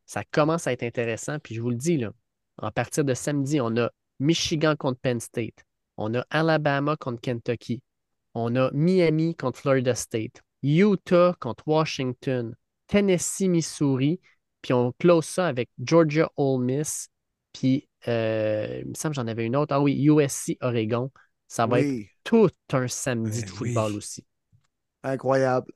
Speaker 3: Ça commence à être intéressant. Puis je vous le dis, là, à partir de samedi, on a Michigan contre Penn State, On a Alabama contre Kentucky. On a Miami contre Florida State. Utah contre Washington. Tennessee, Missouri. Puis on close ça avec Georgia, Ole Miss. Puis euh, il me semble que j'en avais une autre. Ah oui, USC, Oregon. Ça va être tout un samedi
Speaker 4: Ben
Speaker 3: de football
Speaker 4: oui.
Speaker 3: aussi.
Speaker 1: incroyable.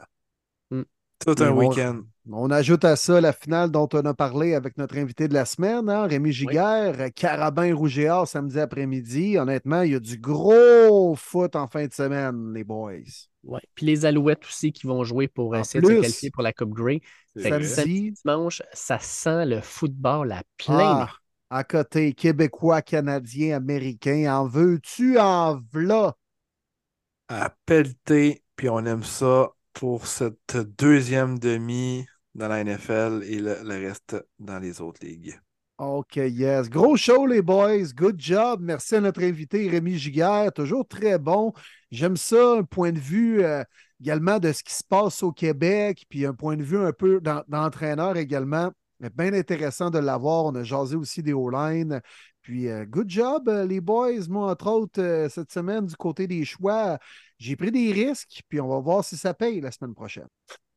Speaker 4: Tout un week-end.
Speaker 1: On ajoute à ça la finale dont on a parlé avec notre invité de la semaine, hein, Rémi Giguère, Carabin Rouge et Or samedi après-midi. Honnêtement, il y a du gros foot en fin de semaine, les boys.
Speaker 3: Ouais. Puis les Alouettes aussi qui vont jouer pour
Speaker 1: En
Speaker 3: essayer de se qualifier pour la Coupe Grey.
Speaker 1: Samedi,
Speaker 3: Dimanche, ça sent le football à plein.
Speaker 1: ah, à côté, Québécois, Canadiens, Américains, en veux-tu, en v'là?
Speaker 4: à pelleter, puis on aime ça pour cette deuxième demi dans la NFL et le, reste dans les autres ligues.
Speaker 1: OK, yes. Gros show, les boys. Good job. Merci à notre invité Rémi Giguère. Toujours très bon. J'aime ça, un point de vue euh, également de ce qui se passe au Québec, puis un point de vue un peu d'en- d'entraîneur également. Bien intéressant de l'avoir. On a jasé aussi des O-line. Puis, euh, good job, euh, les boys. Moi, entre autres, euh, cette semaine, du côté des choix, j'ai pris des risques, puis on va voir si ça paye la semaine prochaine.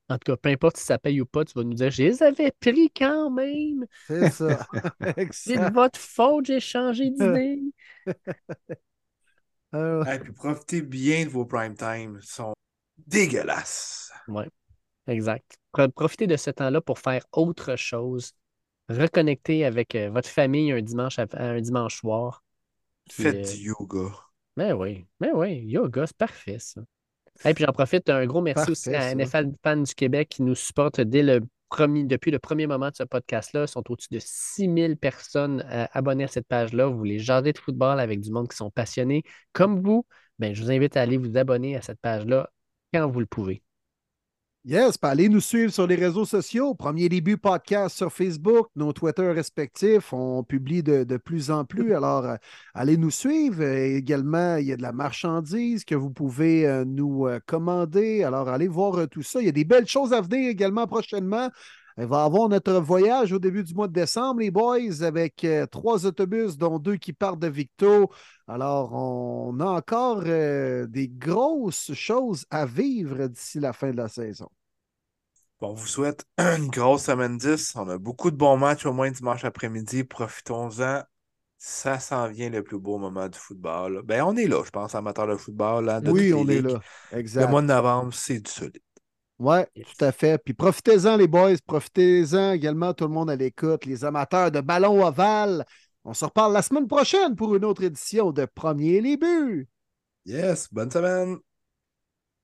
Speaker 3: En tout cas, peu importe si ça paye ou pas, tu vas nous dire Je les avais pris quand même.
Speaker 1: C'est ça.
Speaker 3: C'est
Speaker 1: Exact.
Speaker 3: de votre faute, j'ai changé d'idée.
Speaker 4: Et puis profitez bien de vos prime time. Ils sont dégueulasses.
Speaker 3: Exact. Pro- Profitez de ce temps-là pour faire autre chose. Reconnecter avec euh, votre famille un dimanche, à- un dimanche soir. Puis,
Speaker 4: Faites
Speaker 3: euh,
Speaker 4: du yoga.
Speaker 3: Mais oui, mais oui, yoga, c'est parfait ça. Et puis j'en profite, un gros merci
Speaker 1: Parfait,
Speaker 3: aussi à
Speaker 1: ça.
Speaker 3: NFL Fans du Québec qui nous supporte dès le premier, depuis le premier moment de ce podcast-là. Ils sont au-dessus de 6000 personnes euh, abonnées à cette page-là. Vous voulez jaser de football avec du monde qui sont passionnés comme vous. Ben, je vous invite à aller vous abonner à cette page-là quand vous le pouvez.
Speaker 1: Yes, allez nous suivre sur les réseaux sociaux. Premier début podcast sur Facebook, nos Twitter respectifs. On publie de, de plus en plus. Alors, euh, allez nous suivre. Également, il y a de la marchandise que vous pouvez euh, nous euh, commander. Alors, allez voir tout ça. Il y a des belles choses à venir également prochainement. On va avoir notre voyage au début du mois de décembre, les boys, avec euh, trois autobus, dont deux qui partent de Victo. Alors, on a encore euh, des grosses choses à vivre d'ici la fin de la saison.
Speaker 4: Bon, on vous souhaite une grosse semaine 10. On a beaucoup de bons matchs au moins dimanche après-midi. Profitons-en. Ça s'en vient le plus beau moment du football. Ben, on est là, je pense, amateurs de football. là, de
Speaker 1: oui, on est là.
Speaker 4: Le
Speaker 1: Exact.
Speaker 4: mois de novembre, c'est du solide.
Speaker 1: Oui,
Speaker 3: Yes.
Speaker 1: tout à fait. Puis profitez-en, les boys. Profitez-en également, tout le monde à l'écoute, les amateurs de ballon ovale. On se reparle la semaine prochaine pour une autre édition de Premier les buts.
Speaker 4: Yes, bonne semaine.